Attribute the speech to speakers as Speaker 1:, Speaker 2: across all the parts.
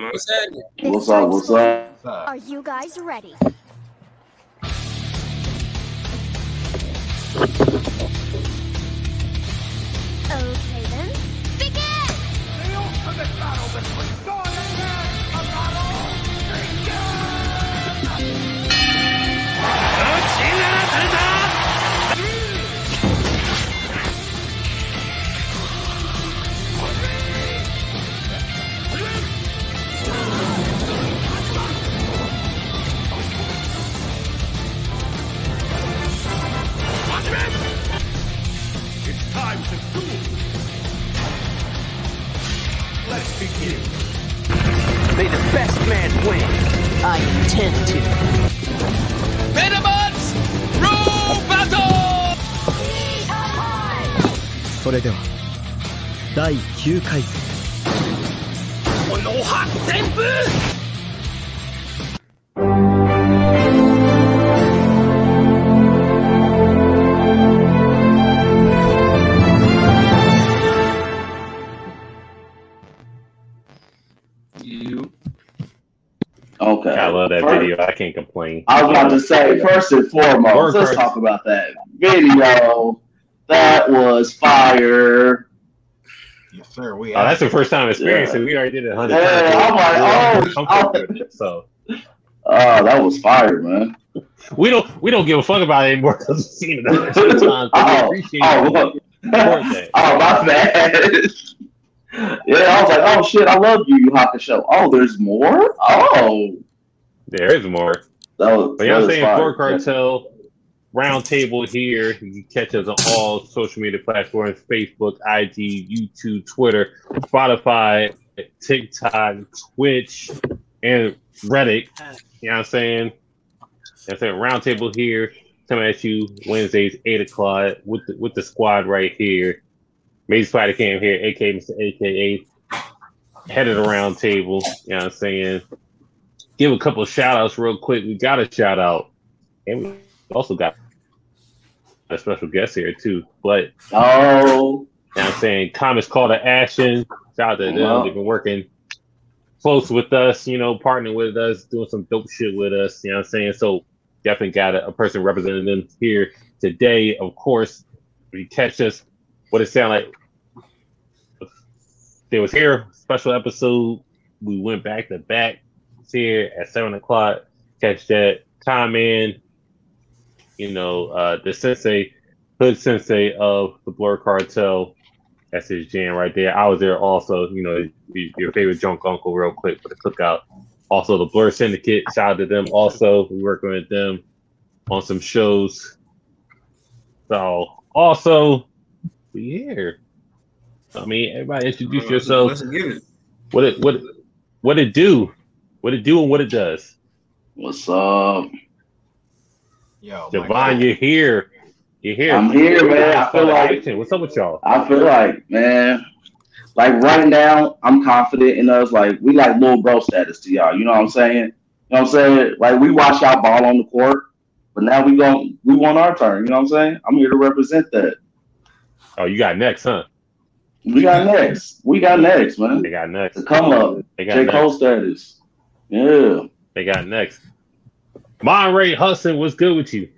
Speaker 1: man?
Speaker 2: What's happening?
Speaker 3: What's up? What's up?
Speaker 4: Are you guys ready? Okay then, begin!
Speaker 5: Let's begin.
Speaker 6: May the best man win. I intend to.
Speaker 2: Venomots! Rule battle!
Speaker 7: それでは第9回戦
Speaker 2: この発旋部
Speaker 8: can't.
Speaker 3: I was about to say, first and foremost,
Speaker 8: Word
Speaker 3: let's
Speaker 8: first.
Speaker 3: talk about that video. That was fire.
Speaker 9: Yes, sir. We
Speaker 8: Oh, that's the first time experiencing. It. We already did it a hundred
Speaker 3: Yeah,
Speaker 8: times.
Speaker 3: I'm like,
Speaker 8: We're
Speaker 3: oh,
Speaker 8: oh. it, so
Speaker 3: Oh, that was fire, man.
Speaker 8: we don't we don't give a fuck about it anymore because we've seen it a hundred times. Oh, we
Speaker 3: Oh,
Speaker 8: appreciate
Speaker 3: oh,
Speaker 8: it.
Speaker 3: look.
Speaker 8: Support that.
Speaker 3: oh, my bad. yeah, I was like, oh shit, I love you, Yu Hakusho. Oh, there's more? Oh,
Speaker 8: There is more.
Speaker 3: That was.
Speaker 8: But you know
Speaker 3: that
Speaker 8: what I'm
Speaker 3: was
Speaker 8: saying? Blerd Cartel Roundtable here. You can catch us on all social media platforms Facebook, IG, YouTube, Twitter, Spotify, TikTok, Twitch, and Reddit. You know what I'm saying? That's it. Roundtable here. Coming at you Wednesdays, 8 o'clock with the, with the squad right here. Maze Spider Cam here, aka Mr. AKA. Head of the round table. You know what I'm saying? Give a couple of shout outs real quick. We got a shout out. And we also got a special guest here too. But
Speaker 3: Oh,
Speaker 8: you know I'm saying Comics Call to Action. Shout out to them.
Speaker 3: Wow.
Speaker 8: They've been working close with us, you know, partnering with us, doing some dope shit with us. You know what I'm saying? So definitely got a, a person representing them here today. Of course, if you catch us, what it sound like they was here, special episode. We went back to back. Here at seven o'clock. Catch that. Time in. You know, uh the sensei, hood sensei of the Blerd Cartel. That's his jam right there. I was there also, you know, your favorite junk uncle, real quick for the cookout. Also, the Blerd Syndicate, shout out to them. Also, we working with them on some shows. So, also, we here. I mean, everybody introduce yourself.
Speaker 2: It.
Speaker 8: What it what what it do? What it do and what it does.
Speaker 3: what's up?
Speaker 9: Yo, my
Speaker 8: Javon, you're here. You're here.
Speaker 3: I'm here, man. I feel like-
Speaker 8: Action. What's up with y'all?
Speaker 3: I feel like, man, like right now, I'm confident in us. Like we like little bro status to y'all. You know what I'm saying? You know what I'm saying? Like we watch y'all ball on the court, but now we going we want our turn. You know what I'm saying? I'm here to represent that.
Speaker 8: Oh, you got next, huh?
Speaker 3: We got next. We got next, man.
Speaker 8: They got next.
Speaker 3: The come up.
Speaker 8: They got
Speaker 3: J.
Speaker 8: next.
Speaker 3: Cole status. Yeah.
Speaker 8: They got next. Monray Hudson, what's good with you?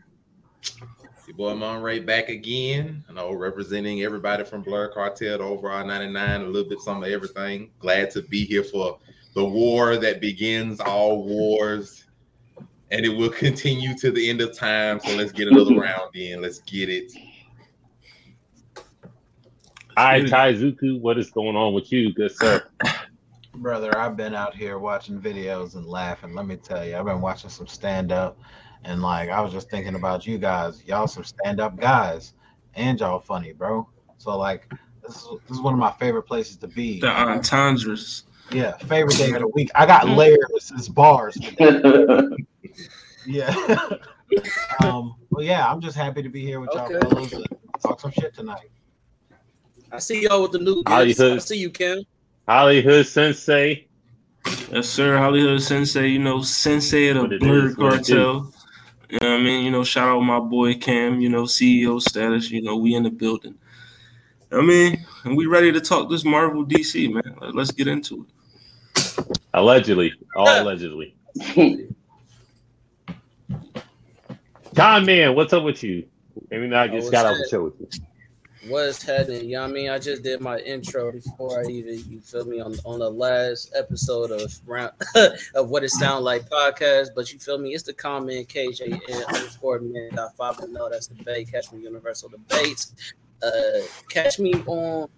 Speaker 10: Your boy Monray back again. I know representing everybody from Blerd Cartel to Overall 99, a little bit some of everything. Glad to be here for the war that begins all wars. And it will continue to the end of time. So let's get another round in. Let's get it.
Speaker 8: Hi, Taizuku. What is going on with you, good sir?
Speaker 9: brother, I've been out here watching videos and laughing. Let me tell you, I've been watching some stand up, and like I was just thinking about you guys. Y'all some stand up guys, and y'all funny, bro. So like, this is this is one of my favorite places to be.
Speaker 2: The entendres.
Speaker 9: Yeah, favorite day of the week. I got layers. It's bars. Yeah. um. Well, yeah, I'm just happy to be here with y'all
Speaker 2: Okay.
Speaker 9: fellas and talk some shit tonight.
Speaker 2: I see y'all with the new
Speaker 8: How you
Speaker 2: gifts. I see you, Cam.
Speaker 8: Hollywood Sensei.
Speaker 1: Yes, sir. Hollywood Sensei, you know, Sensei of
Speaker 8: What
Speaker 1: the Blerd
Speaker 8: is, what it
Speaker 1: Cartel. You know what I mean? You know, shout out my boy Cam, you know, CEO status. You know, we in the building. I mean, and we ready to talk this Marvel DC, man. Let's get into it.
Speaker 8: Allegedly, all allegedly. Con man, what's up with you? Maybe not
Speaker 2: Oh,
Speaker 8: just
Speaker 2: what's
Speaker 8: got off the show with you.
Speaker 2: What's happening? You know what I mean? I just did my intro before I even you feel me on on the last episode of round of what it sound like podcast. But you feel me? It's the comment KJ underscore man dot five no. That's the debate. Catch me Universal Debates. Uh, catch me on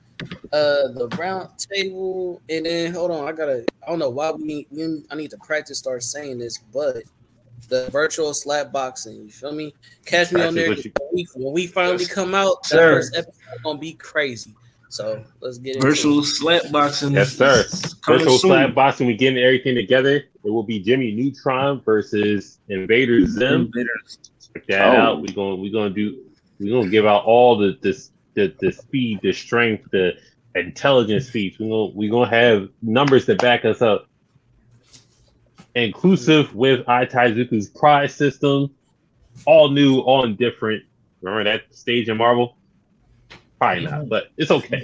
Speaker 2: uh the round table and then hold on. I gotta. I don't know why we need. I need to practice start saying this, but. The virtual slap boxing, you feel me? Catch me on there
Speaker 8: you-
Speaker 2: when we, finally come out. That
Speaker 1: Sir.
Speaker 2: first episode gonna be crazy. So let's get into
Speaker 1: Virtual
Speaker 2: it.
Speaker 1: slap boxing.
Speaker 8: Yes, sir. Virtual
Speaker 1: soon.
Speaker 8: slap boxing. We getting everything together. It will be Jimmy Neutron versus Invader Zim. Check that
Speaker 3: Oh.
Speaker 8: out. We're gonna we're gonna do we're gonna give out all the this the, the speed, the strength, the intelligence feats. We're gonna we're gonna have numbers to back us up. Inclusive with Itaizuku's prize system, all new, all different. Remember that stage in Marvel? Probably not, but it's okay.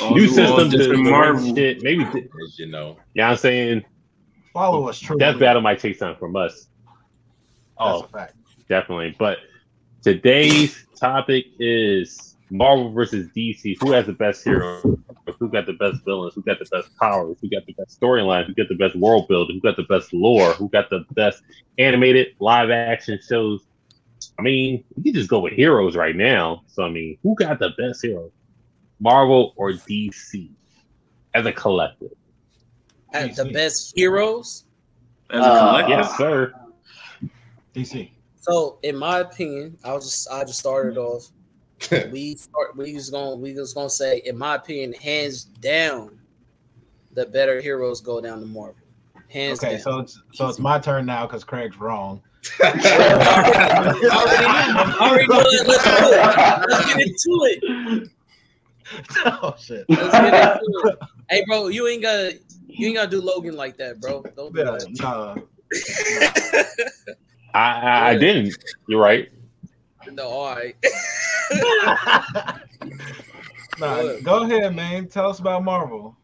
Speaker 1: All
Speaker 8: new
Speaker 1: new,
Speaker 8: system to,
Speaker 1: different
Speaker 8: to
Speaker 1: Marvel.
Speaker 8: shit. Maybe
Speaker 10: As you know.
Speaker 8: yeah, I'm saying
Speaker 9: Follow us, true.
Speaker 8: Death Battle might take something from us.
Speaker 9: That's
Speaker 8: Oh,
Speaker 9: a fact.
Speaker 8: definitely. But today's topic is Marvel versus DC. Who has the best hero? Who got the best villains? Who got the best powers? Who got the best storylines? Who got the best world building? Who got the best lore? Who got the best animated live action shows? I mean, we can just go with heroes right now. So I mean, who got the best hero? Marvel or DC as a collective?
Speaker 2: At the best heroes.
Speaker 1: As a
Speaker 3: Uh,
Speaker 1: collective.
Speaker 8: Yes, sir.
Speaker 9: DC.
Speaker 2: So in my opinion, I'll just I just started off. We start we just gonna we just gonna say, in my opinion, hands down, the better heroes go down to Marvel. Hands
Speaker 9: Okay,
Speaker 2: down.
Speaker 9: so it's so it's my turn now because Craig's wrong.
Speaker 2: Already know it. Let's do it. Let's get into it.
Speaker 9: oh shit.
Speaker 2: Let's get into it. Hey, bro, you ain't gotta you ain't gotta do Logan like that, bro. Don't do
Speaker 9: Yeah,
Speaker 2: that.
Speaker 9: nah.
Speaker 8: I, I, I didn't. You're right.
Speaker 2: No, all right.
Speaker 9: Nah, go ahead, man. Tell us about Marvel.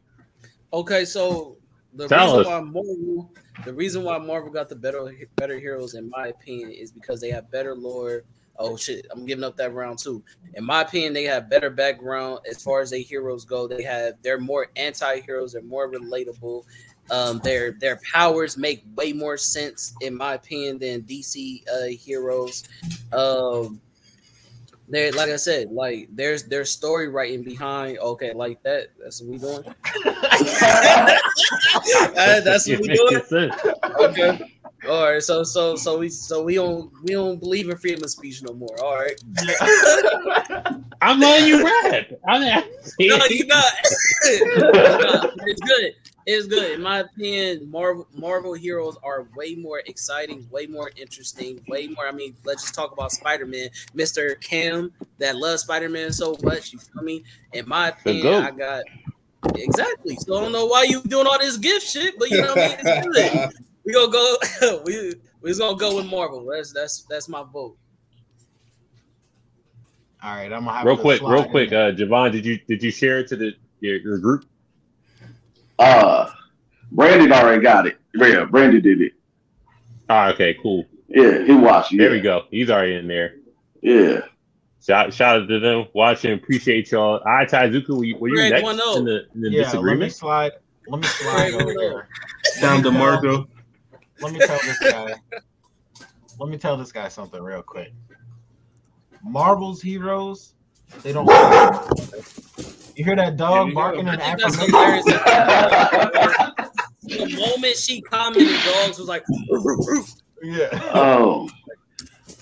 Speaker 2: Okay, so the
Speaker 8: Tell
Speaker 2: reason
Speaker 8: us.
Speaker 2: why Marvel, the reason why Marvel got the better better heroes, in my opinion, is because they have better lore. Oh shit, I'm giving up that round too. In my opinion, they have better background as far as their heroes go. They have they're more anti-heroes, they're more relatable. Um, their their powers make way more sense, in my opinion, than DC uh, heroes. Um, they like I said, like there's there's story writing behind. Okay, like that. That's what we doing. Uh, that's what we doing. Okay. All right. So so so we so we don't we don't believe in freedom of speech no more. All right.
Speaker 8: I'm letting you rap. I'm
Speaker 2: no, you not. No, it's good. It's good. In my opinion, Marvel Marvel heroes are way more exciting, way more interesting, way more. I mean, let's just talk about Spider Man, Mister Cam, that loves Spider Man so much. You feel me? In my opinion,
Speaker 8: goat.
Speaker 2: I got exactly. So I don't know why you doing all this gift shit, but you know what I mean. It's good. We gonna go. we we just gonna go with Marvel. That's that's that's my vote.
Speaker 9: All right, I'm gonna have
Speaker 8: real
Speaker 9: to
Speaker 8: quick, real quick. Uh, Javon, did you did you share it to the your, your group?
Speaker 3: Uh, Brandon already got it. Yeah, Brandon did it.
Speaker 8: Ah, okay, cool.
Speaker 3: Yeah, he watched. Yeah.
Speaker 8: There we go. He's already in there.
Speaker 3: Yeah.
Speaker 8: Shout, shout out to them watching. Appreciate y'all. I Taizuku, were you, were you
Speaker 2: Greg,
Speaker 8: next
Speaker 2: one oh.
Speaker 8: in the, in the
Speaker 9: yeah, let me
Speaker 8: disagreement?
Speaker 9: slide. Let me slide over here.
Speaker 1: Down to
Speaker 9: Let
Speaker 1: Marco.
Speaker 9: Let me tell this guy. let me tell this guy something real quick. Marvel's heroes, they don't. You hear that dog
Speaker 1: you
Speaker 9: barking
Speaker 1: go.
Speaker 9: in
Speaker 2: I think that's
Speaker 9: affirmation?
Speaker 2: hilarious. the moment she commented, dogs was like,
Speaker 9: Yeah.
Speaker 3: Oh,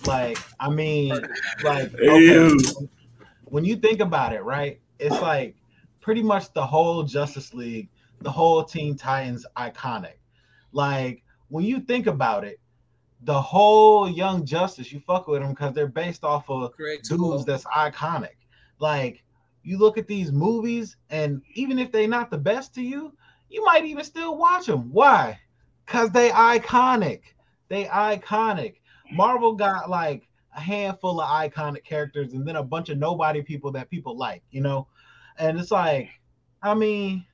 Speaker 9: Like, I mean, like, okay, when you think about it, right? It's like pretty much the whole Justice League, the whole Teen Titans iconic. Like, when you think about it, the whole Young Justice, you fuck with them because they're based off of
Speaker 2: Correct.
Speaker 9: dudes that's iconic. Like, you look at these movies, and even if they're not the best to you, you might even still watch them. Why? Because they iconic. They iconic. Marvel got like a handful of iconic characters and then a bunch of nobody people that people like, you know? And it's like, I mean,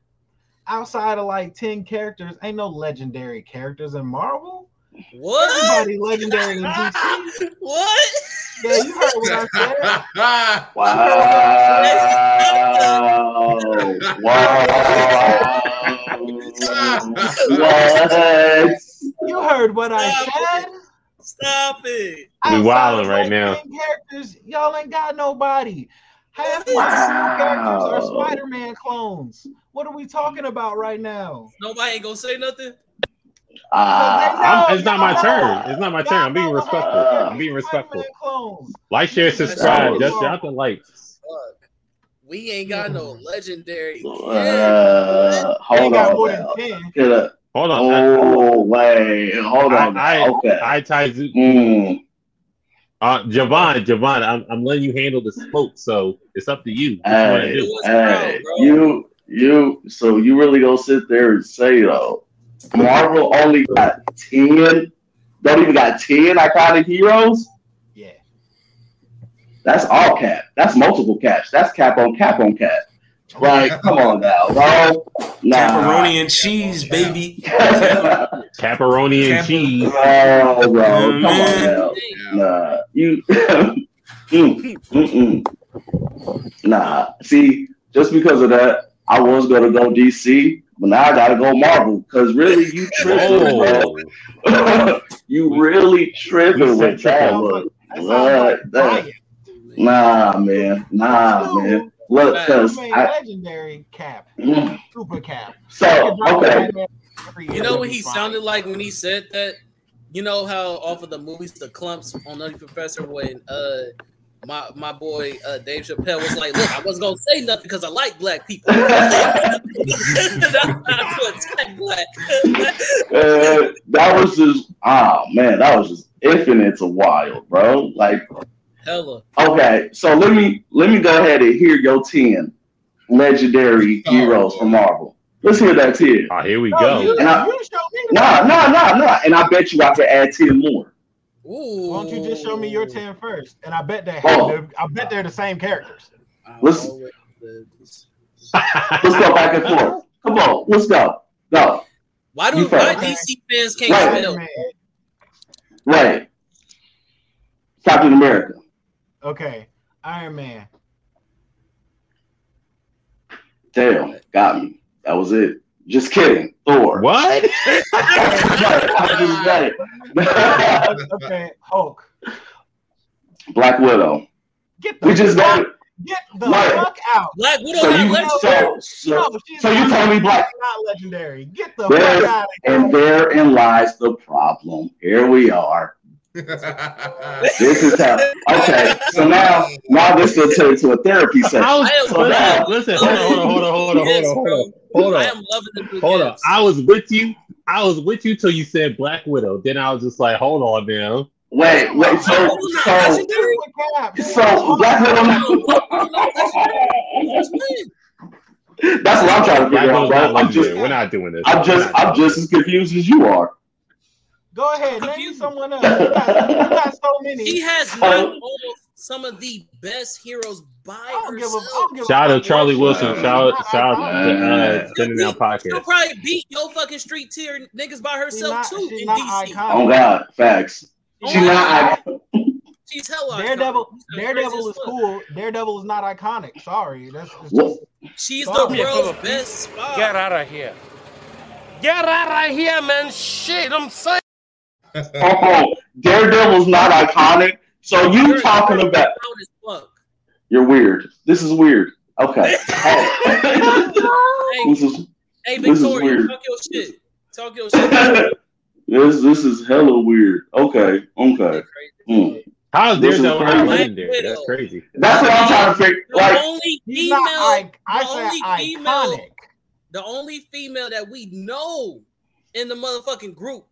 Speaker 9: outside of like 10 characters, ain't no legendary characters in Marvel.
Speaker 2: What?
Speaker 9: Everybody legendary in DC.
Speaker 2: What?
Speaker 9: Yeah, you heard what I said.
Speaker 3: Wow. Wow. what?
Speaker 9: You heard what I said.
Speaker 2: Stop it.
Speaker 8: We
Speaker 9: Outside
Speaker 8: wilding right now.
Speaker 9: Characters, y'all ain't got nobody. Half the
Speaker 3: Wow.
Speaker 9: characters are Spider-Man clones. What are we talking about right now?
Speaker 2: Nobody ain't gonna say nothing.
Speaker 3: Ah,
Speaker 8: I'm, it's not my turn. It's not my turn. I'm being respectful. I'm being respectful. Like, share, subscribe. Just
Speaker 9: all.
Speaker 8: out the likes.
Speaker 2: We ain't got no legendary.
Speaker 3: uh,
Speaker 9: They
Speaker 3: hold
Speaker 9: got
Speaker 3: on.
Speaker 9: more than 10.
Speaker 8: Hold
Speaker 3: Get up.
Speaker 8: on.
Speaker 3: Oh wait, hold on.
Speaker 8: I. I,
Speaker 3: okay.
Speaker 8: I, Taizu,
Speaker 3: Mm.
Speaker 8: uh, Javon, Javon, I'm, I'm letting you handle the smoke, so it's up to you. What you
Speaker 3: Hey,
Speaker 8: do?
Speaker 2: What's
Speaker 3: hey,
Speaker 2: wrong, bro?
Speaker 3: you, you. So you really gonna sit there and say though, Marvel only got ten, don't even got ten iconic heroes?
Speaker 9: Yeah.
Speaker 3: That's all cap. That's multiple caps. That's cap on cap on cap. Like, come on now, bro. Nah.
Speaker 1: Pepperoni and cheese, baby.
Speaker 8: Pepperoni and
Speaker 1: Cap-
Speaker 8: cheese.
Speaker 3: Oh, bro, come on now.
Speaker 10: Yeah.
Speaker 3: Nah, you. mm, mm, mm. Nah, see, just because of that, I was gonna go DC, but now I gotta go Marvel because really, you tripping,
Speaker 8: Oh,
Speaker 3: bro. you really tripping with
Speaker 8: said
Speaker 3: that
Speaker 9: tripping.
Speaker 3: one.
Speaker 9: That sounds
Speaker 3: What?
Speaker 9: like
Speaker 3: That- Nah, man. Nah, man. Look, because
Speaker 9: You
Speaker 3: I.
Speaker 9: legendary cap,
Speaker 3: Mm.
Speaker 9: super cap.
Speaker 3: So okay,
Speaker 2: You know what he sounded like when he said that? You know how off of the movies, the Klumps on Nutty Professor when uh my my boy uh Dave Chappelle was like, look, I wasn't gonna say nothing because I like black people. That's not to attack black.
Speaker 3: uh, that was just oh man, that was just infinite to wild, bro. Like
Speaker 2: Hella.
Speaker 3: Okay, so let me let me go ahead and hear your ten legendary
Speaker 10: Oh,
Speaker 3: heroes from Marvel. Let's hear that ten.
Speaker 8: oh, here we
Speaker 9: No,
Speaker 8: go.
Speaker 9: you,
Speaker 3: And I-
Speaker 9: you show me.
Speaker 3: Nah, nah, nah, nah. And I bet you I could add ten more.
Speaker 2: Ooh.
Speaker 9: Why don't you just show me your 10 first? And I bet they
Speaker 3: Oh.
Speaker 9: I bet they're the same characters.
Speaker 3: Let's- Let's go back and forth. Come on, let's go. Go.
Speaker 2: Why do why. DC fans can't
Speaker 3: Right.
Speaker 2: spell?
Speaker 9: Man,
Speaker 3: Right. Captain America.
Speaker 9: Okay. Iron Man.
Speaker 3: Damn, got me. That was it. Just kidding. Thor.
Speaker 8: what?
Speaker 3: I just got it.
Speaker 9: Okay. Hulk.
Speaker 3: Black Widow.
Speaker 9: Get the
Speaker 3: We just
Speaker 9: fuck,
Speaker 3: got it.
Speaker 9: get the
Speaker 3: Right.
Speaker 9: fuck out.
Speaker 2: Black Widow
Speaker 3: So
Speaker 2: not
Speaker 3: you,
Speaker 2: legendary.
Speaker 3: so, so,
Speaker 9: No,
Speaker 3: so you
Speaker 9: not-
Speaker 3: telling me Black
Speaker 9: she's not legendary. Get the
Speaker 3: There-
Speaker 9: fuck out of here.
Speaker 3: And therein lies the problem. Here we are. This is how. Okay, so now, now this will turn into a therapy session.
Speaker 8: I was,
Speaker 2: I am
Speaker 3: So now,
Speaker 8: listen, listen, hold on, hold on, hold on, hold on,
Speaker 2: Yes,
Speaker 8: hold on, hold on,
Speaker 2: I am loving the blue
Speaker 8: Hold on. I was with you. I was with you till you said Black Widow. Then I was just like, hold on now.
Speaker 3: wait, wait. So,
Speaker 2: Black Widow
Speaker 3: so, so Black Widow.
Speaker 2: Black Widow not legendary? Explain.
Speaker 3: That's what I'm trying to figure out, bro. I'm just.
Speaker 8: We're not doing this.
Speaker 3: I'm just, I'm just as confused as you are.
Speaker 9: Go ahead. Name me
Speaker 2: Confused.
Speaker 9: someone else. You got, you got so many.
Speaker 2: She has knocked almost some of the best heroes by
Speaker 9: I don't give a, I
Speaker 2: herself.
Speaker 9: a
Speaker 8: Shout out to Charlie Wilson.
Speaker 9: is.
Speaker 8: Shout
Speaker 9: She's
Speaker 8: out, shout
Speaker 9: not
Speaker 8: out to
Speaker 9: iconic.
Speaker 8: uh, Sending Out
Speaker 2: She'll probably beat your fucking street tier niggas by
Speaker 9: She's
Speaker 2: herself
Speaker 9: not,
Speaker 2: too
Speaker 9: she's
Speaker 2: in
Speaker 9: not
Speaker 2: DC.
Speaker 9: iconic.
Speaker 3: Oh God, facts. She
Speaker 2: Oh,
Speaker 3: not.
Speaker 2: She's hella iconic.
Speaker 9: Daredevil, Daredevil is cool. Daredevil is not iconic. Sorry, that's it's
Speaker 3: What?
Speaker 9: just
Speaker 2: She's
Speaker 9: Sorry.
Speaker 2: the world's best spy.
Speaker 5: Get out of here. Get out of here, man. Shit, I'm saying.
Speaker 3: Oh, Daredevil's not iconic. So you
Speaker 2: You're-
Speaker 3: talking about?
Speaker 2: fuck.
Speaker 3: You're weird. This is weird. Okay. Hey.
Speaker 2: Hey,
Speaker 3: this is
Speaker 2: hey,
Speaker 3: this is
Speaker 2: Victoria,
Speaker 3: weird.
Speaker 2: talk your shit. Talk your shit.
Speaker 3: this this is hella weird. Okay. Okay. Hmm.
Speaker 8: How is
Speaker 3: This is
Speaker 8: Daredevil
Speaker 3: crazy.
Speaker 8: not legendary?
Speaker 2: Widow.
Speaker 8: That's crazy.
Speaker 3: That's what I'm trying to figure.
Speaker 2: The
Speaker 3: Like,
Speaker 2: only female,
Speaker 9: not. Like, I
Speaker 2: the only female-
Speaker 9: iconic.
Speaker 2: the only female that we know in the motherfucking group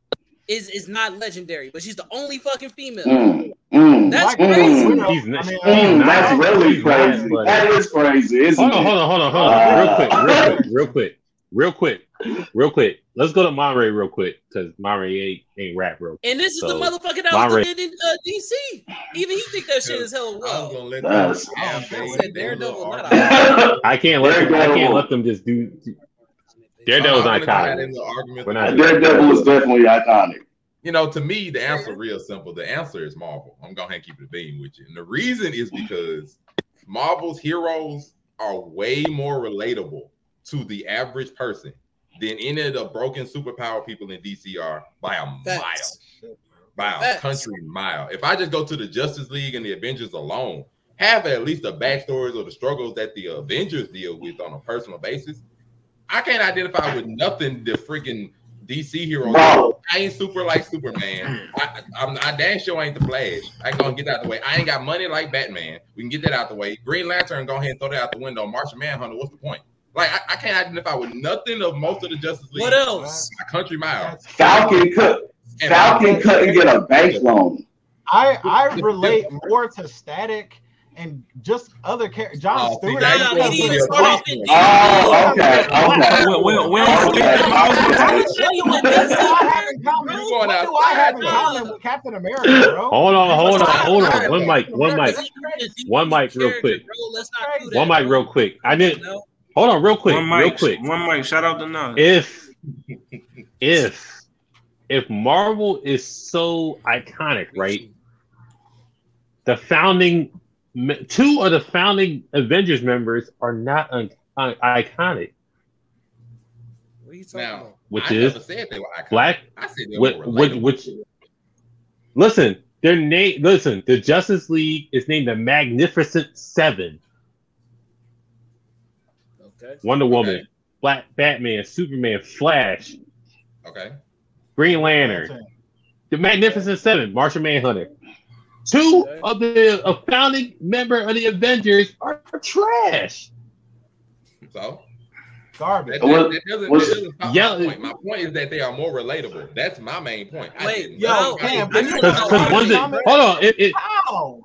Speaker 2: is is not legendary, but she's the only fucking female.
Speaker 3: mm, mm,
Speaker 2: That's
Speaker 9: Black
Speaker 2: crazy.
Speaker 9: Widow,
Speaker 8: He's not-
Speaker 9: I mean,
Speaker 8: he's
Speaker 3: mm, that's really
Speaker 8: he's not,
Speaker 3: crazy. That is crazy, isn't
Speaker 8: Hold on,
Speaker 3: it?
Speaker 8: hold on, hold on, hold on.
Speaker 3: Uh,
Speaker 8: real quick, real quick, real quick, real quick, real quick. Let's go to Monterey real quick because Monterey ain't, ain't rap real quick.
Speaker 2: And this is
Speaker 8: So,
Speaker 2: the motherfucker that
Speaker 8: my
Speaker 2: was in uh, DC. Even he think that shit is hella
Speaker 10: I
Speaker 2: well.
Speaker 10: gonna let
Speaker 3: That's-
Speaker 10: them have
Speaker 2: I
Speaker 10: they-
Speaker 2: said
Speaker 10: their
Speaker 2: Daredevil,
Speaker 10: little
Speaker 2: not
Speaker 10: argument.
Speaker 2: a-
Speaker 8: I can't let them, I can't let them just do. Daredevil's
Speaker 10: I'm gonna go ahead
Speaker 8: iconic.
Speaker 10: in the argument.
Speaker 8: We're not-
Speaker 3: Daredevil is definitely iconic.
Speaker 10: You know, to me, the answer real simple. The answer is Marvel. I'm gonna keep it a beam with you, and the reason is because Marvel's heroes are way more relatable to the average person than any of the broken superpower people in DC are by a mile,
Speaker 2: Facts.
Speaker 10: by a
Speaker 2: Facts.
Speaker 10: country mile. If I just go to the Justice League and the Avengers alone, have at least the backstories or the struggles that the Avengers deal with on a personal basis, I can't identify with nothing the freaking DC heroes.
Speaker 3: Bro.
Speaker 10: I ain't super like Superman. I, I'm, I damn sure ain't the Flash. I ain't gonna get that out the way. I ain't got money like Batman. We can get that out the way. Green Lantern, go ahead and throw that out the window. Martian Manhunter, what's the point? Like I, I can't identify with nothing of most of the Justice League.
Speaker 2: What else?
Speaker 10: A country mile.
Speaker 3: Falcon could
Speaker 10: And-
Speaker 3: Falcon couldn't get a bank loan.
Speaker 9: I I relate more to Static and just other characters. John
Speaker 10: Oh,
Speaker 9: Stewart.
Speaker 10: now
Speaker 2: Nah,
Speaker 10: you
Speaker 2: nah,
Speaker 10: want
Speaker 2: he didn't
Speaker 10: be
Speaker 2: start off
Speaker 10: policeman.
Speaker 2: in
Speaker 3: Oh, okay, okay.
Speaker 1: Well, well, well,
Speaker 3: Okay,
Speaker 2: I
Speaker 3: okay.
Speaker 2: can show you what
Speaker 9: What
Speaker 2: DC
Speaker 9: do I have in common? What do I have in common with Captain America, bro?
Speaker 8: Hold on, hold on, hold on. One mic, one mic, one mic, real quick.
Speaker 2: Let's not do that,
Speaker 8: one mic, real quick. I didn't. Hold on, real quick,
Speaker 1: one
Speaker 8: real
Speaker 1: mic,
Speaker 8: quick.
Speaker 1: one mic. Shout out to Nas.
Speaker 8: If, if, if Marvel is so iconic, right? The founding, me- two of the founding Avengers members are not un, un- iconic.
Speaker 2: What are you talking
Speaker 10: Now,
Speaker 2: about?
Speaker 8: Which
Speaker 10: I
Speaker 8: is
Speaker 10: never said they were iconic.
Speaker 8: Black,
Speaker 10: I said they
Speaker 8: which, which, which, listen, their name, listen, the Justice League is named the Magnificent Seven.
Speaker 2: Okay.
Speaker 8: Wonder Woman,
Speaker 10: Okay.
Speaker 8: Black Batman, Superman, Flash,
Speaker 10: Okay.
Speaker 8: Green Lantern, the Magnificent Seven, Martian Manhunter. Two
Speaker 2: Okay.
Speaker 8: of the a founding member of the Avengers are trash.
Speaker 10: So
Speaker 9: Garbage.
Speaker 10: that,
Speaker 3: What-
Speaker 10: that, that doesn't, that doesn't
Speaker 8: Yeah.
Speaker 10: my point. My point is that they are more relatable. That's my main point.
Speaker 2: Wait,
Speaker 10: didn't-
Speaker 2: yo,
Speaker 10: I-
Speaker 9: damn,
Speaker 10: I-
Speaker 9: but you-
Speaker 8: Because
Speaker 9: Because
Speaker 8: one's hold on, it, it,
Speaker 9: How?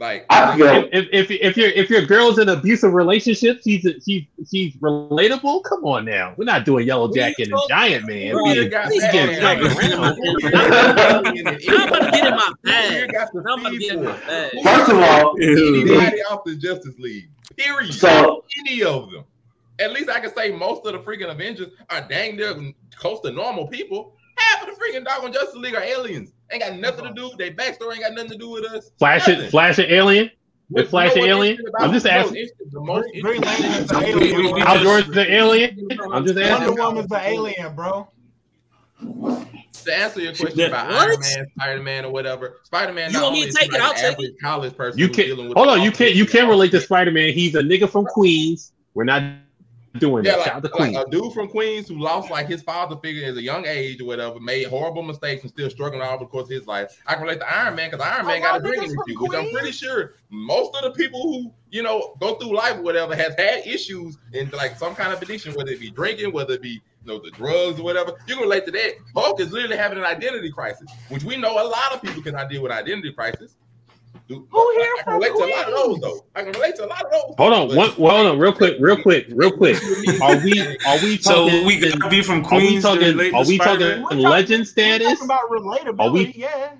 Speaker 10: Like
Speaker 3: I feel
Speaker 8: if, if if your if your girl's in an abusive relationship, she's she's she's relatable. Come on now, we're not doing Yellow
Speaker 2: What are you
Speaker 8: Jacket and Giant Man.
Speaker 2: Bro,
Speaker 10: you
Speaker 8: get-
Speaker 10: got
Speaker 8: we getting
Speaker 10: Batman.
Speaker 8: dragged around.
Speaker 2: Now I'm about to get in my bag.
Speaker 10: You got the
Speaker 2: Now I'm about to get in my
Speaker 10: people.
Speaker 2: bag.
Speaker 3: first of all,
Speaker 10: Anybody off the Justice League. Period.
Speaker 3: So-
Speaker 10: any of them. At least I can say most of the freaking Avengers are dang near close to normal people. Half of the freaking doggone Justice League are aliens. Ain't got nothing to do. Their backstory ain't got nothing to do with us.
Speaker 8: Flash
Speaker 10: Nothing.
Speaker 8: it, Flash it, Alien. The Flash
Speaker 10: you know
Speaker 8: alien? I'm just asking.
Speaker 10: what's interesting? The most
Speaker 9: Green Lantern's the alien.
Speaker 1: We- we
Speaker 8: Jordan's the alien. I'm just asking.
Speaker 9: Wonder
Speaker 8: asking.
Speaker 9: Woman's the alien, bro.
Speaker 10: To answer your question about
Speaker 2: What?
Speaker 10: Iron Man, Spider Man, or whatever, Spider Man.
Speaker 2: You want me to take it? I'll take
Speaker 10: average college person.
Speaker 8: You can
Speaker 10: dealing with
Speaker 8: hold on. You can't you can't relate to Spider Man. He's a nigga from Queens. We're not doing
Speaker 10: Yeah,
Speaker 8: that.
Speaker 10: like,
Speaker 8: Shout out to
Speaker 10: like a dude from Queens who lost like his father figure at a young age or whatever, made horrible mistakes and still struggling all the course of his life. I can relate to Iron Man because Iron Man
Speaker 9: A
Speaker 10: got a
Speaker 9: of
Speaker 10: drinking
Speaker 9: niggas
Speaker 10: issue, which I'm pretty sure most of the people who you know go through life or whatever has had issues in like some kind of addiction, whether it be drinking, whether it be you know the drugs or whatever. You can relate to that. Hulk is literally having an identity crisis, which we know a lot of people cannot deal with identity crisis. Who
Speaker 9: here
Speaker 10: I can
Speaker 9: from
Speaker 10: relate to a lot of those though. I can relate to a lot of those.
Speaker 8: Hold on, one, well, hold on, real quick, real quick, real quick. Are we are we
Speaker 1: So
Speaker 8: talking?
Speaker 1: we gotta be from
Speaker 8: are we
Speaker 1: Queens to
Speaker 8: talking? Are
Speaker 1: to
Speaker 8: we
Speaker 1: Spider-Man?
Speaker 8: talking legend
Speaker 9: We're
Speaker 8: status?
Speaker 9: talking about relatability,
Speaker 8: Are we-
Speaker 9: yeah.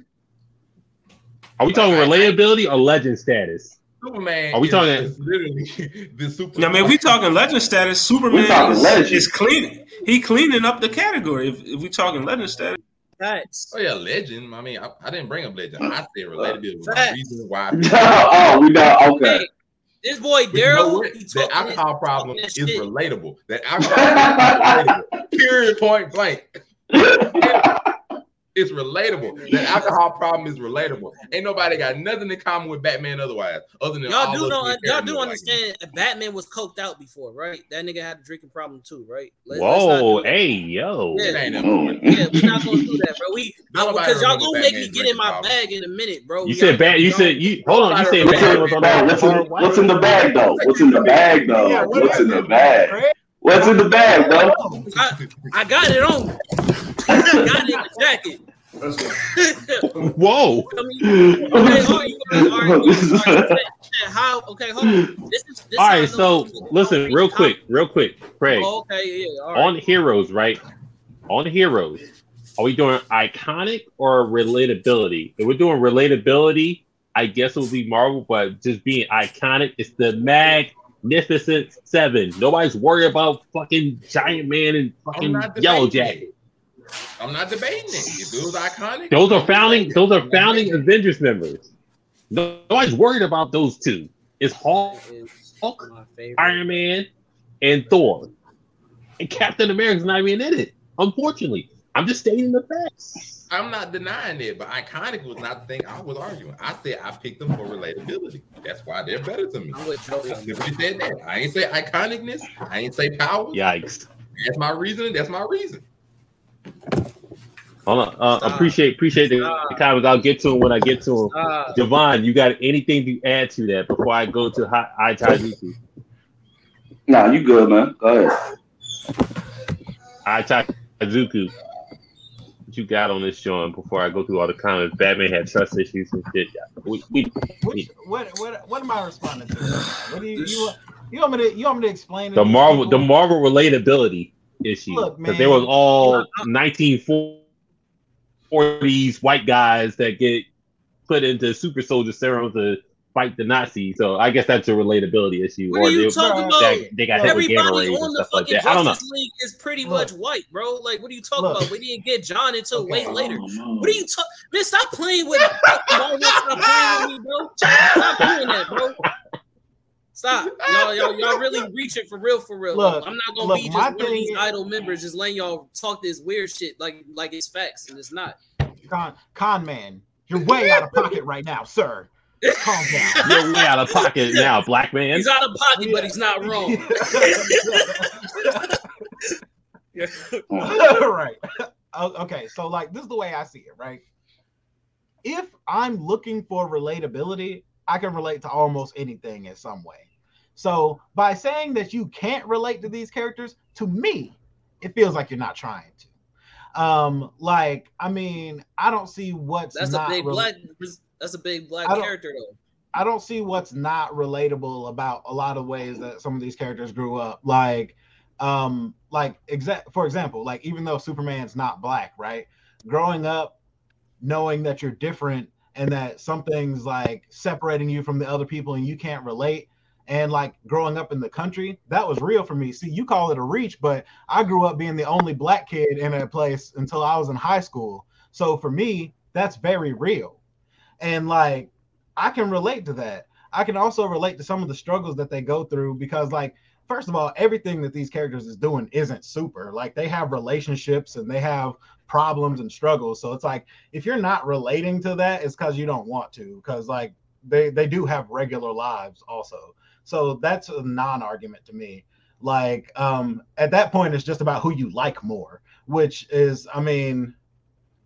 Speaker 8: Are we talking
Speaker 10: I- I-
Speaker 8: relatability or legend status?
Speaker 10: Superman.
Speaker 8: Are we
Speaker 10: is-
Speaker 8: talking-
Speaker 10: is literally the super?
Speaker 1: Yeah, I mean, we talking legend status. Superman
Speaker 3: talking
Speaker 1: is,
Speaker 3: legend.
Speaker 1: is cleaning. He cleaning up the category. If, if we talking legend status,
Speaker 2: Facts.
Speaker 10: Oh yeah, legend. I mean, I, I didn't bring up legend. I said relatability. was the reason why.
Speaker 3: oh, we got okay.
Speaker 2: Hey, this boy
Speaker 10: But you know
Speaker 2: Daryl,
Speaker 10: what? The alcohol problem is
Speaker 2: shit.
Speaker 10: relatable. That alcohol problem is relatable. Period. Point blank. It's relatable. The alcohol problem is relatable. Ain't nobody got nothing in common with Batman otherwise, other than
Speaker 2: Y'all
Speaker 10: all
Speaker 2: do know, y'all do understand that Batman was coked out before, right? That nigga had a drinking problem too, right? Let's- let's
Speaker 8: Whoa, hey, yo.
Speaker 10: It ain't
Speaker 3: Oh.
Speaker 2: Yeah, we're not gonna do that, bro. We
Speaker 10: Nobody
Speaker 2: because y'all gonna make me get in my
Speaker 10: problem.
Speaker 2: bag in a minute, bro.
Speaker 8: You
Speaker 2: We
Speaker 8: said
Speaker 2: gotta-
Speaker 8: bad. You said you. Hold on. You said
Speaker 10: What's
Speaker 8: Batman
Speaker 10: in-
Speaker 8: was on that
Speaker 3: what's, in, what's in the bag though? What's in the bag though?
Speaker 9: Yeah, what
Speaker 3: What's in the bag? What's in the bag, bro?
Speaker 2: I, I got it on. I got it in the jacket.
Speaker 8: Whoa.
Speaker 2: I mean, okay, hold on, you gonna- all right, you gonna- all right, How? Okay, hold on. This is this
Speaker 8: All
Speaker 2: how I
Speaker 8: right.
Speaker 2: know
Speaker 8: So
Speaker 2: this
Speaker 8: listen, real quick, real quick, Craig.
Speaker 2: Oh, okay, yeah. All right.
Speaker 8: On heroes, right? On heroes, are we doing iconic or relatability? If we're doing relatability, I guess it would be Marvel, but just being iconic, it's the Magnificent Seven. Nobody's worried about fucking Giant Man and fucking
Speaker 10: not
Speaker 8: Yellow Jacket.
Speaker 10: I'm not debating it. If it was iconic,
Speaker 8: Those are founding.
Speaker 10: debating.
Speaker 8: Those are
Speaker 10: I'm
Speaker 8: founding
Speaker 10: debating
Speaker 8: Avengers members. Nobody's worried about those two. It's Hulk,
Speaker 2: Is
Speaker 8: Hulk. Iron Man, and Thor. And Captain America's not even in it. Unfortunately, I'm just stating the facts.
Speaker 10: I'm not denying it, but iconic was not the thing I was arguing. I said I picked them for relatability. That's why they're better to me.
Speaker 2: I'm with Joey
Speaker 10: I simply said that. I ain't say iconicness. I ain't say power.
Speaker 8: Yikes!
Speaker 10: That's my reasoning. That's my reason.
Speaker 8: Hold on. Uh, appreciate appreciate the, the comments. I'll get to them when I get to them.
Speaker 2: Ah,
Speaker 8: Javon, you got anything to add to that before I go to Hi- I Tajuku?
Speaker 3: Nah, you good, man. Go ahead.
Speaker 8: I Tajuku. What you got on this joint before I go through all the comments? Batman had trust issues and shit. We, we,
Speaker 9: Which, what what what am I responding to? What do you you, want- you want me to you want me to explain? to
Speaker 8: the
Speaker 9: these
Speaker 8: Marvel the? Marvel relatability issue because there
Speaker 9: man.
Speaker 8: was all 1940s white guys that get put into super soldier serum to fight the Nazis. So I guess that's a relatability issue.
Speaker 2: What are you
Speaker 8: they,
Speaker 2: talking about?
Speaker 8: that- they got hit with
Speaker 2: Everybody
Speaker 8: Gatorade
Speaker 2: on the
Speaker 8: stuff like
Speaker 2: fucking.
Speaker 8: I don't know.
Speaker 2: Justice League is pretty
Speaker 9: Look.
Speaker 2: much white, bro. Like, what are you talking
Speaker 9: Look.
Speaker 2: about? We didn't get John until
Speaker 9: Okay.
Speaker 2: way later.
Speaker 3: Oh,
Speaker 2: What are you talking? Man, stop playing with Stop playing with me, bro. Stop doing that, bro. Stop. Y'all, y'all, y'all really reaching for real, for real.
Speaker 9: Look,
Speaker 2: I'm not gonna
Speaker 9: look,
Speaker 2: be just
Speaker 9: my
Speaker 2: one of these
Speaker 9: is-
Speaker 2: idle members just letting y'all talk this weird shit like like it's facts and it's not.
Speaker 9: con con man. You're way out of pocket right now, sir. Calm down.
Speaker 8: You're way out of pocket now, black man.
Speaker 2: He's out of pocket, but he's not wrong.
Speaker 9: right. O- Okay, so like this is the way I see it, right? If I'm looking for relatability, I can relate to almost anything in some way. So by saying that you can't relate to these characters, to me, it feels like you're not trying to. Um, like I mean, I don't see what's
Speaker 2: That's a big
Speaker 9: rel-
Speaker 2: black. That's a big black character though.
Speaker 9: I don't see what's not relatable about a lot of ways that some of these characters grew up. Like, um, like exact for example, like even though Superman's not black, right? Growing up, knowing that you're different and that something's like separating you from the other people and you can't relate. And like growing up in the country, that was real for me. See, you call it a reach, but I grew up being the only black kid in a place until I was in high school. So for me, that's very real. And like I can relate to that. I can also relate to some of the struggles that they go through because, like, first of all, everything that these characters is doing isn't super. Like, they have relationships and they have problems and struggles. So it's like if you're not relating to that, it's because you don't want to. Because like they they do have regular lives also. So that's a non-argument to me. Like um, at that point, it's just about who you like more, which is, I mean,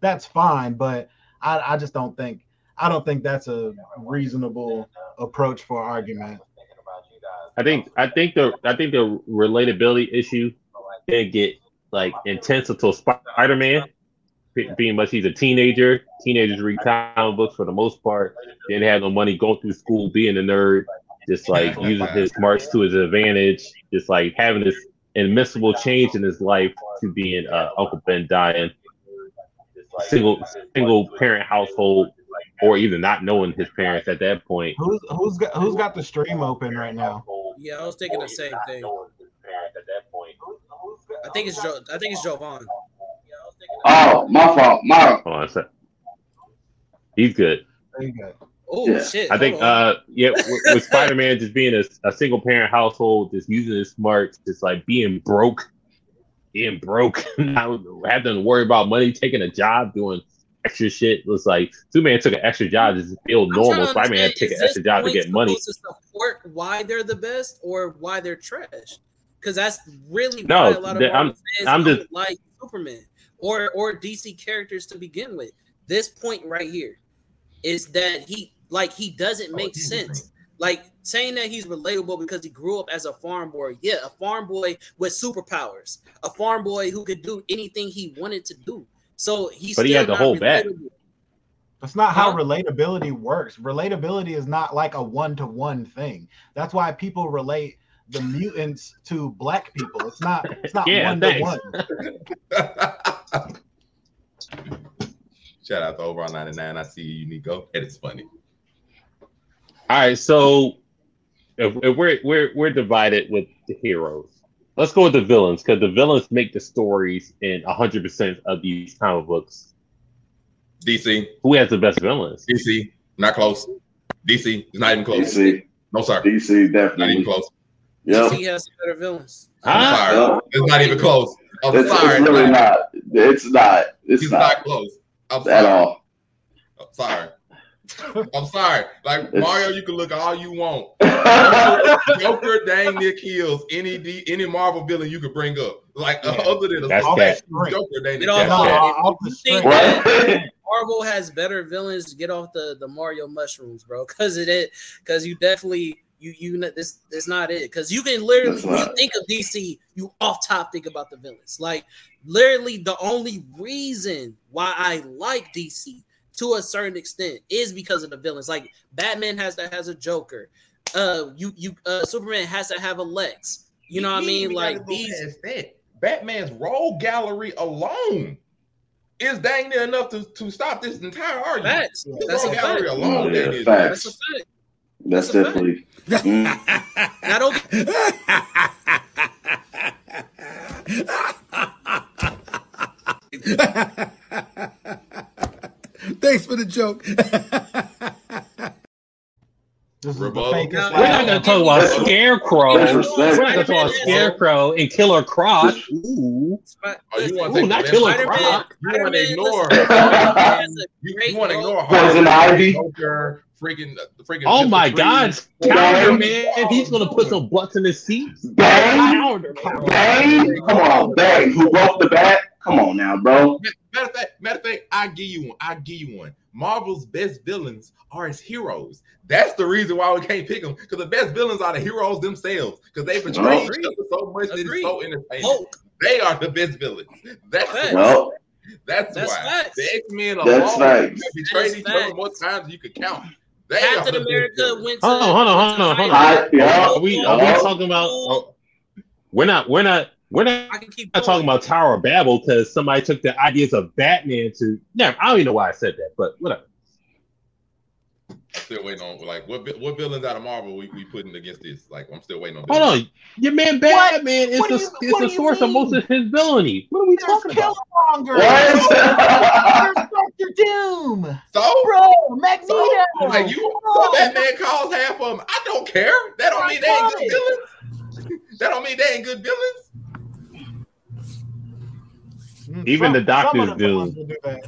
Speaker 9: that's fine, but I, I just don't think I don't think that's a reasonable approach for argument.
Speaker 8: I think I think the I think the relatability issue did get like intense until Spider Man. Being much he's a teenager, teenagers read comic books for the most part. Didn't have no money, going through school, being a nerd, just like using his smarts to his advantage, just like having this admissible change in his life to being uh, Uncle Ben dying, single single parent household, or even not knowing his parents at that point.
Speaker 9: Who's who's got who's got the stream open right now?
Speaker 2: Yeah, I was thinking the same thing. I think it's Joe. I think it's Jovan.
Speaker 3: Oh, my fault. My
Speaker 8: Hold on a sec. He's good.
Speaker 9: There you go.
Speaker 2: Oh
Speaker 3: Yeah.
Speaker 2: shit!
Speaker 8: I think,
Speaker 2: on.
Speaker 8: uh, yeah, with, with Spider Man just being a, a single parent household, just using his smarts, just like being broke, being broke, not having to worry about money, taking a job, doing extra shit. It was like Superman took an extra job just to feel normal.
Speaker 2: to
Speaker 8: Spider Man had to
Speaker 2: understand,
Speaker 8: take
Speaker 2: is
Speaker 8: an extra job to get money.
Speaker 2: supposed To support why they're the best or why they're trash, because that's really
Speaker 8: No,
Speaker 2: why a lot of
Speaker 8: the- I'm-
Speaker 2: fans
Speaker 8: I'm just-
Speaker 2: like Superman or or DC characters to begin with. This point right here is that he like he doesn't
Speaker 8: Oh,
Speaker 2: make sense. Like saying that he's relatable because he grew up as a farm boy. Yeah, a farm boy with superpowers, a farm boy who could do anything he wanted to do. So he's
Speaker 8: But he had the
Speaker 2: whole
Speaker 8: hold back.
Speaker 9: That's not how relatability works. Relatability is not like a one-to-one thing. That's why people relate the mutants to black people. It's not it's not
Speaker 8: Yeah,
Speaker 9: one to one.
Speaker 10: Shout out to Overall 99. I see you, Nico. And It is funny.
Speaker 8: All right, so if, if we're we're we're divided with the heroes. Let's go with the villains because the villains make the stories in hundred percent of these comic books.
Speaker 10: DC.
Speaker 8: Who has the best villains?
Speaker 10: DC. Not close. DC. It's not even close.
Speaker 3: DC.
Speaker 10: No, sir.
Speaker 3: DC definitely.
Speaker 10: Not even close.
Speaker 3: Yep.
Speaker 2: DC has better villains.
Speaker 10: I'm
Speaker 8: Huh?
Speaker 10: sorry.
Speaker 3: Yep.
Speaker 10: It's not even close. I'm
Speaker 3: It's,
Speaker 10: sorry.
Speaker 3: it's really not. It's not. It's
Speaker 10: He's
Speaker 3: not
Speaker 10: not close. I'm sorry.
Speaker 3: at all.
Speaker 10: I'm sorry. I'm sorry. Like
Speaker 3: It's-
Speaker 10: Mario, you can look all you want. Joker dang near kills any D, any Marvel villain you could bring up. Like uh,
Speaker 9: Yeah.
Speaker 10: other than a
Speaker 8: That's
Speaker 10: Joker,
Speaker 8: cat.
Speaker 10: Joker dang
Speaker 2: Get
Speaker 10: near kills.
Speaker 8: Yeah.
Speaker 2: that.
Speaker 9: off
Speaker 2: you think that Marvel has better villains, get off the the Mario mushrooms, bro. Because it is because you definitely you you this this not it. Because you can literally when you think of DC, you off top think about the villains. Like literally, the only reason why I like DC to a certain extent is because of the villains. Like Batman has to has a Joker. Uh, you you uh Superman has to have a Lex. You know what I mean? Like these.
Speaker 10: past. Batman's rogue gallery alone is dang near enough to, to stop this entire argument.
Speaker 2: Facts.
Speaker 10: His
Speaker 2: That's a
Speaker 10: gallery
Speaker 2: fact.
Speaker 10: alone,
Speaker 3: Yeah,
Speaker 10: dang near-
Speaker 2: That's a fact.
Speaker 3: That's
Speaker 2: That's a fact.
Speaker 3: definitely. Mm.
Speaker 2: Now don't
Speaker 11: Thanks for the joke.
Speaker 9: This is the fakest
Speaker 8: We're not going to talk about
Speaker 3: That's-
Speaker 8: Scarecrow. We're not going to talk about Scarecrow and Killer Croc. Ooh,
Speaker 10: Oh, you want to
Speaker 8: not Killer Croc.
Speaker 10: You want to ignore? You, want to ignore
Speaker 3: Poison Ivy.
Speaker 10: Joker, freaking, freaking.
Speaker 8: Oh my God, Calendar Man! He's going to put some butts in his seats.
Speaker 3: Bang!
Speaker 8: Calendar
Speaker 3: Bang! Come on, Bang! Who broke the bat? Come on now, bro.
Speaker 10: Matter of fact, matter of fact, I give you one. I give you one. Marvel's best villains are his heroes. That's the reason why we can't pick them because the best villains are the heroes themselves because they betray
Speaker 3: Agreed.
Speaker 10: each other so much that it's so entertaining.
Speaker 2: Hulk.
Speaker 10: They are the best villains. That's
Speaker 2: Facts.
Speaker 3: Well,
Speaker 10: that's,
Speaker 2: That's
Speaker 10: why
Speaker 2: facts.
Speaker 10: the X Men
Speaker 3: That's
Speaker 10: alone
Speaker 3: facts.
Speaker 10: have betrayed
Speaker 2: That is
Speaker 10: each other
Speaker 2: facts.
Speaker 10: more times than you could count. They
Speaker 2: Captain America went to.
Speaker 8: Hold on, hold on, hold on, hold on.
Speaker 3: I, yeah,
Speaker 8: Are we, are we talking about? oh, we're not. We're not. We're not.
Speaker 2: I can keep
Speaker 8: not talking about Tower of Babel because somebody took the ideas of Batman to. Never. I don't even know why I said that, but whatever.
Speaker 10: I'm still waiting on like what vi- what villains out of Marvel we, we putting against this. Like I'm still waiting on.
Speaker 8: Hold
Speaker 10: villains.
Speaker 8: on, your man Batman is
Speaker 9: What
Speaker 8: the
Speaker 9: you-
Speaker 8: is
Speaker 9: what
Speaker 8: the
Speaker 9: do you
Speaker 8: source of most of his villainy. What are we
Speaker 9: There's
Speaker 8: talking about?
Speaker 9: Killmonger.
Speaker 3: What?
Speaker 9: There's Doctor Doom.
Speaker 10: So
Speaker 9: Bro, Magneto.
Speaker 10: So, like you,
Speaker 9: Come
Speaker 10: so
Speaker 9: on.
Speaker 10: Batman calls half of them. I don't care. That don't mean they ain't good villains. That don't mean they ain't good villains.
Speaker 9: Mm,
Speaker 8: Even the doctors
Speaker 9: some of the
Speaker 8: do.
Speaker 9: villains do that.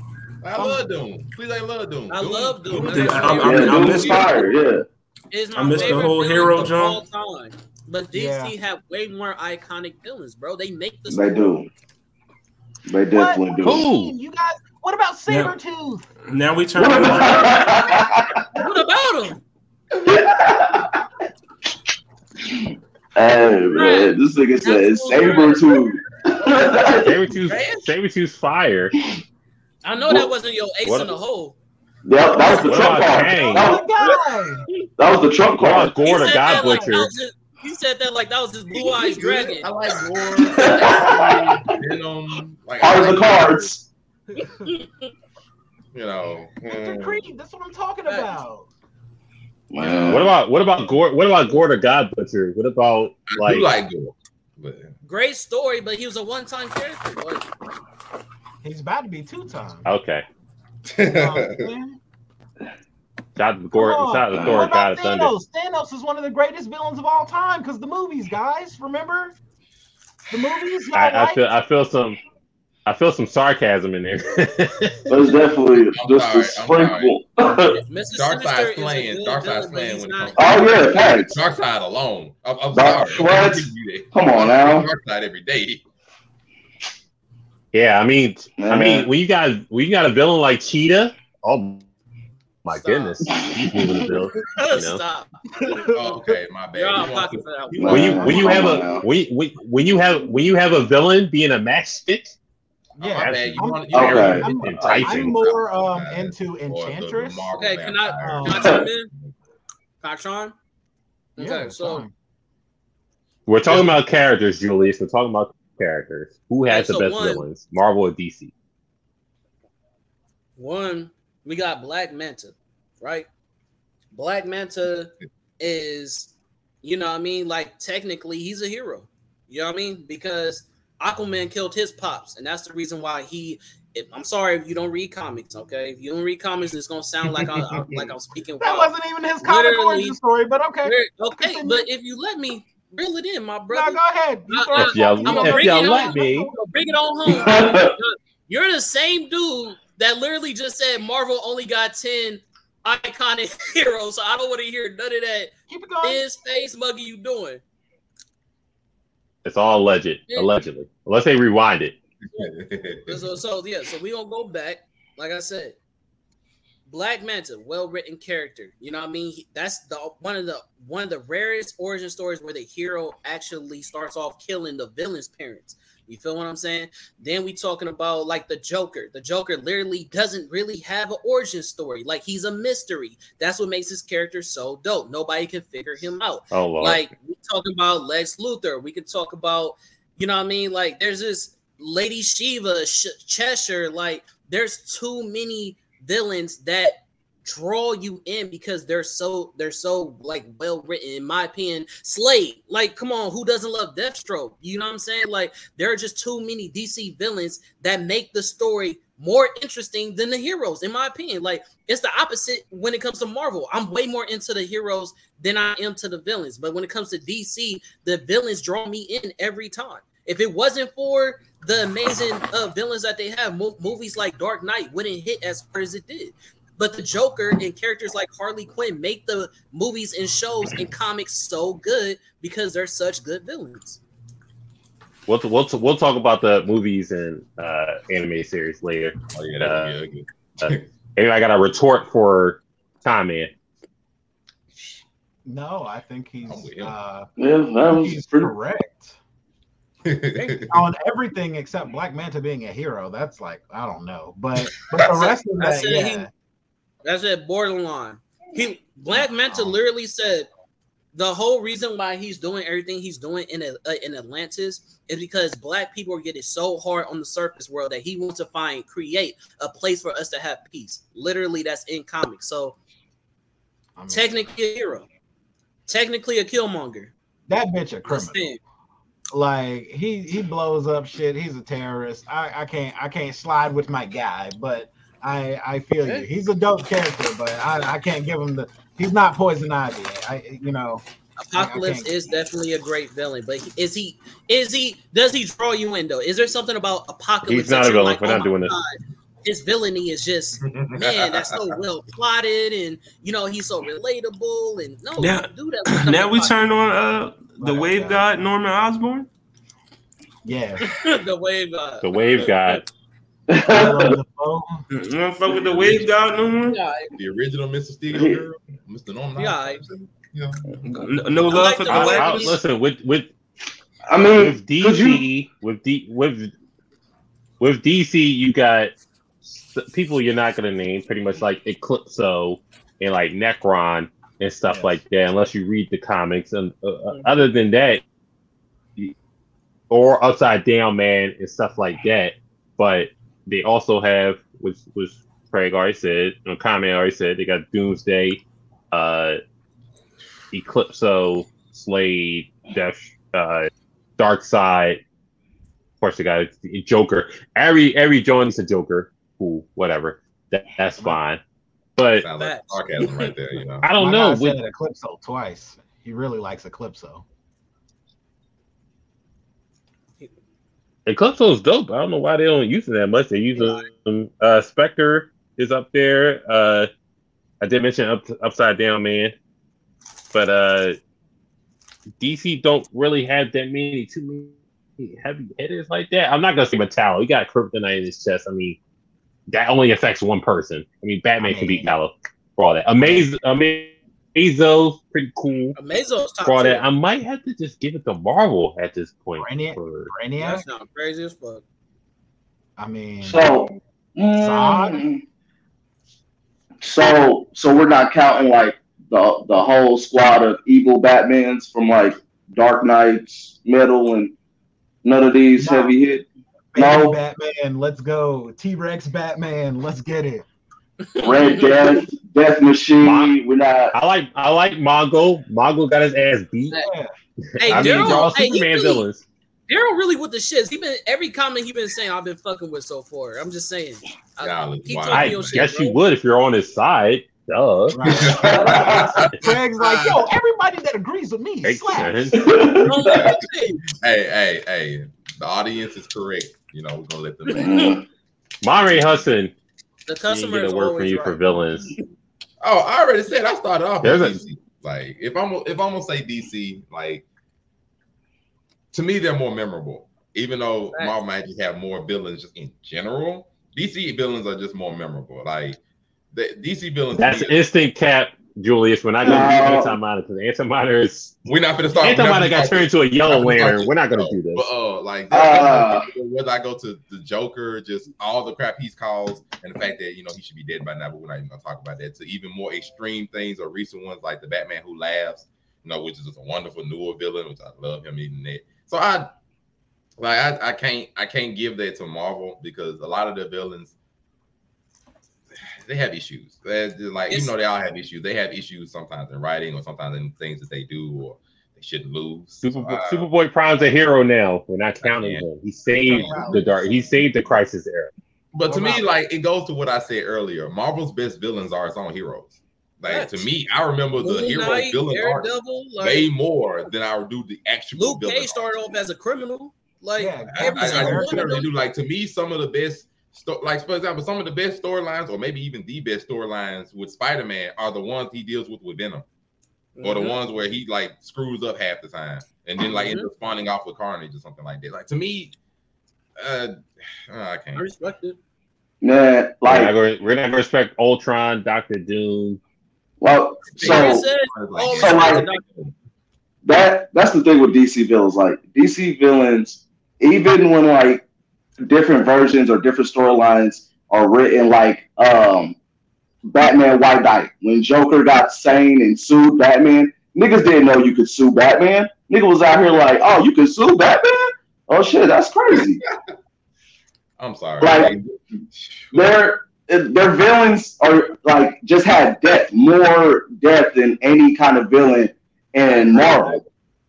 Speaker 10: I love Doom. Please, I love Doom.
Speaker 2: I love Doom.
Speaker 10: Doom
Speaker 2: That's
Speaker 10: is
Speaker 2: my
Speaker 1: I- I
Speaker 2: favorite.
Speaker 3: Yeah,
Speaker 1: I
Speaker 3: Doom's
Speaker 1: missed-
Speaker 3: Yeah.
Speaker 2: Is my
Speaker 1: I missed the whole hero,
Speaker 2: of
Speaker 1: John.
Speaker 2: all time. But DC have way more iconic villains, bro. They make the
Speaker 3: They
Speaker 2: story.
Speaker 3: do. They definitely
Speaker 9: What?
Speaker 3: do.
Speaker 9: Do you
Speaker 8: Who?
Speaker 9: You guys, what about
Speaker 1: Yeah.
Speaker 9: Sabretooth?
Speaker 1: Now we turn.
Speaker 3: What
Speaker 2: What about him?
Speaker 3: Hey man, this nigga said saber tooth.
Speaker 8: Sabretooth, Sabretooth's fire.
Speaker 2: I know that wasn't your ace
Speaker 8: What-
Speaker 2: in the hole.
Speaker 3: Yep, that was the Trump card. That was, that was the Trump card.
Speaker 8: about Gorr the God
Speaker 2: that like that
Speaker 8: Butcher?
Speaker 2: was he said that like that was his blue eyes dragon.
Speaker 10: I like Gorr. Venom. Like I
Speaker 3: Cards
Speaker 10: like
Speaker 3: the cards.
Speaker 10: You know.
Speaker 9: Mr.
Speaker 10: mm.
Speaker 9: Creed, that's what I'm talking about.
Speaker 3: Man.
Speaker 8: What about what about Gorr? What about Gorr the God Butcher? What about
Speaker 10: I
Speaker 8: like?
Speaker 10: do like Gorr. But
Speaker 2: Great story, but he was a one-time character. But
Speaker 9: He's about to be two times.
Speaker 8: Okay,
Speaker 9: You know what I'm
Speaker 8: shout out to
Speaker 9: Gorr.
Speaker 8: Shout out to Thor,
Speaker 9: What
Speaker 8: God
Speaker 9: about
Speaker 8: of Thunder.
Speaker 9: Thanos? Thanos is one of the greatest villains of all time because the movies, guys. Remember the movies? Y'all
Speaker 8: I, I feel I feel some I feel some sarcasm in there.
Speaker 3: That's definitely just
Speaker 10: sorry,
Speaker 3: a sprinkle. oh
Speaker 2: Mr.
Speaker 10: Dark
Speaker 2: Sinister
Speaker 10: Side
Speaker 2: is a
Speaker 10: Darkseid
Speaker 2: villain, but
Speaker 10: slaying when it
Speaker 2: not-
Speaker 10: comes.
Speaker 3: yeah, thanks.
Speaker 10: Darkseid alone. I'm, I'm
Speaker 3: Dark
Speaker 10: sorry.
Speaker 3: Side?
Speaker 10: I'll give you that.
Speaker 3: Come on now.
Speaker 10: Darkseid every day.
Speaker 8: Yeah, I mean, I mean, when you got when you got a villain like Cheetah, oh my
Speaker 2: Stop.
Speaker 8: goodness, he's moving the bill. You know?
Speaker 2: Stop.
Speaker 10: Oh, okay, my bad.
Speaker 2: You're
Speaker 10: You
Speaker 2: out of
Speaker 10: want
Speaker 2: pocket
Speaker 10: to-
Speaker 2: for
Speaker 10: you.
Speaker 8: When you when you have a when, when, when you have when you have a villain being a matchstick,
Speaker 10: Oh,
Speaker 9: Yeah,
Speaker 10: my bad. You
Speaker 9: I'm-
Speaker 10: want, you
Speaker 3: Okay.
Speaker 9: I'm. I'm more um, into
Speaker 10: Or the- the
Speaker 9: Enchantress.
Speaker 2: Okay, can I
Speaker 10: Vampire.
Speaker 2: can I chime in? Can I? Okay,
Speaker 9: Yeah,
Speaker 2: so
Speaker 9: fine.
Speaker 8: we're talking about characters, Julius. We're talking about characters. Who has
Speaker 2: Okay,
Speaker 8: the
Speaker 2: so
Speaker 8: best
Speaker 2: one-
Speaker 8: villains, Marvel or DC?
Speaker 2: one, we got Black Manta, right? Black Manta is, You know what I mean? Like technically, he's a hero. You know what I mean? Because Aquaman killed his pops, and that's the reason why he. If, I'm sorry if you don't read comics. Okay, if you don't read comics, it's gonna sound like I, I like I'm speaking.
Speaker 9: That
Speaker 2: wild.
Speaker 9: wasn't even his comic
Speaker 2: Literally-
Speaker 9: origin story, but okay.
Speaker 2: Okay, but if you let me reel it in, my
Speaker 9: No,
Speaker 2: brother.
Speaker 9: go ahead. You
Speaker 2: Uh,
Speaker 9: throw it
Speaker 8: If y'all,
Speaker 9: back.
Speaker 2: I'ma
Speaker 8: if
Speaker 2: bring
Speaker 8: y'all
Speaker 2: it
Speaker 8: let
Speaker 2: on.
Speaker 8: me,
Speaker 2: I'ma bring it on home. You're the same dude that literally just said Marvel only got 10 iconic heroes. So I don't want to hear none of that.
Speaker 9: Keep it going.
Speaker 2: Is face muggy you doing?
Speaker 8: it's all alleged,
Speaker 2: Yeah.
Speaker 8: allegedly. Unless they rewind it.
Speaker 2: So, so yeah, so we gonna go back. Like I said, Black Manta, well written character. You know what I mean? He- That's the one of the one of the rarest origin stories where the hero actually starts off killing the villain's parents. You feel what I'm saying? Then we talking about like the Joker. The Joker literally doesn't really have an origin story. Like he's a mystery. That's what makes his character so dope. Nobody can figure him out.
Speaker 8: Oh lord.
Speaker 2: Like we talking about Lex Luthor. We could talk about, you know what I mean? Like there's this Lady Shiva, Sh- Cheshire. Like there's too many villains that draw you in because they're so they're so like well written in my opinion. Slade like come on who doesn't love deathstroke? You know what i'm saying? Like there are just too many dc villains that make the story more interesting than the heroes in my opinion. Like it's the opposite when it comes to marvel. I'm way more into the heroes than i am to the villains. But when it comes to dc the villains draw me in every time. If it wasn't for the amazing uh, villains that they have mo- movies like dark knight wouldn't hit as hard as it did but the Joker and characters like Harley Quinn make the movies and shows and comics so good because they're such good villains.
Speaker 8: We'll, we'll, we'll talk about the movies and uh, anime series later.
Speaker 10: Oh yeah,
Speaker 8: Uh,
Speaker 10: yeah, okay.
Speaker 8: Uh, anyway, I got a retort for Time Man.
Speaker 9: No, I think he's
Speaker 10: I'm with him.
Speaker 9: uh,
Speaker 3: Yeah, that was
Speaker 9: he's
Speaker 3: pretty.
Speaker 9: correct on everything except Black Manta being a hero. That's like I don't know, but but the rest of that,
Speaker 2: said
Speaker 9: yeah.
Speaker 2: he- That's it. borderline. He Black Manta literally said the whole reason why he's doing everything he's doing in uh, in Atlantis is because black people are getting so hard on the surface world that he wants to find create a place for us to have peace. Literally, that's in comics. So
Speaker 9: I mean,
Speaker 2: technically a hero, technically a killmonger.
Speaker 9: that bitch a
Speaker 2: That's
Speaker 9: criminal.
Speaker 2: It.
Speaker 9: Like he he blows up shit. He's a terrorist. I I can't I can't slide with my guy, but I I feel you. He's a dope character, but I I can't give him the. He's not poison ivy. I you know.
Speaker 2: Apocalypse
Speaker 9: can't-
Speaker 2: is definitely a great villain, but he- is he is he does he draw you in though? Is there something about Apocalypse?
Speaker 8: He's not a villain.
Speaker 2: like,
Speaker 8: We're
Speaker 2: "Oh
Speaker 8: not
Speaker 2: my
Speaker 8: doing this."
Speaker 2: God, His villainy is just man, that's so well plotted, and you know he's so relatable, and no,
Speaker 1: Now-
Speaker 2: don't that.
Speaker 1: Now we
Speaker 2: Apocalypse.
Speaker 1: turn on uh the
Speaker 9: Right,
Speaker 1: wave god Norman Osborn.
Speaker 9: Yeah.
Speaker 2: the wave. Uh,
Speaker 8: The Wave God.
Speaker 1: You don't fuck with the wave god no more.
Speaker 2: Yeah,
Speaker 10: the original Mr. Steel girl, Mr. Norman.
Speaker 2: Yeah,
Speaker 10: Osborn. yeah.
Speaker 1: No, no
Speaker 2: I
Speaker 1: love
Speaker 2: like
Speaker 1: for
Speaker 2: the
Speaker 1: the
Speaker 8: I, I, listen with with
Speaker 3: I mean,
Speaker 8: with
Speaker 3: could you?
Speaker 8: DC with D with with DC you got people you're not gonna name pretty much like Eclipso and like Nekron and stuff
Speaker 9: Yes.
Speaker 8: like that unless you read the comics and uh, uh, other than that or Upside Down Man and stuff like that but they also have which was Craig already said and comment already said they got Doomsday uh Eclipso Slade Death uh Darkseid. Of course, they got Joker. Every every joins a Joker. Cool, whatever. That, that's fine. But
Speaker 10: Sounds like
Speaker 2: Facts.
Speaker 10: sarcasm right there, you know.
Speaker 8: I don't
Speaker 9: My
Speaker 8: know.
Speaker 9: guy
Speaker 8: With,
Speaker 9: said Eclipso twice. He really likes Eclipso.
Speaker 8: Eclipso's dope. I don't know why they don't use it that much. They use them. Uh, Spectre is up there. Uh, I did mention up, Upside Down Man, but uh, DC don't really have that many too many heavy hitters like that. I'm not gonna say Metallo. He got kryptonite in his chest. I mean, that only affects one person. I mean, Batman can beat Metallo for all that. Amazing, Amazo's pretty cool.
Speaker 2: Amazo's top
Speaker 8: For all that. I might have to just give it to Marvel at this point.
Speaker 9: Brainiac,
Speaker 8: for-
Speaker 2: That
Speaker 9: Brainiac.
Speaker 2: sounds crazy as fuck.
Speaker 9: I mean,
Speaker 3: So, mm, so, so we're not counting like the the whole squad of evil Batmans from like Dark Nights, Metal, and none of these
Speaker 9: No.
Speaker 3: heavy hit.
Speaker 9: Baby
Speaker 3: No.
Speaker 9: Batman, let's go. T Rex Batman, let's get it.
Speaker 3: Red Death, Death Machine. We're not.
Speaker 8: I like I like Mongo. Mongo got his ass beat.
Speaker 2: Hey,
Speaker 8: I mean,
Speaker 2: Daryl,
Speaker 8: y'all
Speaker 2: hey, he
Speaker 8: Superman
Speaker 2: really-
Speaker 8: villains.
Speaker 2: Daryl really with the shits. He been every comment he been saying. I've been fucking with so far. I'm just saying. I,
Speaker 10: Golly,
Speaker 2: he
Speaker 10: wow.
Speaker 8: I
Speaker 2: your shit,
Speaker 8: guess
Speaker 2: bro.
Speaker 8: you would if you're on his side. Duh.
Speaker 9: Craig's like, yo, everybody that agrees with me
Speaker 8: Makes
Speaker 9: slaps.
Speaker 8: sense.
Speaker 2: Don't let me say.
Speaker 10: hey, hey, hey. The audience is correct. You know, we're gonna let them. know.
Speaker 8: Monterey Hudson.
Speaker 2: The
Speaker 8: You
Speaker 2: customer
Speaker 8: get
Speaker 2: is
Speaker 8: a word for
Speaker 2: always
Speaker 8: you for villains.
Speaker 10: Oh, I already said I started off
Speaker 8: There's
Speaker 10: with
Speaker 8: a-
Speaker 10: DC. Like, if I'm if I'm gonna say DC, like to me, they're more memorable. Even though
Speaker 2: Facts.
Speaker 10: Marvel might just have more villains just in general, DC villains are just more memorable. Like the DC villains.
Speaker 8: That's
Speaker 10: me,
Speaker 8: instant cap, Julius. We're not gonna do
Speaker 3: No.
Speaker 8: anti-monitor because anti-monitor is
Speaker 10: we're not gonna start.
Speaker 8: anti-monitor
Speaker 10: gonna
Speaker 8: got turned into a yellow
Speaker 10: we're not gonna
Speaker 8: lantern. We're not gonna
Speaker 10: this,
Speaker 8: do this.
Speaker 10: But uh, like
Speaker 3: Uh.
Speaker 10: whether I go to the Joker, just all the crap he's caused, and the fact that you know he should be dead by now, but we're not even gonna talk about that. To even more extreme things or recent ones like the Batman Who Laughs, you know, which is just a wonderful newer villain, which I love him even that. So I like I, I can't I can't give that to Marvel because a lot of the villains they have issues. They're just like even
Speaker 2: It's-
Speaker 10: though they all have issues, they have issues sometimes in writing or sometimes in things that they do or they shouldn't lose.
Speaker 8: Super,
Speaker 10: So, I- uh,
Speaker 8: Superboy Prime's a hero now. We're not counting
Speaker 10: Yeah.
Speaker 8: him. He saved the dark. He saved the crisis era.
Speaker 10: But to me, like it goes to what I said earlier. Marvel's best villains are its own heroes. Like
Speaker 2: Facts.
Speaker 10: to me, I remember the
Speaker 2: Moon
Speaker 10: hero
Speaker 2: Knight,
Speaker 10: villain arc
Speaker 2: Daredevil, like
Speaker 10: way more than I do the actual
Speaker 2: Luke
Speaker 10: villain.
Speaker 2: Cage
Speaker 10: arc.
Speaker 2: started off as a criminal. Like
Speaker 9: Yeah,
Speaker 10: I,
Speaker 2: every
Speaker 10: I, I
Speaker 2: single one of
Speaker 10: certainly do. Like to me, some of the best, sto- like for example, some of the best storylines, or maybe even the best storylines with Spider-Man, are the ones he deals with with Venom, or the
Speaker 2: Mhm.
Speaker 10: ones where he like screws up half the time, and then like ends
Speaker 2: Mhm.
Speaker 10: up spawning off with Carnage or something like that. Like to me, uh, I
Speaker 2: I
Speaker 10: can't.
Speaker 2: I respect it.
Speaker 3: Man,
Speaker 8: We're not,
Speaker 3: like,
Speaker 8: going, we're not gonna respect Ultron, Doctor Doom.
Speaker 3: well, so
Speaker 2: Like I said,
Speaker 10: Like,
Speaker 2: all
Speaker 3: so, like- that that's the thing with DC villains. Like DC villains, even when like different versions or different storylines are written, like um Batman White Knight, when Joker got sane and sued Batman, niggas didn't know you could sue Batman. Nigga was out here like, oh, you can sue Batman? Oh shit, that's crazy.
Speaker 10: I'm sorry.
Speaker 3: Like, their their villains are like just had depth, more depth than any kind of villain in Marvel.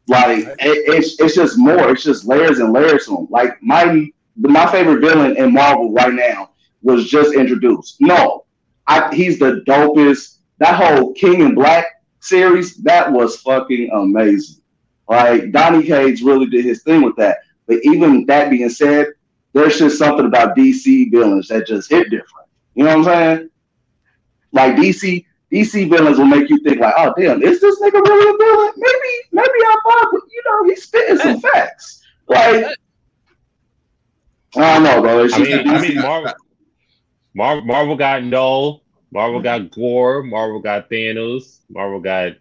Speaker 3: Like it, it's it's just more. It's just layers and layers to them. Like my my favorite villain in Marvel right now was just introduced. No, I, he's the dopest. That whole King in Black series that was fucking amazing. Like Donny Cates really did his thing with that. But even that being said, there's just something about DC villains that just hit different. You know what I'm saying? Like DC, DC villains will make you think like, oh damn, is this nigga really a villain? Maybe, maybe I fuck with you know he's spitting some facts. Like I don't know, bro. It's
Speaker 8: I mean, I mean, Marvel, Marvel, Marvel got Knull. Marvel got Gorr. Marvel got Thanos. Marvel got,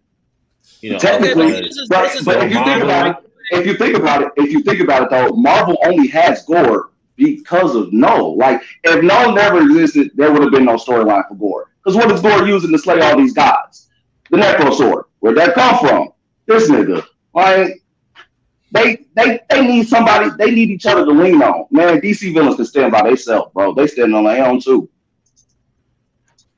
Speaker 8: you know,
Speaker 3: Technically,
Speaker 2: but
Speaker 3: but, but if you think about it, if you think about it, if you think about it though, Marvel only has Gorr because of Knull. Like if Knull never existed, there would have been no storyline for Gorr. Because what is Gorr using to slay all these gods? The Necro Sword. Where'd that come from? This nigga. Like they they they need somebody. They need each other to lean on. Man, DC villains can stand by themselves, bro. They stand on their own too.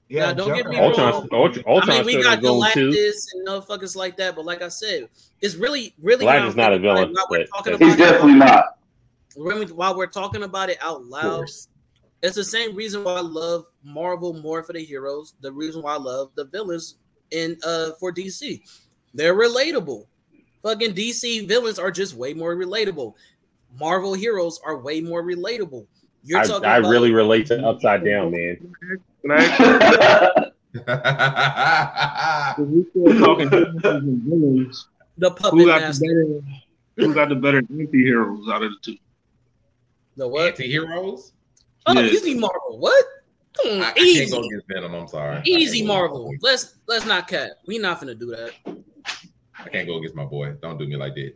Speaker 9: Yeah,
Speaker 2: Now, don't get
Speaker 9: Joker.
Speaker 2: me
Speaker 8: Ultron,
Speaker 2: wrong.
Speaker 8: Ultron,
Speaker 2: I mean, we got
Speaker 8: going too.
Speaker 2: Galactus and motherfuckers like that, but like I said, it's really, really.
Speaker 8: Galactus
Speaker 2: now
Speaker 8: not a
Speaker 2: I'm thinking about
Speaker 8: villain,
Speaker 2: it, we're
Speaker 8: but-
Speaker 2: talking
Speaker 3: He's
Speaker 2: about it,
Speaker 3: definitely not.
Speaker 2: while we're talking about it out loud, it's the same reason why I love Marvel more for the heroes. The reason why I love the villains in uh for DC, they're relatable. Fucking DC villains are just way more relatable. Marvel heroes are way more relatable. You're
Speaker 8: I,
Speaker 2: talking
Speaker 8: I
Speaker 2: about
Speaker 8: really relate to Upside Down, man.
Speaker 1: Can I If we still talking differences in villains,
Speaker 2: the puppet
Speaker 1: who got
Speaker 2: master.
Speaker 1: the better? Who got the better anti-heroes out of the two?
Speaker 2: The what?
Speaker 10: Anti-heroes?
Speaker 2: Oh,
Speaker 1: Yes.
Speaker 2: easy Marvel. What? Come on,
Speaker 10: I, I
Speaker 2: easy,
Speaker 10: can't go against Venom. I'm sorry.
Speaker 2: Easy Marvel. Let's let's not cat. We not finna do that.
Speaker 10: I can't go against my boy. Don't do me like that.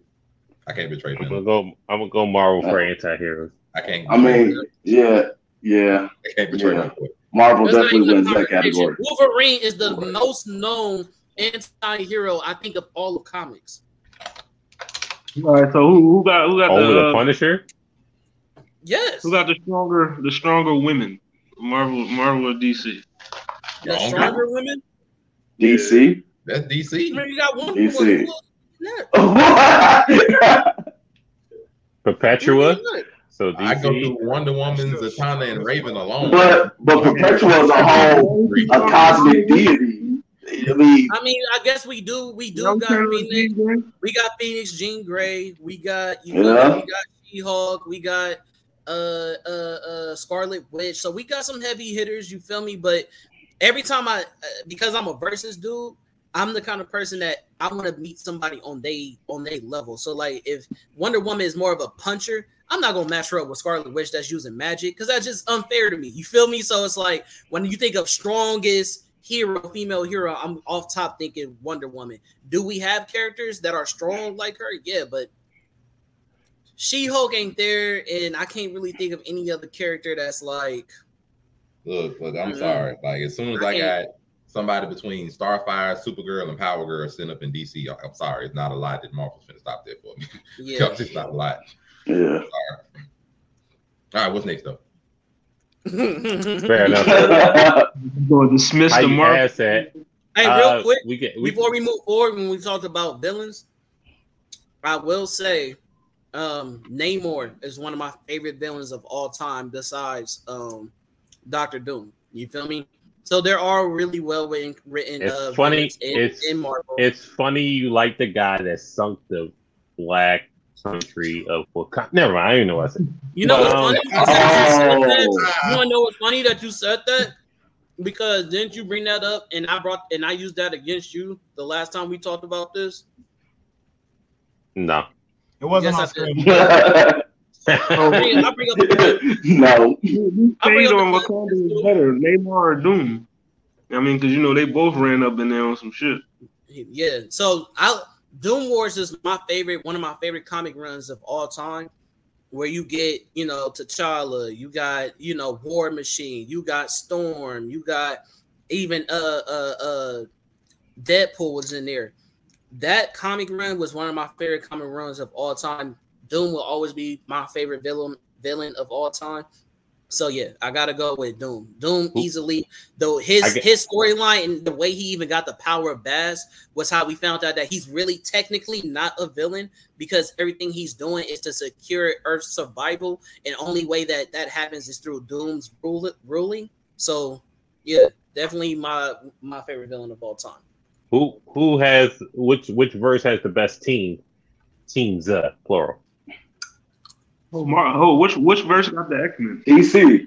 Speaker 10: I can't betray
Speaker 8: I'm gonna go. I'm gonna go Marvel for anti-heroes.
Speaker 10: I can't.
Speaker 3: I mean, yeah, yeah.
Speaker 10: I can't betray
Speaker 3: yeah.
Speaker 10: my boy.
Speaker 3: Marvel
Speaker 2: That's not
Speaker 3: definitely
Speaker 2: even a
Speaker 3: wins that category.
Speaker 2: Wolverine is the most known anti-hero I think of all of comics.
Speaker 1: All right, so who, who got who got
Speaker 8: Over
Speaker 1: the,
Speaker 8: the Punisher.
Speaker 2: Yes.
Speaker 1: who got the stronger the stronger women? Marvel, Marvel or DC?
Speaker 2: The
Speaker 10: Stronger?
Speaker 2: stronger women.
Speaker 3: DC.
Speaker 10: That's DC.
Speaker 2: I mean, you got Wonder
Speaker 3: DC.
Speaker 2: Woman. who else?
Speaker 8: Perpetua. So
Speaker 10: I go
Speaker 8: DC.
Speaker 10: through Wonder Woman, Zatanna, and Raven alone.
Speaker 3: but but Perpetua is a whole a cosmic deity. I mean,
Speaker 2: I mean, I guess we do. We do got Phoenix. We got Phoenix, Jean Grey. We got you know,
Speaker 3: Yeah.
Speaker 2: we got She Hulk. We got uh uh uh Scarlet Witch. So we got some heavy hitters. You feel me? But every time I, uh, because I'm a versus dude, I'm the kind of person that I want to meet somebody on they on their level. So like, if Wonder Woman is more of a puncher. I'm not gonna match her up with Scarlet Witch that's using magic because that's just unfair to me. You feel me? So it's like when you think of strongest hero, female hero, I'm off top thinking Wonder Woman. Do we have characters that are strong like her? Yeah, but She Hulk ain't there, and I can't really think of any other character that's like.
Speaker 10: Look, look, I'm sorry. Like as soon as
Speaker 2: I
Speaker 10: I got somebody between Starfire, Supergirl, and Power Girl sitting up in DC, I- I'm sorry, it's not a lot that Marvel's gonna stop there for me.
Speaker 2: Yeah.
Speaker 10: it's not a lot.
Speaker 3: Yeah.
Speaker 10: Sorry. All right, what's next though?
Speaker 8: Fair enough.
Speaker 12: Gonna dismiss
Speaker 8: How
Speaker 12: the
Speaker 8: you
Speaker 12: mark.
Speaker 8: ask that?
Speaker 2: Hey, real
Speaker 8: Uh,
Speaker 2: quick,
Speaker 8: we get we,
Speaker 2: before we move forward, when we talked about villains, I will say um Namor is one of my favorite villains of all time, besides um Doctor Doom. You feel me? So there are really well written, written
Speaker 8: It's
Speaker 2: uh,
Speaker 8: funny.
Speaker 2: in,
Speaker 8: It's
Speaker 2: in Marvel.
Speaker 8: it's funny you like the guy that sunk the black country of Wakanda. Never mind. I don't know what I said.
Speaker 2: You know what's
Speaker 8: But, um,
Speaker 2: funny? That you said
Speaker 3: Oh.
Speaker 2: that? You want to know what's funny that you said that? Because didn't you bring that up and I brought and I used that against you the last time we talked about this?
Speaker 8: No.
Speaker 9: It wasn't
Speaker 2: Yes,
Speaker 9: on
Speaker 2: I
Speaker 9: screen.
Speaker 2: I bring, I bring up the
Speaker 3: no.
Speaker 12: Who
Speaker 2: I bring
Speaker 12: stayed on Wakanda is better, Namor or Doom? I mean, because you know they both ran up in there on some shit.
Speaker 2: Yeah. So I Doom Wars is my favorite, one of my favorite comic runs of all time. Where you get, you know, T'Challa, you got, you know, War Machine, you got Storm, you got even uh uh uh Deadpool was in there. That comic run was one of my favorite comic runs of all time. Doom will always be my favorite villain villain of all time. So yeah, I gotta go with Doom. Doom easily, though his
Speaker 8: get-
Speaker 2: his storyline and the way he even got the power of Baz was how we found out that he's really technically not a villain because everything he's doing is to secure Earth's survival, and only way that that happens is through Doom's rule, ruling. So yeah, definitely my my favorite villain of all time.
Speaker 8: Who who has which which verse has the best team? Teams, uh, plural.
Speaker 12: Oh, Mar- oh, which which verse got the X Men?
Speaker 3: DC.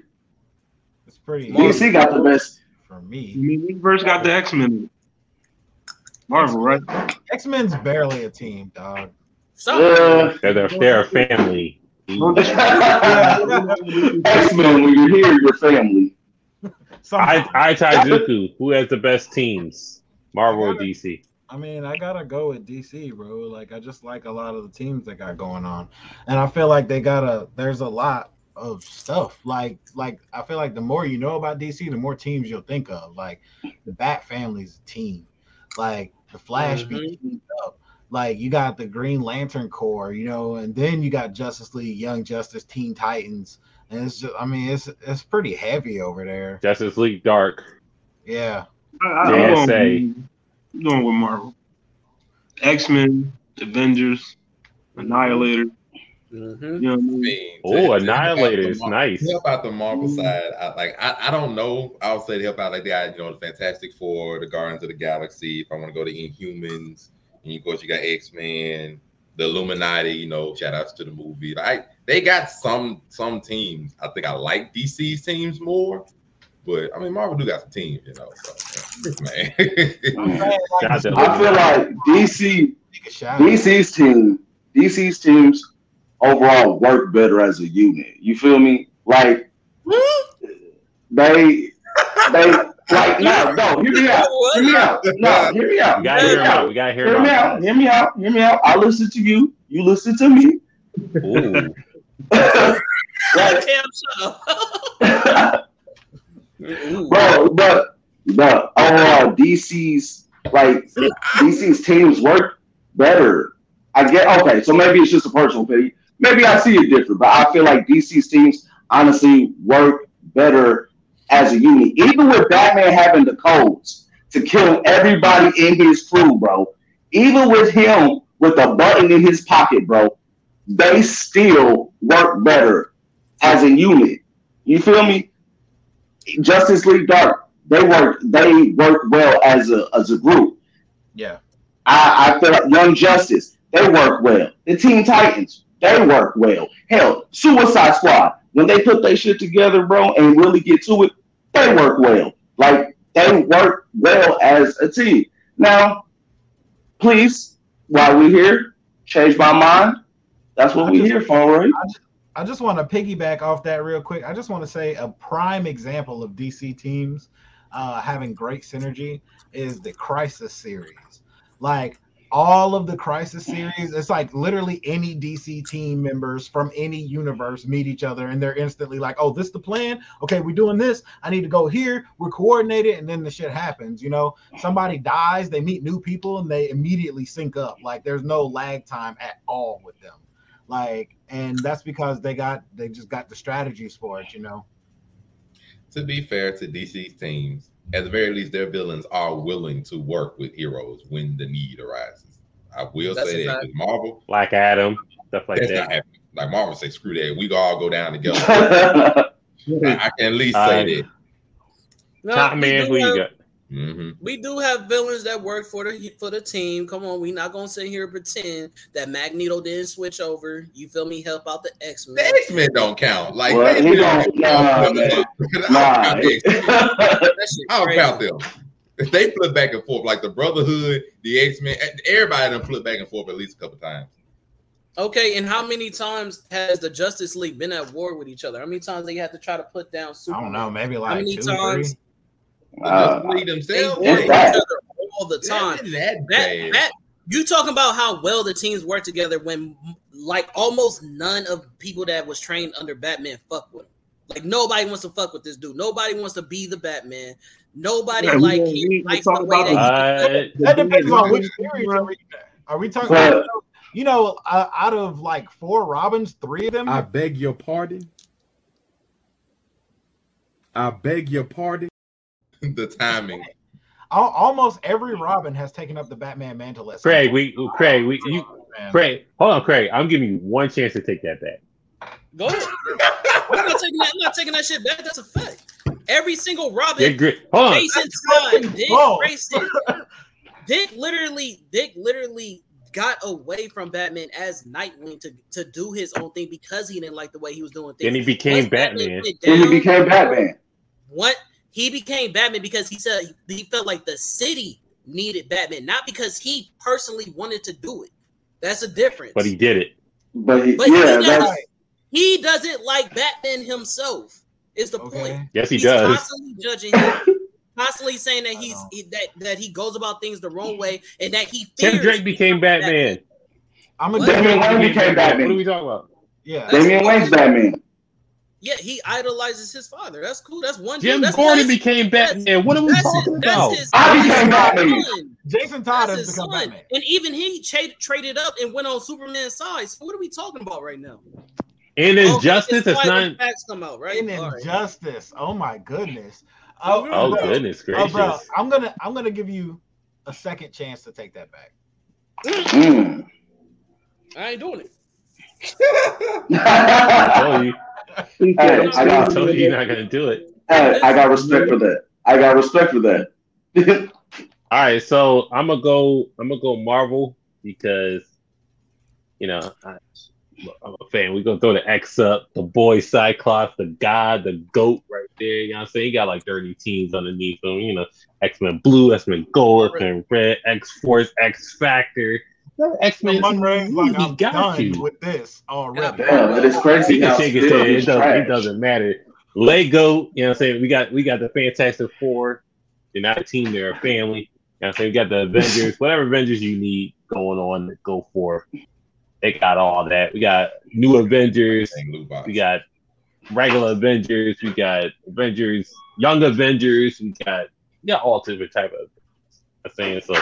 Speaker 9: It's pretty
Speaker 3: DC got the best.
Speaker 9: for
Speaker 12: I
Speaker 9: me.
Speaker 12: mean, which verse got the X Men? Marvel, right?
Speaker 9: X Men's barely a team, dog.
Speaker 2: Stop.
Speaker 3: Yeah.
Speaker 8: They're they're, they're a family.
Speaker 3: X Men, when you're here, your family.
Speaker 8: So I
Speaker 9: Somehow.
Speaker 8: I Taizuku. Who has the best teams? Marvel or DC?
Speaker 9: I mean, I gotta go with DC, bro. Like, I just like a lot of the teams they got going on, and I feel like they got a. There's a lot of stuff. Like, like I feel like the more you know about DC, the more teams you'll think of. Like, the Bat Family's a team. Like the Flash be mm-hmm. teamed up. Like you got the Green Lantern Corps, you know, and then you got Justice League, Young Justice, Teen Titans, and it's just. I mean, it's it's pretty heavy over there.
Speaker 8: Justice League Dark.
Speaker 9: Yeah.
Speaker 12: I, I,
Speaker 8: JSA.
Speaker 12: I'm going, with Marvel. X Men, Avengers, Annihilator.
Speaker 2: Mhm.
Speaker 12: You know what I mean?
Speaker 10: mean,
Speaker 8: Oh,
Speaker 10: to- to help out
Speaker 8: Annihilator
Speaker 10: the
Speaker 8: is nice.
Speaker 10: to Help out the Marvel side. I, like I, I don't know. I would say to help out like they got you know the Fantastic Four, the Guardians of the Galaxy. If I want to go to Inhumans, and of course you got X Men, the Illuminati. You know, shout outs to the movie. Like they got some some teams. I think I like DC's teams more. But I mean, Marvel do got some teams, you know. So, man.
Speaker 8: Shout out to
Speaker 3: I feel like DC,
Speaker 9: Take a shout out.
Speaker 3: DC's team, DC's teams overall work better as a unit. You feel me? Like hmm? they, they like no, no. Hear me out. Hear me out. No, hear me out.
Speaker 8: We gotta
Speaker 3: Hear
Speaker 8: hear
Speaker 3: me
Speaker 8: him out.
Speaker 3: out.
Speaker 8: We gotta hear
Speaker 3: Hear
Speaker 8: him
Speaker 3: me
Speaker 8: out.
Speaker 3: out. Hear me out. Hear me out. I listen to you. You listen to me.
Speaker 8: Ooh.
Speaker 3: Like,
Speaker 2: Cam, shut
Speaker 3: bro, but but overall, oh, DC's like DC's teams work better. I get okay, so maybe it's just a personal opinion. Maybe I see it different, but I feel like DC's teams honestly work better as a unit. Even with Batman having the codes to kill everybody in his crew, bro. Even with him with a button in his pocket, bro, they still work better as a unit. You feel me? Justice League Dark, they work they work well as a as a group.
Speaker 9: Yeah.
Speaker 3: I, I feel like Young Justice, they work well. The Teen Titans, they work well. Hell, Suicide Squad, when they put their shit together, bro, and really get to it, they work well. Like they work well as a team. Now, please, while we're here, change my mind. That's what we're here for, right?
Speaker 9: I just, I just want to piggyback off that real quick. I just want to say a prime example of DC teams uh, having great synergy is the Crisis series. Like all of the Crisis series, it's like literally any DC team members from any universe meet each other and they're instantly like, oh, this the plan. Okay, we're doing this. I need to go here. We're coordinated, and then the shit happens. You know, somebody dies, they meet new people, and they immediately sync up. Like there's no lag time at all with them. Like, and that's because they got they just got the strategies for it, you know.
Speaker 10: To be fair to DC's teams, at the very least, their villains are willing to work with heroes when the need arises. I will
Speaker 2: That's
Speaker 10: say
Speaker 2: a
Speaker 10: that with Marvel,
Speaker 8: Black Adam, stuff like
Speaker 10: that's
Speaker 8: that.
Speaker 10: not happening. Like Marvel say, screw that. We all go down together. I, I can at least say that.
Speaker 2: No,
Speaker 8: Top man, who you got?
Speaker 10: Hmm
Speaker 2: We do have villains that work for the for the team. Come on, we not gonna sit here and pretend that Magneto didn't switch over. You feel me? Help out the X Men.
Speaker 10: The X Men don't count. Like
Speaker 3: Well,
Speaker 10: they
Speaker 3: he
Speaker 10: don't
Speaker 3: don't- nah,
Speaker 10: count.
Speaker 3: man.
Speaker 10: I'll count the X-Men.
Speaker 2: That shit
Speaker 10: I'll count them. If they flip back and forth, like the Brotherhood, the X Men, everybody done flip back and forth at least a couple times.
Speaker 2: Okay, and how many times has the Justice League been at war with each other? How many times they have to try to put down
Speaker 9: I don't know, maybe
Speaker 2: How
Speaker 9: like
Speaker 2: many
Speaker 9: two,
Speaker 2: times
Speaker 9: three.
Speaker 10: The
Speaker 3: Uh,
Speaker 10: Justice
Speaker 2: they
Speaker 10: themselves,
Speaker 2: war with each
Speaker 3: bad.
Speaker 2: other all the time?
Speaker 10: That, that
Speaker 2: That you talking about how well the teams work together when like almost none of people that was trained under Batman fuck with him. Like nobody wants to fuck with this dude. Nobody wants to be the Batman. Nobody
Speaker 12: Yeah,
Speaker 2: like
Speaker 12: gonna-
Speaker 2: he
Speaker 12: we
Speaker 2: likes
Speaker 12: talk
Speaker 2: the way
Speaker 12: about
Speaker 2: that he
Speaker 8: Uh,
Speaker 9: That depends on which series are we, are we talking
Speaker 3: But-
Speaker 9: about. You know, uh, out of like four Robins, three of them.
Speaker 11: I beg your pardon. I beg your pardon.
Speaker 10: The timing.
Speaker 9: almost every Robin has taken up the Batman mantle. at some
Speaker 8: Craig,
Speaker 9: point.
Speaker 8: we Craig, we you
Speaker 9: Man.
Speaker 8: Craig, hold on, Craig. I'm giving you one chance to take that back.
Speaker 2: Go ahead. I'm not taking that. I'm not taking that shit back. That's a fact. Every single Robin,
Speaker 8: Dick Gri- hold on.
Speaker 2: Jason Todd, Dick
Speaker 9: false.
Speaker 2: Grayson, Dick literally, Dick literally got away from Batman as Nightwing to, to do his own thing because he didn't like the way he was doing things.
Speaker 8: Then he became
Speaker 2: Once
Speaker 8: Batman.
Speaker 2: went
Speaker 3: Then he became Batman.
Speaker 2: What he became Batman because he said he felt like the city needed Batman, not because he personally wanted to do it. That's a difference.
Speaker 8: But he did it.
Speaker 3: But, he,
Speaker 2: But he doesn't,
Speaker 3: that's
Speaker 2: he doesn't like Batman himself. Is the
Speaker 9: Okay.
Speaker 2: point?
Speaker 8: Yes, he
Speaker 2: he's
Speaker 8: does.
Speaker 2: constantly judging him, constantly saying that he's uh-huh. he, that that he goes about things the wrong way and that he
Speaker 8: Tim Drake became Batman.
Speaker 9: I'm a
Speaker 3: Damian Wayne became Batman.
Speaker 8: What are we talking about?
Speaker 9: yeah.
Speaker 3: Damian Wayne's Batman.
Speaker 2: Yeah, he idolizes his father. That's cool. That's one.
Speaker 8: Jim.
Speaker 2: That's
Speaker 8: Gordon
Speaker 2: that's-
Speaker 8: became Batman. What are we talking
Speaker 2: his,
Speaker 8: about?
Speaker 2: That's his,
Speaker 3: I became Batman.
Speaker 2: son.
Speaker 9: Jason Todd
Speaker 2: That's
Speaker 9: has
Speaker 2: his
Speaker 9: become
Speaker 2: son.
Speaker 9: Batman.
Speaker 2: And even he tra- traded up and went on Superman's side. So what are we talking about right now?
Speaker 8: In
Speaker 2: Okay,
Speaker 8: Injustice,
Speaker 2: it's
Speaker 8: it's not.
Speaker 2: facts come out, right?
Speaker 9: In
Speaker 2: All right.
Speaker 9: injustice. Oh my goodness.
Speaker 2: Oh,
Speaker 8: Oh
Speaker 9: bro.
Speaker 8: goodness
Speaker 9: Oh,
Speaker 8: gracious!
Speaker 9: bro, I'm gonna I'm gonna give you a second chance to take that back.
Speaker 3: Mm.
Speaker 2: I ain't doing it.
Speaker 8: I told you.
Speaker 3: Hey, I got,
Speaker 8: told you you're not gonna do it.
Speaker 3: hey, I got respect for that. I got respect for that.
Speaker 8: All right, so I'm gonna go. I'm gonna go Marvel because you know I, I'm a fan. We gonna throw the X up, the boy Cyclops, the God, the goat right there. You know what I'm saying? He got like 30 teams underneath him. You know, X Men Blue, X Men Gold, X Men Red, X Force, X Factor. X Men.
Speaker 9: One raise like I'm
Speaker 8: got
Speaker 9: done
Speaker 8: you.
Speaker 9: with this already.
Speaker 3: Damn, it is crazy
Speaker 8: He can
Speaker 3: how
Speaker 8: shake his
Speaker 3: still.
Speaker 8: It doesn't, it doesn't matter. Lego, you know what I'm saying? We got we got the Fantastic Four. They're not a team, they're a family. You know what I'm saying? We got the Avengers, whatever Avengers you need going on, go for. They got all that. We got new Avengers.
Speaker 10: Dang, Lou Box.
Speaker 8: We got regular Avengers. We got Avengers, Young Avengers. We got yeah, all different type of. I'm so.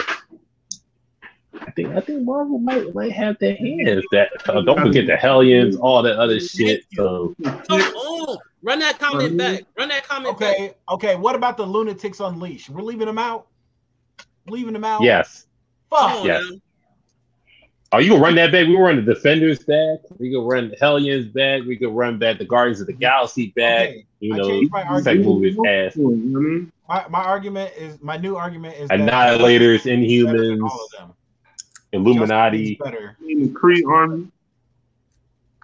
Speaker 8: I think I think Marvel might might have their hands. That uh, don't forget the Hellions, all that other shit. So
Speaker 2: Come run that comment back. Run that comment back.
Speaker 9: Okay, okay. What about the Lunatics Unleashed? We're leaving them out. Leaving them out.
Speaker 8: yes,
Speaker 9: Fuck.
Speaker 8: yes. Oh, you can run that back. We can run the Defenders back. We can run the Hellions back. We can run back the Guardians of the Galaxy back. You know,
Speaker 9: changed my
Speaker 8: second
Speaker 9: argument.
Speaker 8: movie is ass.
Speaker 9: My, my argument is my new argument is
Speaker 8: Annihilators,
Speaker 9: Justice League is better than
Speaker 8: Inhumans,
Speaker 9: all of them.
Speaker 8: Illuminati.
Speaker 9: Justice League ah, is better.
Speaker 12: The Kree army.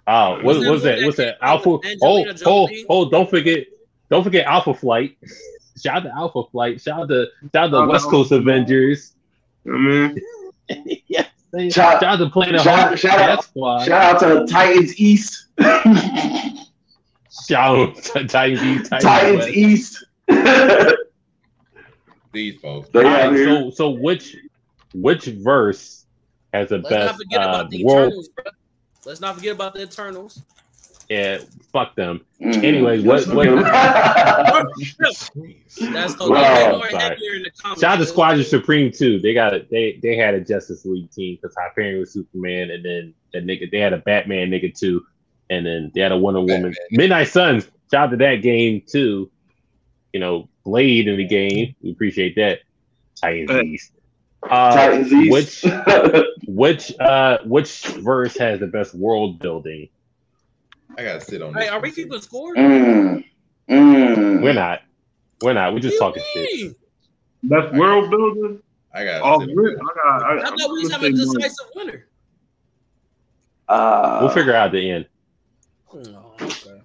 Speaker 8: Oh, what
Speaker 2: Was that
Speaker 8: was that? What's
Speaker 2: that
Speaker 8: that? Alpha. Oh,
Speaker 2: Angelina
Speaker 8: oh, oh! Don't forget, don't forget Alpha Flight. Shout out to Alpha Flight. Shout out to shout out to
Speaker 12: Shout
Speaker 8: West
Speaker 12: to
Speaker 8: Coast Avengers.
Speaker 12: I mean,
Speaker 8: yes.
Speaker 3: Shout-
Speaker 8: Shout out to Planet
Speaker 3: shout- shout out-
Speaker 8: Squad.
Speaker 3: Shout out to Titans East.
Speaker 8: Shout out to Titans East. Titans,
Speaker 3: Titans East.
Speaker 10: These folks.
Speaker 3: They
Speaker 8: right, so so which which verse has the
Speaker 2: Let's not
Speaker 8: best
Speaker 2: forget
Speaker 8: uh,
Speaker 2: about the
Speaker 8: world?
Speaker 2: Eternals, bro. Let's not forget about the Eternals.
Speaker 8: Yeah, fuck them.
Speaker 3: Mm.
Speaker 8: Anyways, what what?
Speaker 2: That's the
Speaker 3: Wow.
Speaker 2: more in the comments.
Speaker 8: Shout out to Squadron Supreme too. They got a, they they had a Justice League team because Hyperion was Superman, and then that nigga they had a Batman nigga too, and then they had a Wonder Woman. Midnight Suns. Shout out to that game too. You know, Blade in the game. We appreciate that. Titans
Speaker 12: Uh,
Speaker 8: East. Uh,
Speaker 3: Titans East.
Speaker 8: Which which uh which verse has the best world building?
Speaker 10: I gotta sit on
Speaker 2: Hey,
Speaker 10: this.
Speaker 2: are we
Speaker 10: one.
Speaker 2: keeping score?
Speaker 3: Mm. Mm.
Speaker 8: We're not. We're not. We're just talking
Speaker 2: you
Speaker 8: shit.
Speaker 2: mean?
Speaker 12: that's world building.
Speaker 10: I gotta
Speaker 12: Oh,
Speaker 10: sit on
Speaker 12: really?
Speaker 10: this.
Speaker 12: I got. I,
Speaker 2: I thought we was
Speaker 12: I'm
Speaker 2: having a
Speaker 12: gonna
Speaker 2: decisive winner.
Speaker 3: Uh,
Speaker 8: We'll figure out the end.
Speaker 2: Oh, okay.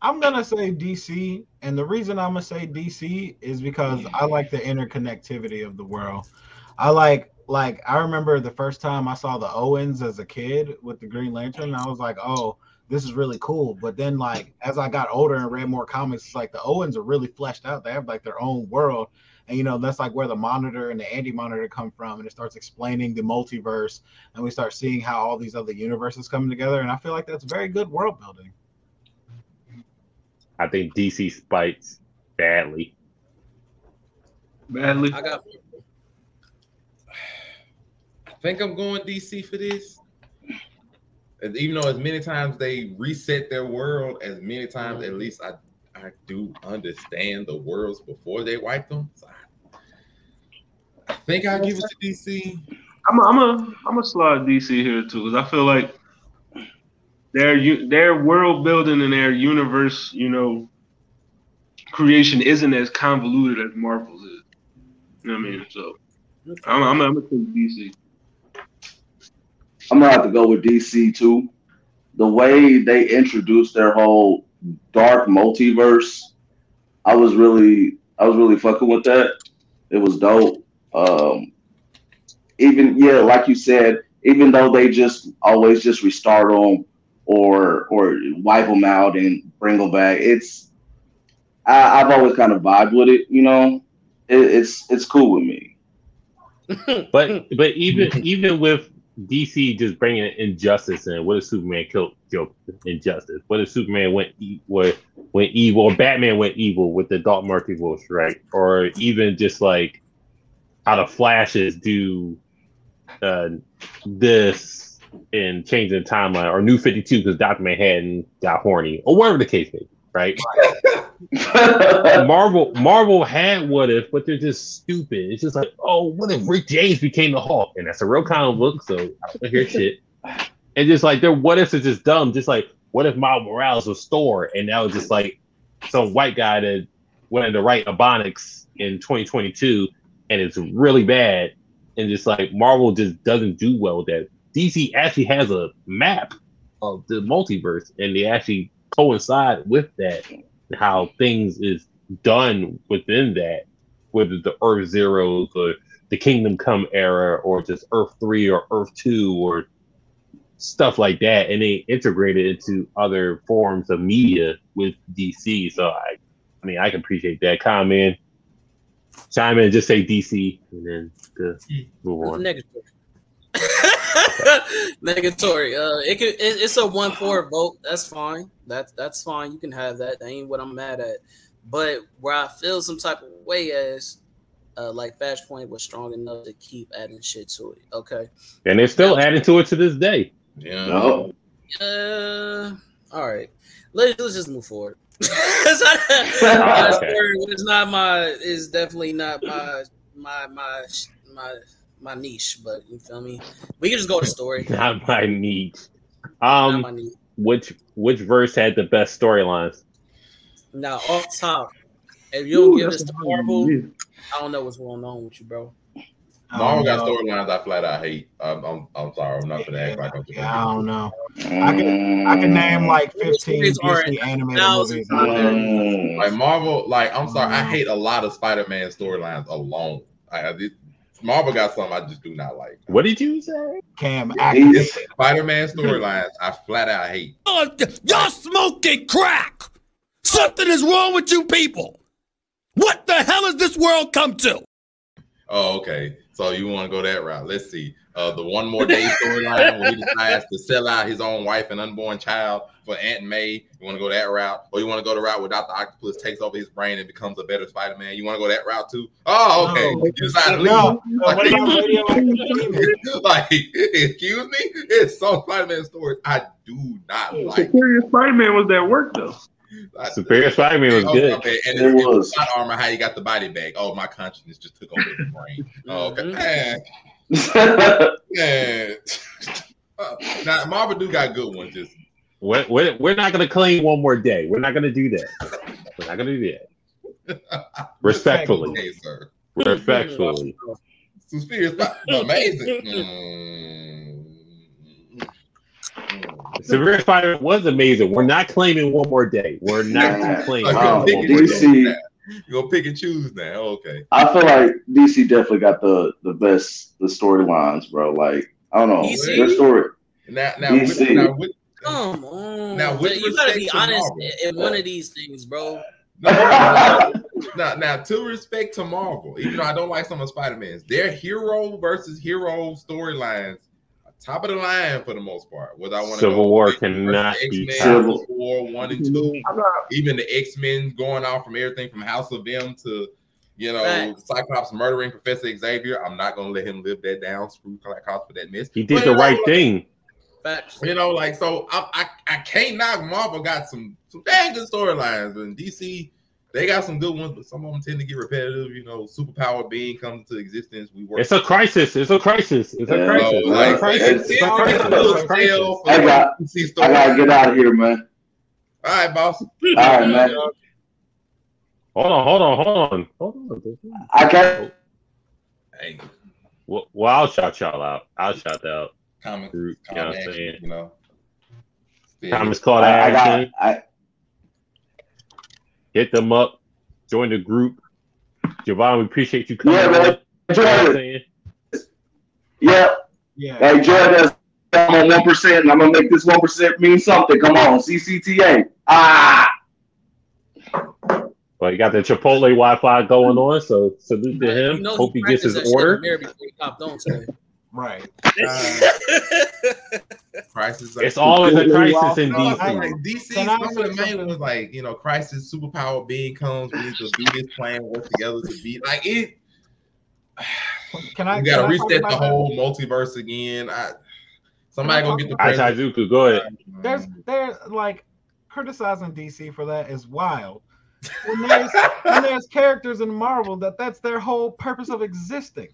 Speaker 9: I'm gonna say DC, and the reason I'm gonna say DC is because I like the interconnectivity of the world. I like like I remember the first time I saw the Oans as a kid with the Green Lantern, I was like, oh, this is really cool. But then like as I got older and read more comics, it's like the Oans are really fleshed out. They have like their own world. And you know, that's like where the monitor and the anti-monitor come from, and it starts explaining the multiverse, and we start seeing how all these other universes come together. And I feel like that's very good world building.
Speaker 8: I think DC spites badly.
Speaker 12: badly.
Speaker 2: I got
Speaker 10: I think I'm going DC for this. Even though as many times they reset their world, as many times at mm-hmm. least I I do understand the worlds before they wipe them. So I, I think I'll give it to DC.
Speaker 12: I'm a, I'm a I'm a slide DC here too because I feel like their their world building and their universe, you know, creation isn't as convoluted as Marvel's is. You know what I mean? So I'm I'm, I'm gonna take DC.
Speaker 3: I'm gonna have to go with DC too. The way they introduced their whole dark multiverse, I was really, I was really fucking with that. It was dope. Um, even yeah, like you said, even though they just always just restart them or or wipe them out and bring them back, it's I, I've always kind of vibed with it. You know, it, it's it's cool with me.
Speaker 8: But but even even with DC just bringing injustice in, what if Superman killed killed injustice? What if Superman went e- went went evil, or Batman went evil with the Dark Multiverse, right? Or even just like how the Flashes do uh, this and changing the timeline, or New Fifty Two because Doctor Manhattan got horny, or whatever the case may be, right? Marvel Marvel had what if, but they're just stupid. It's just like, oh, what if Rick James became the Hulk? And that's a real comic book, so I don't hear shit. And just like their what ifs are just dumb. Just like what if Miles Morales was Thor and that was just like some white guy that wanted to write Ebonics in 2022 and it's really bad. And just like Marvel just doesn't do well with that. DC actually has a map of the multiverse and they actually coincide with that how things is done within that, whether the Earth Zeros or the Kingdom Come era or just Earth Three or Earth Two or stuff like that, and they integrate it into other forms of media with DC. So I, I mean, I can appreciate that. Comment, chime in, just say DC, and then to move on.
Speaker 2: Negatory. Negatory. Uh, it could. It, it's a one four vote. That's fine. That's that's fine. You can have that. That ain't what I'm mad at. But where I feel some type of way as uh, like Flashpoint was strong enough to keep adding shit to it. Okay.
Speaker 8: And they're still adding to it to this day.
Speaker 10: Yeah.
Speaker 3: No.
Speaker 2: Uh, all right. Let's let's just move forward. it's, not,
Speaker 8: Oh, okay.
Speaker 2: it's not my. It's definitely not my my my my my niche. But you feel me? We can just go to story.
Speaker 8: Not my need.
Speaker 2: Not
Speaker 8: Um,
Speaker 2: my niche.
Speaker 8: which which verse had the best storylines?
Speaker 2: Now off top, if you don't
Speaker 12: Ooh,
Speaker 2: give
Speaker 12: that's
Speaker 2: this to Marvel, I don't know what's going on with you, bro.
Speaker 10: Marvel got
Speaker 9: I don't know.
Speaker 10: storylines I flat out hate. I'm, I'm, I'm sorry. I'm not gonna act like I'm
Speaker 9: Yeah, I don't know. I can I can name like 15
Speaker 2: Stories are
Speaker 9: Disney animated movies out there.
Speaker 10: Like Marvel, like I'm sorry, I hate a lot of Spider-Man storylines alone. I, I did- Marvel got some I just do not like.
Speaker 8: What did you say?
Speaker 9: Cam
Speaker 3: He's-
Speaker 10: Spider-Man storylines I flat out hate.
Speaker 5: Oh, Y'all smoking crack! Something is wrong with you people! What the hell has this world come to?
Speaker 10: Oh, okay. So you want to go that route? Let's see. Uh, the one more day storyline where he decides to sell out his own wife and unborn child for Aunt May. You want to go that route, or you want to go the route where Doctor Octopus takes over his brain and becomes a better Spider-Man? You want to go that route too? Oh, okay.
Speaker 9: No.
Speaker 10: You decide to leave.
Speaker 9: No, no, what about radioactive
Speaker 10: like, excuse me, it's some Spider-Man stories I do not like.
Speaker 12: Superior Spider-Man was that work though.
Speaker 10: I-
Speaker 8: Superior Spider-Man was
Speaker 10: Oh,
Speaker 8: good.
Speaker 10: okay. And
Speaker 3: It
Speaker 10: it's,
Speaker 3: was.
Speaker 10: not armor. How you got the body back? Oh, my consciousness just took over the brain. Oh, okay. Man, man. Uh, now Marvel do got good ones. Just
Speaker 8: We're, we're, we're not going to claim one more day. We're not going to do that. We're not going to do that. Respectfully.
Speaker 10: Okay, sir.
Speaker 8: Respectfully.
Speaker 10: Superior Spider- amazing. Mm. Mm.
Speaker 8: Superior was amazing. We're not claiming one more day. We're not claiming
Speaker 10: Okay,
Speaker 3: Oh,
Speaker 8: one more
Speaker 10: and
Speaker 8: day.
Speaker 3: DC.
Speaker 10: You gonna pick and choose now? Okay.
Speaker 3: I feel like DC definitely got the the best the storylines, bro. Like I don't know
Speaker 2: DC?
Speaker 3: their story.
Speaker 10: Now, now, with, now, with,
Speaker 2: Come on.
Speaker 10: Now, with
Speaker 2: you gotta be
Speaker 10: to
Speaker 2: honest
Speaker 10: Marvel.
Speaker 2: in one of these things, bro.
Speaker 10: now, now, to respect to Marvel, even though I don't like some of Spider-Man's, their hero versus hero storylines, top of the line for the most part. Whether I want to
Speaker 8: Civil
Speaker 10: go
Speaker 8: War cannot be
Speaker 3: Civil-
Speaker 10: Civil War one and two,
Speaker 12: I'm not,
Speaker 10: even the X Men going off from everything from House of M to you know
Speaker 2: Facts.
Speaker 10: Cyclops murdering Professor Xavier. I'm not gonna let him live that down. Screw Cyclops for that mess.
Speaker 8: He did
Speaker 10: But,
Speaker 8: the right
Speaker 10: like,
Speaker 8: thing.
Speaker 2: Facts.
Speaker 10: You know, like so, I, I I can't knock Marvel. Got some some dang good storylines, and DC they got some good ones, but some of them tend to get repetitive. You know, superpower being comes into existence. We work.
Speaker 8: It's a crisis. It's a crisis. It's a
Speaker 3: Yeah.
Speaker 8: crisis.
Speaker 10: So,
Speaker 8: It's
Speaker 10: like,
Speaker 8: a crisis.
Speaker 10: it's-
Speaker 8: It's a
Speaker 10: it's
Speaker 8: crisis.
Speaker 10: a little
Speaker 8: It's a crisis.
Speaker 3: I got. I gotta get out of here, man.
Speaker 10: All right, boss.
Speaker 3: All right, man.
Speaker 8: Hold on, hold on, hold on, hold on.
Speaker 3: I can't.
Speaker 10: Hey,
Speaker 8: Well, well, I'll shout y'all out. I'll shout out
Speaker 10: comic,
Speaker 8: group. You know
Speaker 10: comic
Speaker 8: I'm
Speaker 10: action, you know. Yeah.
Speaker 8: Thomas called
Speaker 3: I, I got.
Speaker 8: action.
Speaker 3: I,
Speaker 8: Hit them up. Join the group. Javon, we appreciate you coming
Speaker 3: Yeah,
Speaker 8: on.
Speaker 3: man.
Speaker 8: You know what I'm
Speaker 3: Jordan. Yeah.
Speaker 9: Yeah.
Speaker 3: Hey, Jordan. I'm on one percent. and I'm gonna make this one percent mean something. Come on, CCTA. Ah.
Speaker 8: Well, you got the Chipotle Wi-Fi going on, so salute to him.
Speaker 2: You know
Speaker 8: Hope he gets
Speaker 2: practiced
Speaker 8: his
Speaker 2: that shit in the
Speaker 8: order.
Speaker 2: Mirror before he popped.
Speaker 9: Right.
Speaker 10: Crisis.
Speaker 8: It's always a crisis in
Speaker 10: No, like,
Speaker 8: DC.
Speaker 10: DC,
Speaker 9: Can I
Speaker 10: some of
Speaker 9: say
Speaker 10: the main
Speaker 9: something?
Speaker 10: ones like you know, crisis, superpower being comes. We need to do this plan, work together to beat. Like it,
Speaker 9: Can I?
Speaker 10: you got to
Speaker 9: can I talk
Speaker 10: reset the
Speaker 9: about that?
Speaker 10: whole multiverse again. I, somebody
Speaker 9: Can I
Speaker 10: go get the
Speaker 9: talk
Speaker 8: Hi,
Speaker 10: president.
Speaker 8: Taizuku, go ahead.
Speaker 9: There's there's like criticizing DC for that is wild. When there's when there's characters in Marvel that that's their whole purpose of existing.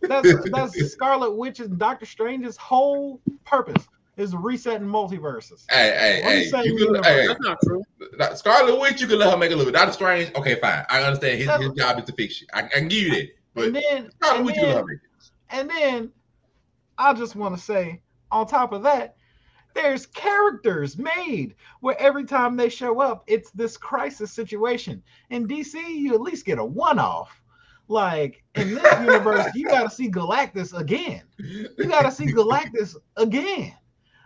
Speaker 9: That's that's Scarlet Witch and Doctor Strange's whole purpose is resetting multiverses.
Speaker 10: Hey, hey,
Speaker 9: you
Speaker 10: hey! You
Speaker 9: you
Speaker 10: can, hey,
Speaker 2: That's not true.
Speaker 10: Scarlet Witch, you can let her make a little bit. Doctor Strange, okay, fine. I understand his, his job is to fix shit. I, I can give you that. But
Speaker 9: And then
Speaker 10: Scarlet
Speaker 9: and
Speaker 10: Witch, you can let her make it.
Speaker 9: and then I just want to say, on top of that, there's characters made where every time they show up, it's this crisis situation. In DC, you at least get a one-off. Like in this universe, you got to see Galactus again. You got to see Galactus again.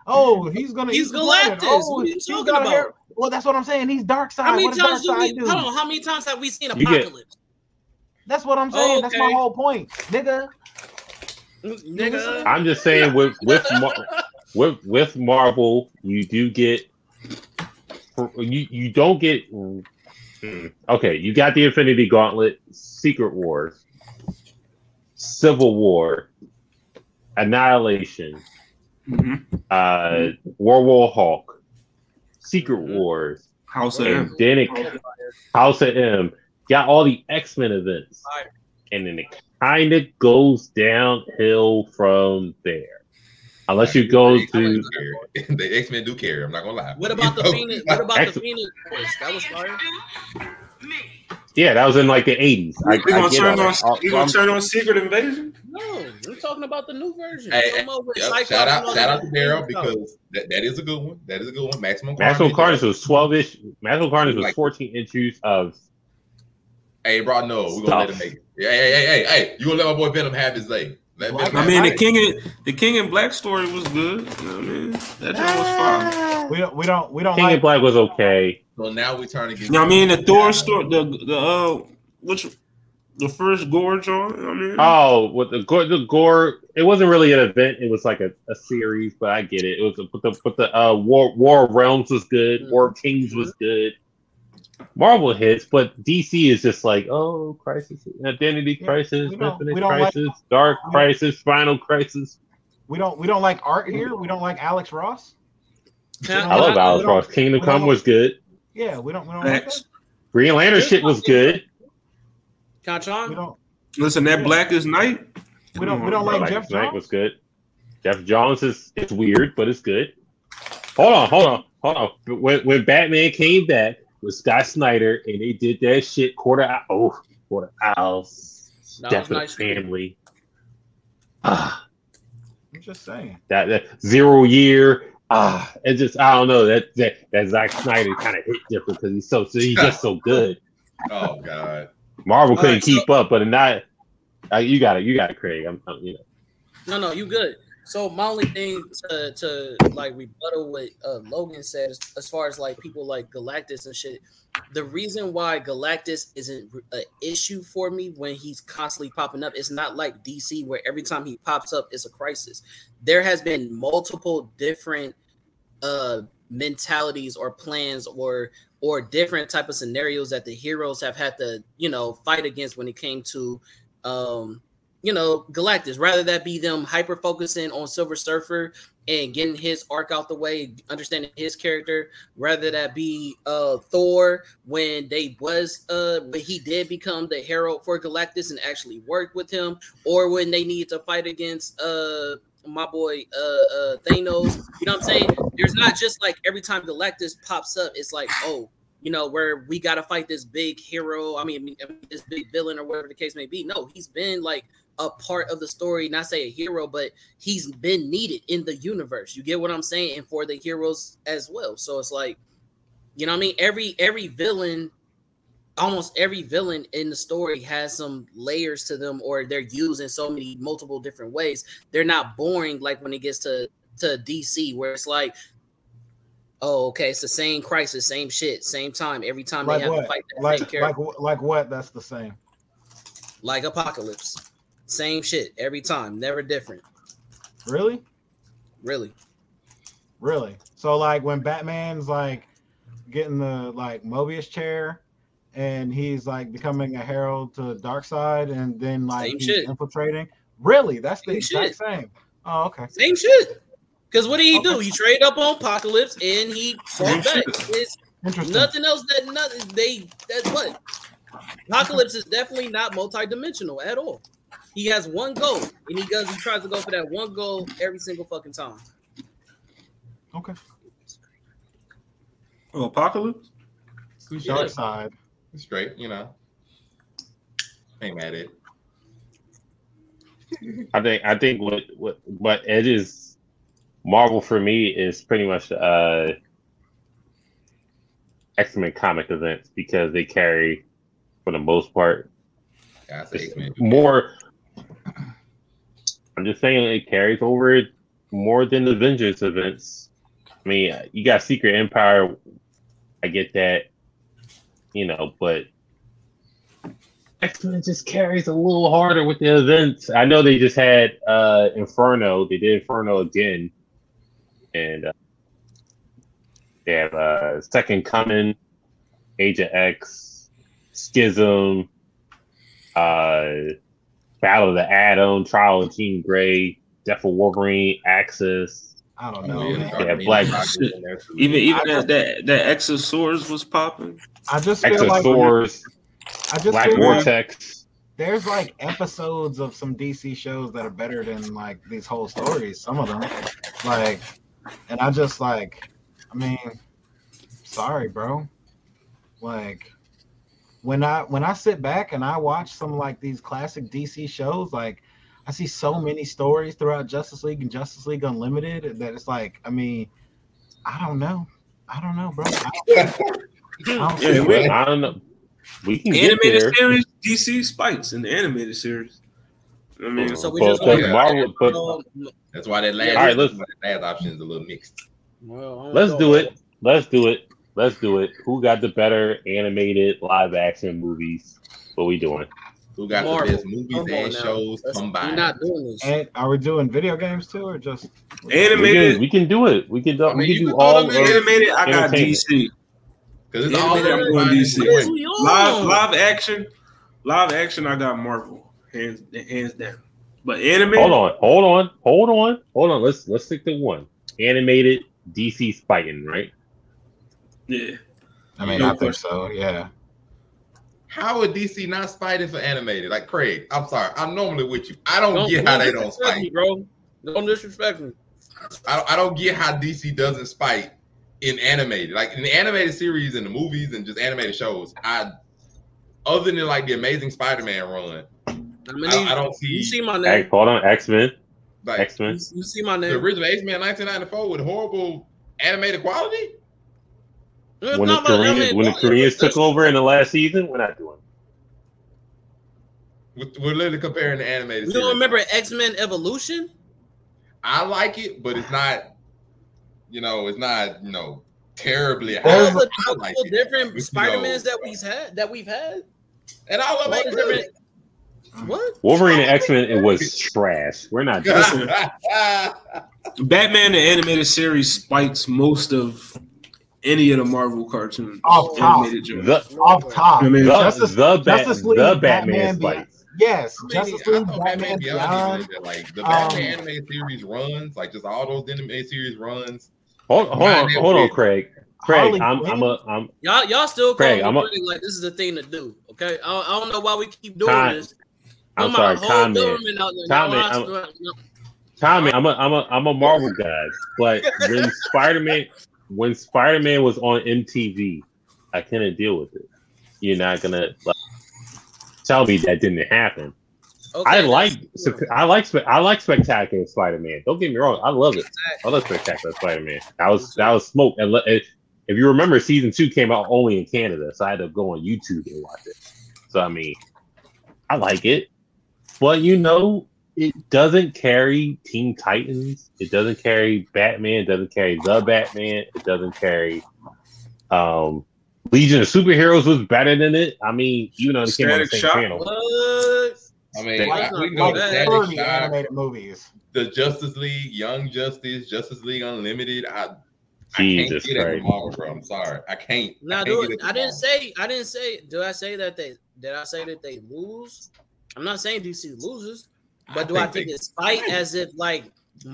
Speaker 9: Oh, he's gonna.
Speaker 2: He's
Speaker 9: eat the planet.
Speaker 2: Galactus.
Speaker 9: Oh,
Speaker 2: What are you talking
Speaker 9: got a
Speaker 2: about?
Speaker 9: hair- Well, that's what I'm saying. He's Darkseid.
Speaker 2: How many
Speaker 9: what does dark
Speaker 2: times do we?
Speaker 9: side do?
Speaker 2: Hold on. How many times have we seen
Speaker 8: You get-
Speaker 2: Apocalypse?
Speaker 9: That's what I'm saying. That's my whole point, nigga.
Speaker 2: Nigga.
Speaker 8: I'm just saying with with Mar- with with Marvel, you do get you you don't get okay. You got the Infinity Gauntlet, Secret Wars, Civil War, Annihilation, uh, World War Hulk, Secret Wars,
Speaker 1: House of M.
Speaker 8: then it House of M got all the X Men events, and then it kind of goes downhill from there. Unless you go to
Speaker 10: the X Men do carry. I'm not gonna lie.
Speaker 2: What about the
Speaker 10: You know?
Speaker 2: Phoenix? What about the
Speaker 8: Excellent.
Speaker 2: Phoenix Force? That was fire.
Speaker 8: yeah, that was in like the eighties. I,
Speaker 1: We
Speaker 8: I
Speaker 1: gonna turn on we gonna turn on Secret Invasion?
Speaker 2: No, we're talking about the new version.
Speaker 10: Hey,
Speaker 2: Come up
Speaker 10: Yep, shout out, shout out to Daryl because that, that is a good one. That is a good one. Maximum
Speaker 8: Maximum
Speaker 10: Carnage.
Speaker 8: Carnage was twelve ish. Maximum Carnage was
Speaker 10: Like-
Speaker 8: fourteen inches of
Speaker 10: Hey, bro, no, we're gonna let him make it. Hey, hey, hey, hey, hey, you gonna let my boy Venom have his day? Let Venom
Speaker 1: I
Speaker 10: have
Speaker 1: mean, the King and the King in Black story was good. You know what I mean? That joint was fine.
Speaker 9: We don't. We don't. We don't
Speaker 8: King
Speaker 9: like.
Speaker 8: in Black was okay.
Speaker 10: So now we turn against.
Speaker 1: You know what I mean? The Thor story, the the uh, which the first Gorr joint. You know what I mean?
Speaker 8: Oh, with the Gorr, the Gorr, it wasn't really an event. It was like a, a series, but I get it. It was, but the but the uh, War War Realms was good. War Kings was good. Marvel hits, but DC is just like, oh, Crisis, Identity Crisis,
Speaker 9: we
Speaker 8: Infinite
Speaker 9: we don't like-
Speaker 8: Crisis, Dark Crisis, Final Crisis.
Speaker 9: We don't. We don't like art here. We don't like Alex Ross.
Speaker 8: I love Alex Ross. Kingdom Come was good.
Speaker 9: Yeah, we don't. We don't like that.
Speaker 8: Green Lantern shit was good.
Speaker 2: Contron?
Speaker 9: We don't.
Speaker 1: Listen, that Blackest Night.
Speaker 9: We don't. We don't like
Speaker 8: Black
Speaker 9: Geoff
Speaker 8: Knight
Speaker 9: Johns.
Speaker 8: was good. Geoff Johns is it's weird, but it's good. Hold on, hold on, hold on. When, when Batman came back with Scott Snyder and they did that shit, Court of Owls, oh, quarter hours,
Speaker 9: That
Speaker 8: death of
Speaker 9: nice.
Speaker 8: family. Ah,
Speaker 9: I'm just saying.
Speaker 8: that, that zero year. Ah, it just I don't know that that that Zack Snyder kind of hit different because he's so he's just so good.
Speaker 10: Oh God.
Speaker 8: Marvel couldn't
Speaker 2: Alright, so-
Speaker 8: keep up, but not. Uh, you got it, you got it, Craig. I'm, I'm you know.
Speaker 2: No, no, you good. So my only thing to to like rebuttal what uh, Logan said as, as far as like people like Galactus and shit. The reason why Galactus isn't an issue for me when he's constantly popping up, it's not like DC where every time he pops up it's a crisis. There has been multiple different uh mentalities or plans or or different type of scenarios that the heroes have had to you know fight against when it came to um you know galactus rather that be them hyper focusing on silver surfer and getting his arc out the way understanding his character rather that be uh thor when they was uh when he did become the hero for galactus and actually worked with him or when they needed to fight against uh my boy uh, uh Thanos. You know what I'm saying? There's not just like every time Galactus pops up, it's like, oh, you know, where we gotta fight this big hero. I mean, this big villain or whatever the case may be. No, he's been like a part of the story, not say a hero, but he's been needed in the universe. You get what I'm saying? And for the heroes as well. So it's like, you know what I mean? Every every villain almost every villain in the story has some layers to them or they're used in so many multiple different ways they're not boring like when it gets to to dc where it's like oh okay it's the same crisis same shit same time every time
Speaker 9: Like
Speaker 2: they have
Speaker 9: what?
Speaker 2: to fight that same
Speaker 9: Like
Speaker 2: character
Speaker 9: like like what? That's the same.
Speaker 2: like apocalypse same shit every time never different
Speaker 9: Really?
Speaker 2: really
Speaker 9: Really? So like when Batman's like getting the like Mobius chair and he's like becoming a herald to Darkseid and then like infiltrating. Really? That's the
Speaker 2: Same
Speaker 9: exact
Speaker 2: shit.
Speaker 9: same. Oh, okay.
Speaker 2: same shit because what did he do he traded up on apocalypse and he fought back it's nothing else that nothing they that's what apocalypse is definitely not multi-dimensional at all he has one goal and he does he tries to go for that one goal every single fucking time
Speaker 9: Okay.
Speaker 1: Oh, Apocalypse.
Speaker 9: Darkseid.
Speaker 10: Straight, you know. Ain't mad at it.
Speaker 8: I think I think what what but it is Marvel for me is pretty much uh X Men comic events because they carry for the most part
Speaker 10: Yeah, I say X-Men.
Speaker 8: more. I'm just saying it carries over more than the Avengers events. I mean, you got Secret Empire. I get that, you know, but X Men just carries a little harder with the events. I know they just had uh Inferno. They did Inferno again, and uh, they have uh Second Coming, Agent X, Schism, uh Battle of the Atom, Trial of Jean Grey, Death of Wolverine, Axis.
Speaker 9: I don't
Speaker 10: Oh,
Speaker 9: know.
Speaker 10: yeah.
Speaker 8: Yeah, Black-
Speaker 10: Phoenix Rocket in there, too.
Speaker 1: Even even
Speaker 9: I
Speaker 1: that that that X of Swords was popping.
Speaker 9: I just feel like
Speaker 8: X of Swords,
Speaker 9: I just
Speaker 8: Black
Speaker 9: feel like
Speaker 8: Vortex.
Speaker 9: there's like episodes of some DC shows that are better than like these whole stories. Some of them, like, and I just like, I mean, sorry, bro. Like, when I when I sit back and I watch some like these classic DC shows, like, I see so many stories throughout Justice League and Justice League Unlimited that it's like, I mean, I don't know, I don't know, bro. I don't, I don't
Speaker 1: Yeah, we-
Speaker 8: I don't know. We can get
Speaker 1: Animated
Speaker 8: there.
Speaker 1: series, DC spikes in the animated series. I mean,
Speaker 2: So we
Speaker 8: Well,
Speaker 2: just
Speaker 8: because
Speaker 2: gonna-
Speaker 8: Marvel, but
Speaker 10: That's why that last,
Speaker 8: All right, let's-
Speaker 10: that last option is a little mixed.
Speaker 2: well,
Speaker 8: let's
Speaker 2: know.
Speaker 8: do it. Let's do it. Let's do it. Who got the better animated live action movies? What we doing?
Speaker 10: Who got
Speaker 2: Marvel.
Speaker 10: the best movies
Speaker 2: Come
Speaker 10: and shows
Speaker 2: Let's- We're not doing this.
Speaker 9: And are we doing video games too, or just
Speaker 8: We can,
Speaker 1: animated,
Speaker 8: we can do it. We can do,
Speaker 10: I mean,
Speaker 8: we can do
Speaker 10: can
Speaker 8: all
Speaker 10: them
Speaker 8: of
Speaker 10: in
Speaker 1: animated. I got. DC.
Speaker 10: Because it's all
Speaker 1: Animated, I'm going DC.
Speaker 10: anyway.
Speaker 2: Too young.
Speaker 1: Live live action, live action. I got Marvel hands hands down. But animated,
Speaker 8: Hold on, hold on, hold on, hold on. Let's let's stick to one. Animated DC fighting, right?
Speaker 1: Yeah.
Speaker 9: I mean,
Speaker 1: No
Speaker 9: I think so. Yeah.
Speaker 10: How would DC not fighting for animated? Like Craig, I'm sorry, I'm normally with you. I don't,
Speaker 2: Don't,
Speaker 10: get how
Speaker 2: don't
Speaker 10: they don't
Speaker 2: disrespect me, bro. Don't disrespect me.
Speaker 10: I, I don't get how DC doesn't spite in animated, like in the animated series and the movies and just animated shows. I, other than like the Amazing Spider-Man run,
Speaker 2: I mean,
Speaker 10: I, I don't see.
Speaker 2: you
Speaker 10: see
Speaker 2: see my name.
Speaker 8: hold on, X Men,
Speaker 10: like
Speaker 8: X Men.
Speaker 2: You, you see my name?
Speaker 10: the original X-Men 1994 with horrible animated quality.
Speaker 2: It's
Speaker 8: When the
Speaker 2: not my- I
Speaker 8: Koreans
Speaker 2: mean,
Speaker 8: when the Koreans took over in the last season, we're not doing.
Speaker 10: We're, we're literally comparing the animated.
Speaker 2: You don't remember X Men Evolution?
Speaker 10: I like it, but it's not. You know, it's not. You know, terribly.
Speaker 2: All the
Speaker 10: like
Speaker 2: multiple
Speaker 10: it.
Speaker 2: different
Speaker 10: You
Speaker 2: Spider Mans
Speaker 10: know,
Speaker 2: that we've had that we've had.
Speaker 10: and all of
Speaker 2: All
Speaker 10: them
Speaker 2: the different what?
Speaker 8: Wolverine and X Men, it was trash. We're not doing.
Speaker 1: Batman the animated series spikes most of any of the Marvel cartoons.
Speaker 9: Off top.
Speaker 1: animated.
Speaker 8: The
Speaker 9: Off top.
Speaker 1: I mean,
Speaker 8: the
Speaker 9: Justice-
Speaker 8: the, Bat,
Speaker 9: Justice League,
Speaker 8: the
Speaker 9: Batman
Speaker 8: Batman
Speaker 9: Beyond- Yes,
Speaker 10: I mean,
Speaker 9: Justice League,
Speaker 10: thought
Speaker 9: Batman
Speaker 10: Beyond
Speaker 9: Beyond.
Speaker 10: even. Like the
Speaker 9: um,
Speaker 10: Batman animated series runs, like just all those anime series runs.
Speaker 8: Hold, hold on, hold on. Craig. Craig, I'm I'm a I'm
Speaker 2: Y'all y'all still
Speaker 8: Craig,
Speaker 2: call
Speaker 8: I'm a-
Speaker 2: like this is the thing to do. Okay, I, I don't know why we keep doing
Speaker 8: Con-
Speaker 2: this.
Speaker 8: I'm
Speaker 2: Put my
Speaker 8: sorry,
Speaker 2: whole
Speaker 8: comment.
Speaker 2: government out there.
Speaker 8: Comment,
Speaker 2: Y'all
Speaker 8: I'm-
Speaker 2: still-
Speaker 8: Tommy, I'm a I'm a I'm a Marvel guy, but when Spider Man when Spider Man was on MTV, I couldn't deal with it. You're not gonna like, tell me that didn't happen.
Speaker 2: Okay,
Speaker 8: I like
Speaker 2: true.
Speaker 8: I like I like Spectacular Spider Man. Don't get me wrong, I love it. I love Spectacular Spider Man. That was that was smoke. And if you remember, season two came out only in Canada, so I had to go on YouTube and watch it. So I mean, I like it, but you know, it doesn't carry Teen Titans. It doesn't carry Batman. It doesn't carry the Batman. It doesn't carry um Legion of Superheroes was better than it. I mean, you know, they came on the same
Speaker 1: Shock?
Speaker 8: channel.
Speaker 2: What?
Speaker 10: I mean,
Speaker 2: Like-
Speaker 10: we know
Speaker 2: like
Speaker 10: that
Speaker 2: that.
Speaker 10: Static
Speaker 9: 30
Speaker 10: Shock,
Speaker 9: animated movies.
Speaker 10: the Justice League, Young Justice, Justice League Unlimited. I,
Speaker 8: Jesus
Speaker 10: I can't get it
Speaker 8: Christ.
Speaker 10: from Marvel, bro. I'm sorry, I can't.
Speaker 2: Now,
Speaker 10: I, can't
Speaker 2: do it.
Speaker 10: it
Speaker 2: I didn't say. I didn't say. Do I say that they? Did I say that they lose? I'm not saying DC loses, but
Speaker 10: I
Speaker 2: do I
Speaker 10: think
Speaker 2: think
Speaker 10: they-
Speaker 2: it's fight as if like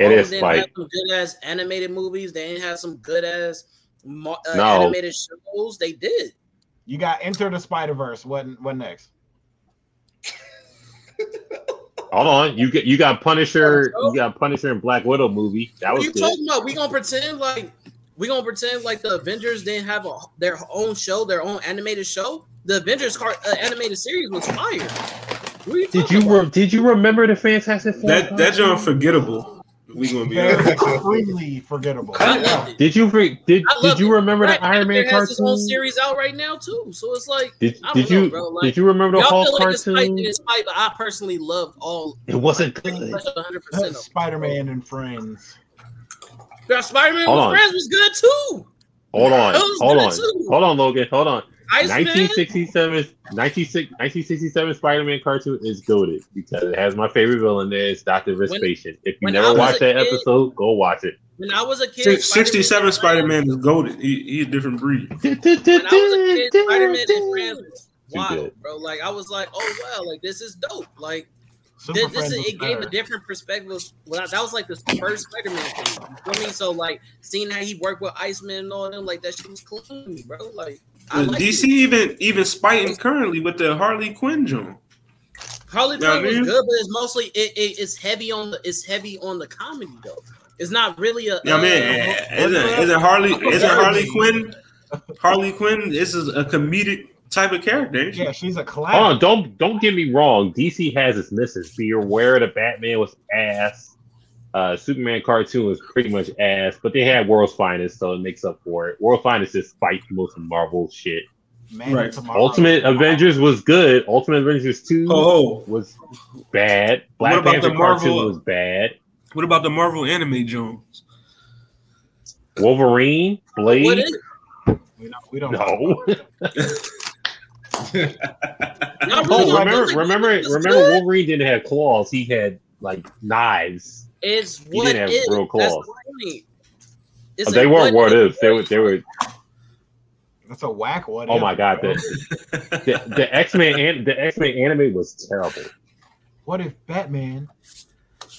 Speaker 8: It is
Speaker 2: didn't
Speaker 8: fight.
Speaker 2: have some good ass animated movies? They didn't have some good ass uh,
Speaker 8: No.
Speaker 2: animated shows. They did.
Speaker 9: You got Enter the Spider Verse. What what next?
Speaker 8: Hold on, you get you got Punisher, you got Punisher and Black Widow movie. That
Speaker 2: What
Speaker 8: was
Speaker 2: you
Speaker 8: good.
Speaker 2: talking about? We gonna pretend like we gonna pretend like the Avengers didn't have a, their own show, their own animated show. The Avengers car, uh, animated series was fire. What are you
Speaker 8: Did you re- did you remember the Fantastic Four?
Speaker 1: That that joint unforgettable. We gonna be
Speaker 9: Very
Speaker 1: honest.
Speaker 9: extremely forgettable.
Speaker 2: I loved it.
Speaker 8: Did you re- did did you remember
Speaker 2: Black
Speaker 8: the Iron Man
Speaker 2: Panther has his own
Speaker 8: cartoon?
Speaker 2: series out right now too. So it's like
Speaker 8: Did,
Speaker 2: I don't
Speaker 8: did
Speaker 2: know,
Speaker 8: you
Speaker 2: bro, like,
Speaker 8: did you remember the
Speaker 2: y'all
Speaker 8: Hulk
Speaker 2: feel like it's fight
Speaker 8: cartoon?
Speaker 2: and it's fight, but I personally loved all.
Speaker 8: It wasn't
Speaker 2: pretty
Speaker 8: good.
Speaker 2: 100 percent
Speaker 9: Spider Man and Friends.
Speaker 2: Spider Man
Speaker 8: Hold
Speaker 2: with
Speaker 8: on.
Speaker 2: friends was good too.
Speaker 8: Hold on, hold on,
Speaker 2: too.
Speaker 8: hold on, Logan, hold on.
Speaker 2: Iceman.
Speaker 8: 1967, 1967 Spider-Man cartoon is goaded because it has my favorite villain there. It's Doctor Vespasian. If you never
Speaker 2: was
Speaker 8: watched that
Speaker 2: kid-
Speaker 8: episode, go watch it.
Speaker 2: When I was a kid,
Speaker 1: Six-
Speaker 2: Spider-Man
Speaker 1: 67 Spider-Man is goaded. He, he a different breed.
Speaker 2: When I was a kid, Spider Man and Friends was
Speaker 8: Too
Speaker 2: wild, bro. Like I was like, oh wow, like this is dope. Like
Speaker 9: Super
Speaker 2: This, this is, it gave a different perspective. Well, that was like the first Spider-Man thing. You feel me? So like seeing how he worked with Iceman and all them, like that shit was cool to me, bro. Like I like
Speaker 1: DC
Speaker 2: it.
Speaker 1: even even spiting currently with the Harley Quinn joint.
Speaker 2: Harley
Speaker 1: Yeah,
Speaker 2: Quinn was
Speaker 1: mean-
Speaker 2: good, but it's mostly it, it, it's heavy on the it's heavy on the comedy though. It's not really a.
Speaker 1: Yeah, I mean,
Speaker 2: uh,
Speaker 1: isn't, isn't Harley isn't Harley Quinn Harley Quinn? This is a comedic type of character. she?
Speaker 9: Yeah, she's a
Speaker 8: Hold
Speaker 9: clown.
Speaker 8: on, don't don't get me wrong. DC has its misses. Be aware the Batman was ass. Uh, Superman cartoon was pretty much ass, but they had World's Finest, so it makes up for it. World's Finest is fight most Marvel shit.
Speaker 9: Man
Speaker 1: Right.
Speaker 9: of Tomorrow.
Speaker 8: Ultimate Avengers was good. Ultimate Avengers two
Speaker 1: Oh,
Speaker 8: was bad. Black
Speaker 1: about
Speaker 8: Panther
Speaker 1: the Marvel-
Speaker 8: cartoon was bad.
Speaker 1: what about the Marvel anime Jones?
Speaker 8: Wolverine, Blade.
Speaker 2: what is it?
Speaker 9: We don't. We don't.
Speaker 8: no.
Speaker 2: Y'all
Speaker 8: Oh, remember, remember, remember. Wolverine didn't have claws. He had like knives.
Speaker 2: It's
Speaker 8: He
Speaker 2: what
Speaker 8: didn't have
Speaker 2: if.
Speaker 8: real
Speaker 2: That's
Speaker 8: claws.
Speaker 2: the point. It's
Speaker 8: they
Speaker 2: a
Speaker 8: weren't what
Speaker 2: if.
Speaker 8: ifs. They were. They were.
Speaker 9: That's a whack one.
Speaker 8: Oh my god, the the, the X Men and the X Men anime was terrible.
Speaker 9: What if Batman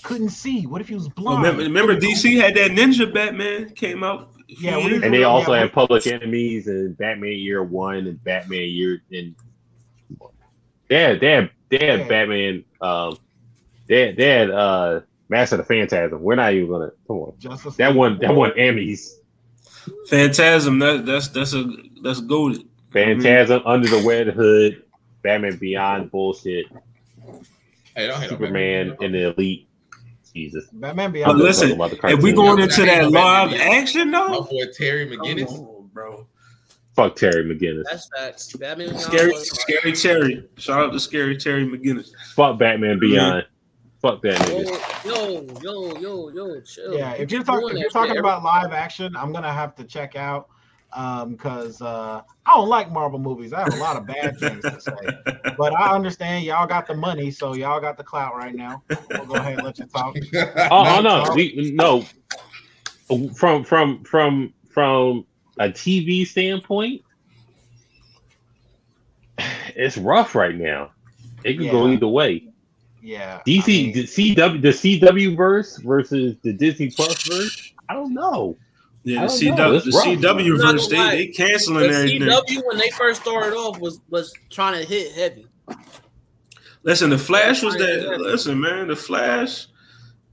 Speaker 9: couldn't see? What if he was
Speaker 1: Oh,
Speaker 9: blind?
Speaker 1: remember, remember DC had that Ninja Batman came out.
Speaker 9: Yeah, what if-
Speaker 8: And they
Speaker 9: Yeah,
Speaker 8: also
Speaker 9: yeah.
Speaker 8: had Public Enemies and Batman Year One and Batman Year and they had they had, they had
Speaker 9: Yeah.
Speaker 8: Batman. Um, they had, they had uh Mask of the Phantasm. We're not even gonna come on.
Speaker 9: Justice
Speaker 8: That one that one Emmys.
Speaker 1: Phantasm. That that's that's a that's goaded.
Speaker 8: Phantasm Under the Red Hood. Batman Beyond bullshit.
Speaker 10: Hey, don't hate on
Speaker 8: Superman
Speaker 10: Batman.
Speaker 8: and the Elite. Jesus.
Speaker 9: Batman Beyond.
Speaker 8: just
Speaker 1: listen,
Speaker 8: talking about the
Speaker 1: if we
Speaker 8: cartoon.
Speaker 1: going into that
Speaker 10: ain't
Speaker 1: live
Speaker 10: Batman yet.
Speaker 1: action
Speaker 10: My
Speaker 1: though,
Speaker 10: boy Terry McGinnis.
Speaker 1: oh, bro,
Speaker 8: Fuck Terry McGinnis.
Speaker 2: That's facts. Batman
Speaker 1: scary,
Speaker 2: was-
Speaker 1: scary Terry. Shout out to scary Terry McGinnis.
Speaker 8: Fuck Batman Beyond. Fuck that nigga.
Speaker 2: Yo, yo, yo, yo, chill.
Speaker 9: Yeah,
Speaker 2: You
Speaker 9: if you're
Speaker 2: keep
Speaker 9: talking if you're talking about live action, I'm gonna have to check out um because uh I don't like Marvel movies. I have a lot of bad things to say. But I understand y'all got the money, so y'all got the clout right now. We'll go ahead and let you talk.
Speaker 8: Oh, oh no, we no. From from from from a TV standpoint, it's rough right now. It could go either way.
Speaker 9: Yeah.
Speaker 8: DC,
Speaker 9: I mean,
Speaker 8: the CW, the CW verse versus the Disney Plus verse. I don't know.
Speaker 1: Yeah, the. CW, the. CW verse, they
Speaker 2: gonna lie.
Speaker 1: they canceling
Speaker 2: The
Speaker 1: everything.
Speaker 2: CW when they first started off was was trying to hit heavy.
Speaker 1: Listen, the Flash was that. Listen, man, the Flash.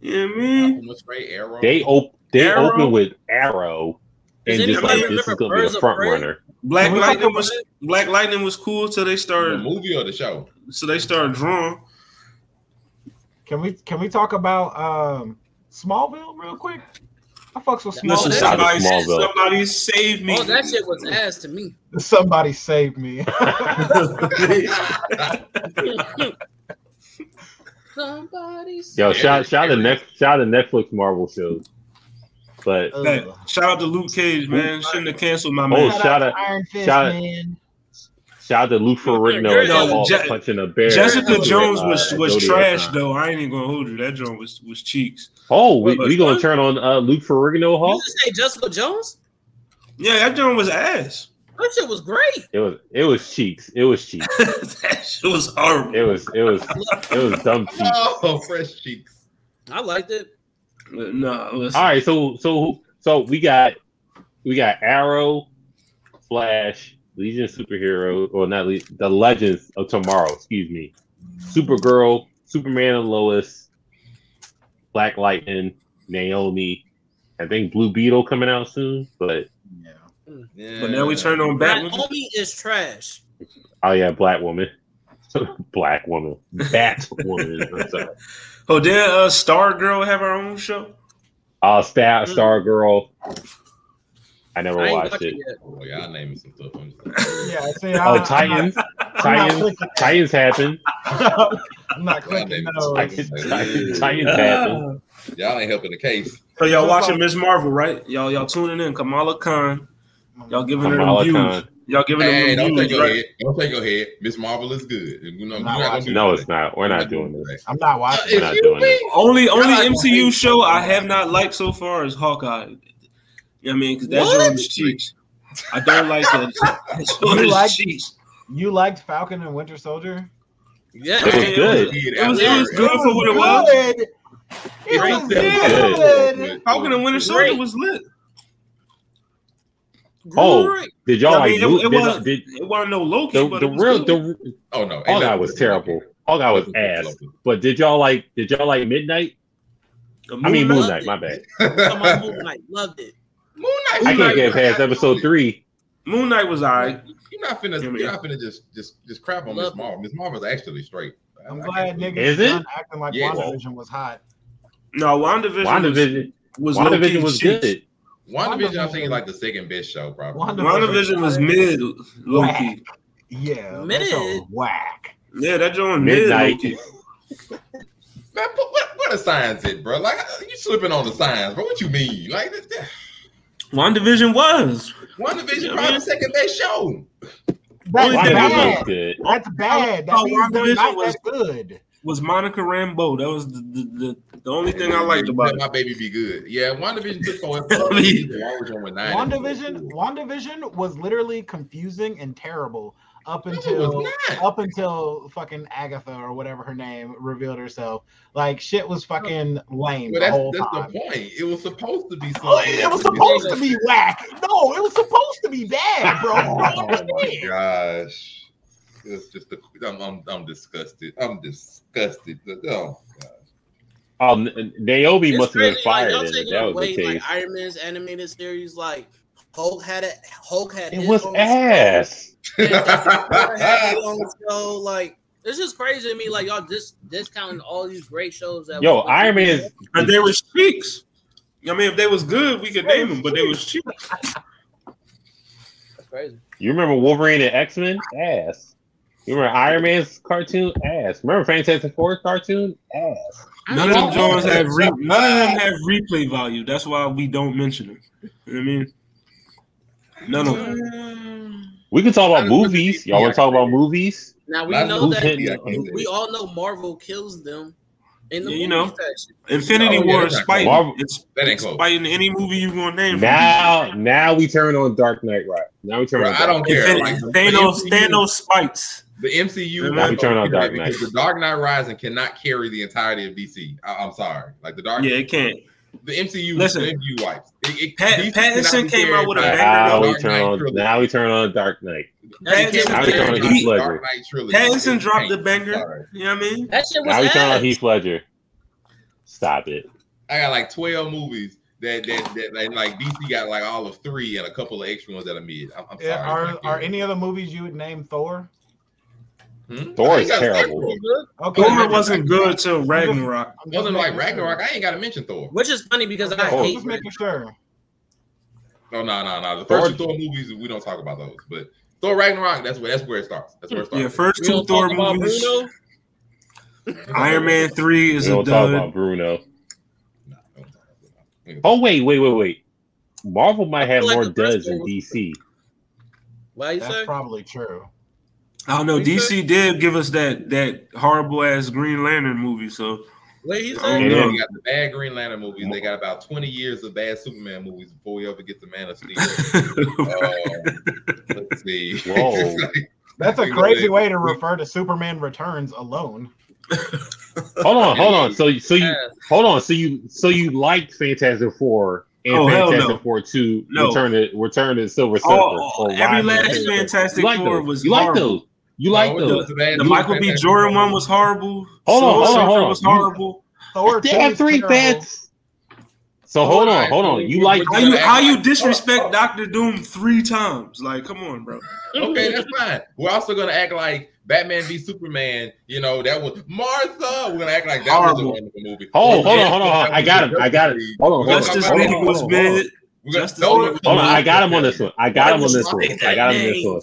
Speaker 1: You know what I mean?
Speaker 10: What's right? Arrow.
Speaker 8: They op- they
Speaker 1: Arrow?
Speaker 8: open with Arrow,
Speaker 2: Does
Speaker 8: and just like this is gonna be
Speaker 2: Birds
Speaker 8: a front runner.
Speaker 1: Black
Speaker 9: Can we talk
Speaker 1: Lightning was Black Lightning was cool till they
Speaker 10: the
Speaker 1: started.
Speaker 10: movie or the show?
Speaker 1: So they started drawing.
Speaker 9: Can we can we talk about um Smallville real quick? I fucks with
Speaker 2: Oh,
Speaker 1: Listen, somebody,
Speaker 8: Smallville.
Speaker 1: somebody save me.
Speaker 2: Oh, that shit was ass to me.
Speaker 9: Somebody save me.
Speaker 2: Somebody.
Speaker 8: Yo, shout shout to next shout to Netflix Marvel shows. But
Speaker 9: Ugh.
Speaker 1: Hey, shout out to Luke Cage, man. Shouldn't have canceled my
Speaker 8: Oh,
Speaker 1: man.
Speaker 8: shout out-
Speaker 9: Iron Fist,
Speaker 8: shout out-
Speaker 9: man.
Speaker 8: Shout out to Luke Ferrigno
Speaker 2: Yo,
Speaker 8: and
Speaker 1: Je-
Speaker 8: punching a bear.
Speaker 1: Jessica Jones
Speaker 8: uh,
Speaker 1: was was
Speaker 8: Zodiac
Speaker 1: trash
Speaker 8: sign.
Speaker 1: though. I ain't even gonna hold you. That joint was was cheeks.
Speaker 8: Oh, we,
Speaker 1: But-
Speaker 8: we gonna turn on uh, Luke Ferrigno
Speaker 2: You just say Jessica Jones?
Speaker 1: Yeah, that joint was ass.
Speaker 2: That shit was great.
Speaker 8: It was it was cheeks. It was cheeks.
Speaker 1: that shit was horrible.
Speaker 8: It was it was it was dumb cheeks.
Speaker 10: Oh, fresh cheeks.
Speaker 2: I liked it.
Speaker 1: No, listen.
Speaker 8: All right, so so so we got we got Arrow, Flash, Legion of Superhero, or not Le- the Legends of Tomorrow. Excuse me, Supergirl, Superman and Lois, Black Lightning, Naomi. I think Blue Beetle coming out soon, but
Speaker 10: Yeah.
Speaker 1: But now we turn on Batman.
Speaker 2: Naomi is trash.
Speaker 8: oh yeah, Black Woman, Black Woman, Bat Woman.
Speaker 1: Oh, did uh, Star Girl have her own show?
Speaker 8: Uh, Star Star Girl. I never
Speaker 2: I
Speaker 8: watched
Speaker 2: watched
Speaker 8: it.
Speaker 2: it yet.
Speaker 10: Oh, y'all naming some stuff. I'm just-
Speaker 9: Yeah, see,
Speaker 8: Oh,
Speaker 9: I, I'm
Speaker 8: Titans,
Speaker 9: not- I'm not
Speaker 8: Titans, Titans happen.
Speaker 9: I'm not oh, clicking those.
Speaker 8: Titans, Titans, Titans happened.
Speaker 10: Y'all ain't helping the case.
Speaker 1: So y'all watching Miss Marvel, right? Y'all y'all tuning in. Kamala Khan. Y'all giving her
Speaker 8: Kamala
Speaker 1: them views.
Speaker 8: Khan.
Speaker 1: Y'all giving
Speaker 10: Hey,
Speaker 1: her
Speaker 10: don't
Speaker 1: them
Speaker 10: take
Speaker 1: views,
Speaker 10: your
Speaker 1: right?
Speaker 10: head. Don't take your head. Miss Marvel is good. You know,
Speaker 9: I'm
Speaker 10: you're
Speaker 9: not
Speaker 10: not gonna
Speaker 9: watching.
Speaker 10: do
Speaker 8: No,
Speaker 10: that.
Speaker 8: it's not. We're not doing this.
Speaker 9: I'm not watching.
Speaker 8: We're not
Speaker 10: you
Speaker 8: doing
Speaker 10: be-
Speaker 8: it.
Speaker 1: Only only MCU show I have not liked so far is Hawkeye. You know what I mean? Because that
Speaker 2: What?
Speaker 1: joint is cheeks. I don't like that. That joint
Speaker 9: You
Speaker 1: is
Speaker 9: like-
Speaker 1: cheeks.
Speaker 9: You liked Falcon and Winter Soldier?
Speaker 2: Yeah,
Speaker 8: It was good.
Speaker 1: It was, it was good for what it was.
Speaker 9: Good. It was
Speaker 8: Good.
Speaker 9: good.
Speaker 1: Falcon and Winter Soldier
Speaker 2: Great.
Speaker 1: was lit.
Speaker 8: Oh,
Speaker 1: Great.
Speaker 8: did y'all
Speaker 1: I
Speaker 8: like?
Speaker 1: mean, it,
Speaker 8: Lu-
Speaker 1: it,
Speaker 8: did-
Speaker 1: wasn't,
Speaker 8: did-
Speaker 1: it wasn't no Loki,
Speaker 8: the
Speaker 1: but
Speaker 8: the
Speaker 1: it was
Speaker 8: real
Speaker 1: good.
Speaker 8: the
Speaker 10: Oh no, ain't
Speaker 8: All Guy
Speaker 10: nothing
Speaker 8: was terrible.
Speaker 10: Loki.
Speaker 8: All Guy was ass. But did y'all like? Did y'all like Midnight? I mean
Speaker 1: Moon
Speaker 8: Moon
Speaker 1: Knight.
Speaker 8: Knight. My bad.
Speaker 2: Talking about Moon Knight, loved it.
Speaker 10: Moon Knight.
Speaker 8: I can't
Speaker 10: Knight-
Speaker 8: get past episode three.
Speaker 1: Moon Knight was alright.
Speaker 10: You're not finna.
Speaker 1: I mean-
Speaker 10: You're not finna just just just crap on Miss
Speaker 2: Love it.
Speaker 10: Marvel. Miss Marvel's actually straight.
Speaker 9: I'm
Speaker 10: I- I
Speaker 9: glad
Speaker 10: can't-
Speaker 9: niggas
Speaker 8: Is it?
Speaker 9: acting like
Speaker 10: Yeah.
Speaker 9: WandaVision was hot.
Speaker 1: No, WandaVision,
Speaker 8: WandaVision.
Speaker 1: was, was
Speaker 8: WandaVision was
Speaker 1: cheeks.
Speaker 8: good.
Speaker 10: WandaVision, I think,
Speaker 9: WandaVision-
Speaker 10: is like the second best show, probably.
Speaker 1: WandaVision was mid, low key.
Speaker 9: Yeah,
Speaker 2: Mid.
Speaker 9: that show was whack.
Speaker 1: Yeah, that joint mid,
Speaker 8: Midnight.
Speaker 1: low key.
Speaker 10: Man, put, what, what the science it, bro? Like you slipping on the science, bro. What you mean? Like that, that-
Speaker 1: WandaVision was.
Speaker 10: WandaVision
Speaker 1: Yeah,
Speaker 10: probably
Speaker 1: man.
Speaker 10: the second best show.
Speaker 9: That's
Speaker 1: Only thing
Speaker 8: WandaVision was
Speaker 9: bad.
Speaker 8: good.
Speaker 9: That's bad. That
Speaker 1: Oh,
Speaker 9: means they're
Speaker 1: WandaVision
Speaker 9: not
Speaker 1: was-
Speaker 9: that good.
Speaker 1: Was Monica Rambeau. That was the the, the, the only thing I liked about
Speaker 10: Let
Speaker 1: it.
Speaker 10: my baby be good. Yeah, WandaVision took forever.
Speaker 1: I mean-
Speaker 10: WandaVision went nine
Speaker 9: WandaVision, WandaVision was literally confusing and terrible up until up until fucking Agatha or whatever her name revealed herself. Like shit was oh. fucking lame
Speaker 10: But
Speaker 9: the whole
Speaker 10: that's
Speaker 9: time.
Speaker 10: the point. It was supposed to be something.
Speaker 9: Oh, it was supposed to be whack. No, it was supposed to be bad, bro.
Speaker 10: Oh my gosh. It's just a, I'm, I'm I'm disgusted. I'm disgusted. Oh gosh.
Speaker 8: Oh, N- Naomi
Speaker 2: It's
Speaker 8: must have been
Speaker 2: crazy, like,
Speaker 8: fired. in it. That was
Speaker 2: away
Speaker 8: the
Speaker 2: like
Speaker 8: case.
Speaker 2: Iron Man's animated series, like Hulk had it. Hulk had
Speaker 8: It
Speaker 2: his
Speaker 8: was
Speaker 2: own
Speaker 8: ass.
Speaker 2: show, and Thor had his own show. Like it's just crazy to me. Like y'all just discounting all these great shows that.
Speaker 8: Yo, Iron Man is
Speaker 1: And they were cheeks. I mean, if they was good, we could name them, but they was cheap.
Speaker 2: That's crazy.
Speaker 8: You remember Wolverine and X Men? Ass. You remember Iron Man's cartoon? Ass. Remember Fantastic Four cartoon? Ass.
Speaker 1: None of them Jones have re- none of them have replay value. That's why we don't mention them. You know what I mean? None of them. Mm.
Speaker 8: We can talk about movies. Y'all want to talk about movies?
Speaker 2: Now we know that
Speaker 8: hitting
Speaker 10: I can't
Speaker 2: we all know Marvel kills them in the
Speaker 1: Yeah, you know.
Speaker 2: section.
Speaker 1: Infinity
Speaker 10: Oh,
Speaker 1: War
Speaker 10: that's
Speaker 1: is
Speaker 10: not
Speaker 1: spiting.
Speaker 8: Marvel-
Speaker 1: It's, it's
Speaker 10: close.
Speaker 1: spiting any movie you want to name. from
Speaker 8: Now, now we turn on Dark Knight, right? Now we turn
Speaker 10: Bro,
Speaker 8: on.
Speaker 10: I don't
Speaker 8: Knight.
Speaker 10: care.
Speaker 1: Infinity,
Speaker 10: Like, the
Speaker 1: Thanos,
Speaker 10: MCU
Speaker 1: Thanos spites.
Speaker 10: The MCU.
Speaker 1: Now
Speaker 8: we turn on Dark
Speaker 10: because
Speaker 8: Knight.
Speaker 10: The Dark Knight Rising cannot carry the entirety of DC. I, am sorry. Like the Dark.
Speaker 1: Yeah, it can't.
Speaker 10: The MCU.
Speaker 1: Listen.
Speaker 10: the MCU wipes. It, it,
Speaker 1: Pat- Pattinson came out with a banger,
Speaker 8: Now
Speaker 1: though.
Speaker 8: we turn on. Now we turn on Dark Knight.
Speaker 2: That
Speaker 1: Pattinson,
Speaker 2: shit
Speaker 8: Now
Speaker 2: was
Speaker 8: we turn on. Heath Ledger.
Speaker 10: Dark Knight trilogy.
Speaker 1: Pattinson dropped the banger.
Speaker 10: Sorry.
Speaker 1: You know what I mean?
Speaker 2: That shit was
Speaker 8: Now we turn on
Speaker 2: ass.
Speaker 8: Heath Ledger. Stop it.
Speaker 10: I got like 12 movies that that, that like, like DC got like all of three and a couple of extra ones that I made. I'm, I'm sorry.
Speaker 9: Are are any of the movies you would name Thor?
Speaker 10: Hmm?
Speaker 8: Thor is
Speaker 10: ain't gotta say
Speaker 8: terrible.
Speaker 10: Thor.
Speaker 9: Okay,
Speaker 1: Thor wasn't good till Ragnarok.
Speaker 9: I'm
Speaker 10: Wasn't like. Ragnarok. I ain't got to mention Thor.
Speaker 2: Which is funny because I
Speaker 9: Okay,
Speaker 8: Oh.
Speaker 2: hate
Speaker 9: just making sure.
Speaker 10: No, no, no, no. The first two Thor movies we don't talk about those, but Thor Ragnarok. That's where that's where it starts. That's where it starts.
Speaker 1: Yeah, first two Thor movies. Iron Man three is a
Speaker 8: don't talk
Speaker 1: dud.
Speaker 8: about Bruno.
Speaker 10: Talk about that.
Speaker 8: Oh wait, wait, wait, wait. Marvel might have
Speaker 2: like
Speaker 8: more
Speaker 2: the first
Speaker 8: duds than DC.
Speaker 2: Why you
Speaker 9: That's
Speaker 2: say?
Speaker 9: probably true.
Speaker 1: I don't know.
Speaker 2: What'd you
Speaker 1: DC did give us that that horrible ass Green Lantern movie. So
Speaker 2: What you
Speaker 1: I
Speaker 2: say?
Speaker 1: don't
Speaker 10: Yeah,
Speaker 1: know.
Speaker 10: they got the bad Green Lantern movies. They got about 20 years of bad Superman movies before we ever get to Man of Steel. Um, let's see.
Speaker 8: Whoa.
Speaker 9: That's a crazy way to refer to Superman Returns alone.
Speaker 8: Hold on, hold on. So, so you hold on. So you, so you liked Fantastic Four and
Speaker 1: Oh,
Speaker 8: Fantastic
Speaker 1: no.
Speaker 8: Four Two,
Speaker 1: No.
Speaker 8: Return to Return to Silver Surfer.
Speaker 1: oh,
Speaker 8: or
Speaker 1: every
Speaker 8: Rise of
Speaker 1: last
Speaker 8: the-
Speaker 1: Fantastic
Speaker 8: you like
Speaker 1: Four was
Speaker 8: You like those. You like
Speaker 10: No,
Speaker 8: those.
Speaker 10: the
Speaker 1: The Michael B. Jordan one was horrible.
Speaker 8: Hold on,
Speaker 1: Silver
Speaker 8: hold on, hold on.
Speaker 1: Was horrible.
Speaker 9: Thor
Speaker 8: They
Speaker 9: 2
Speaker 8: have three
Speaker 9: terrible.
Speaker 8: bets. So hold on, hold on. You like
Speaker 1: How you how you disrespect Doctor Doom three times? Like, come on, bro.
Speaker 10: Okay, that's fine. We're also gonna act like Batman v Superman. You know that was Martha. We're gonna act like that was a
Speaker 1: Horrible.
Speaker 10: wonderful movie.
Speaker 8: Hold on, hold on, hold on. I got him. I got it. Hold on,
Speaker 10: We're
Speaker 8: hold on.
Speaker 1: Justice League was
Speaker 8: on, hold on.
Speaker 1: mid. Justice League
Speaker 10: are-
Speaker 8: Hold on. I got him on this one. I got him on this one. I got him on this one.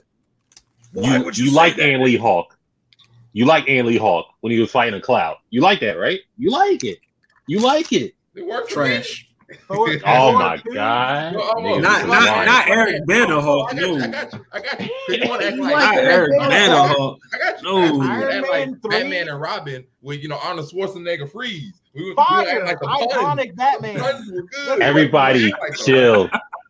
Speaker 2: Why
Speaker 8: You,
Speaker 2: would
Speaker 8: you,
Speaker 2: you say
Speaker 8: like
Speaker 2: that?
Speaker 8: Ang Lee Hulk. You like Ang Lee Hulk when he was fighting a cloud. You like that, right? You like it. You like it.
Speaker 10: It worked for me.
Speaker 1: Trash.
Speaker 9: Thor,
Speaker 8: Oh my god.
Speaker 10: No, oh, almost.
Speaker 8: Niggas
Speaker 1: Not not
Speaker 8: lying.
Speaker 1: not Eric Bana Hulk.
Speaker 10: I got you.
Speaker 1: No,
Speaker 10: I got you. I got you. You want to act like,
Speaker 8: like
Speaker 1: not
Speaker 8: Eric
Speaker 1: Eric
Speaker 8: Bana
Speaker 1: Bana
Speaker 8: Hulk.
Speaker 1: Hawk.
Speaker 10: I got you.
Speaker 1: No.
Speaker 10: I got you. You
Speaker 9: Iron Man
Speaker 10: like
Speaker 9: 3.
Speaker 10: Batman and Robin with you know Arnold Schwarzenegger freeze. We, would- we would
Speaker 9: Fire,
Speaker 10: act like the
Speaker 9: iconic Batman.
Speaker 10: Puns were good.
Speaker 8: Everybody
Speaker 10: We act like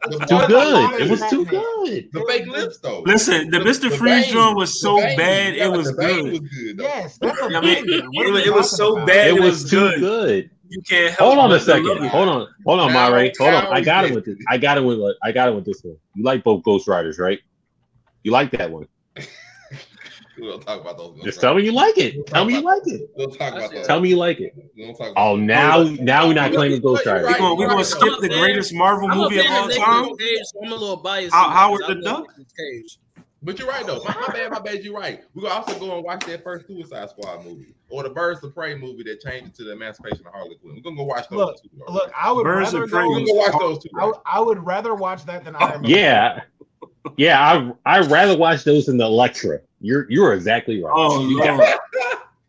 Speaker 10: the-
Speaker 8: Too good. It was too good.
Speaker 10: The fake lips though.
Speaker 1: Listen, the Mr. Freeze
Speaker 10: Bane-
Speaker 1: joint was so
Speaker 10: Bane-
Speaker 1: bad
Speaker 10: yeah,
Speaker 1: it was good.
Speaker 10: was good.
Speaker 9: Yes, that's a
Speaker 1: I mean,
Speaker 9: banger.
Speaker 1: It, was- it was so bad
Speaker 8: It
Speaker 1: it
Speaker 8: was
Speaker 1: was
Speaker 8: too
Speaker 1: good.
Speaker 8: good.
Speaker 1: You can't help
Speaker 8: Hold on a
Speaker 1: but to love
Speaker 8: second. Hold on. Hold on,
Speaker 10: Now-
Speaker 8: Mare. Hold on. I got it with this. I got it with I got it with this one. You like both Ghost Riders, right? You like that one.
Speaker 10: We'll talk about those.
Speaker 8: Just tell me you like it. Tell me you like it.
Speaker 10: We'll talk about those.
Speaker 8: Tell me you like it.
Speaker 10: We'll talk about
Speaker 8: Oh, now now we're not claiming Ghost
Speaker 10: You're We're
Speaker 1: gonna, we gonna skip
Speaker 2: I'm
Speaker 1: the
Speaker 2: fan.
Speaker 1: greatest Marvel
Speaker 2: I'm
Speaker 1: movie of all time.
Speaker 2: Cage, so I'm a little biased.
Speaker 1: How-
Speaker 2: here,
Speaker 1: Howard
Speaker 2: 'cause I
Speaker 1: the Duck?
Speaker 2: Nicolas Cage.
Speaker 10: But you're right though. My, my bad, my bad. You're right. We're gonna also go and watch that first Suicide Squad movie or the Birds of Prey movie that changed it to the Emancipation of Harley Quinn. We're gonna go watch those
Speaker 9: Look,
Speaker 10: two. though.
Speaker 9: Look, I would
Speaker 1: Birds
Speaker 9: rather
Speaker 1: of Prey
Speaker 9: go,
Speaker 10: go watch those two.
Speaker 9: I, would- I would rather watch that than Iron Man.
Speaker 8: Yeah. Yeah, I I'd rather watch those than the Elektra. You're you're exactly right.
Speaker 1: Oh
Speaker 8: You
Speaker 1: Lord.
Speaker 8: got-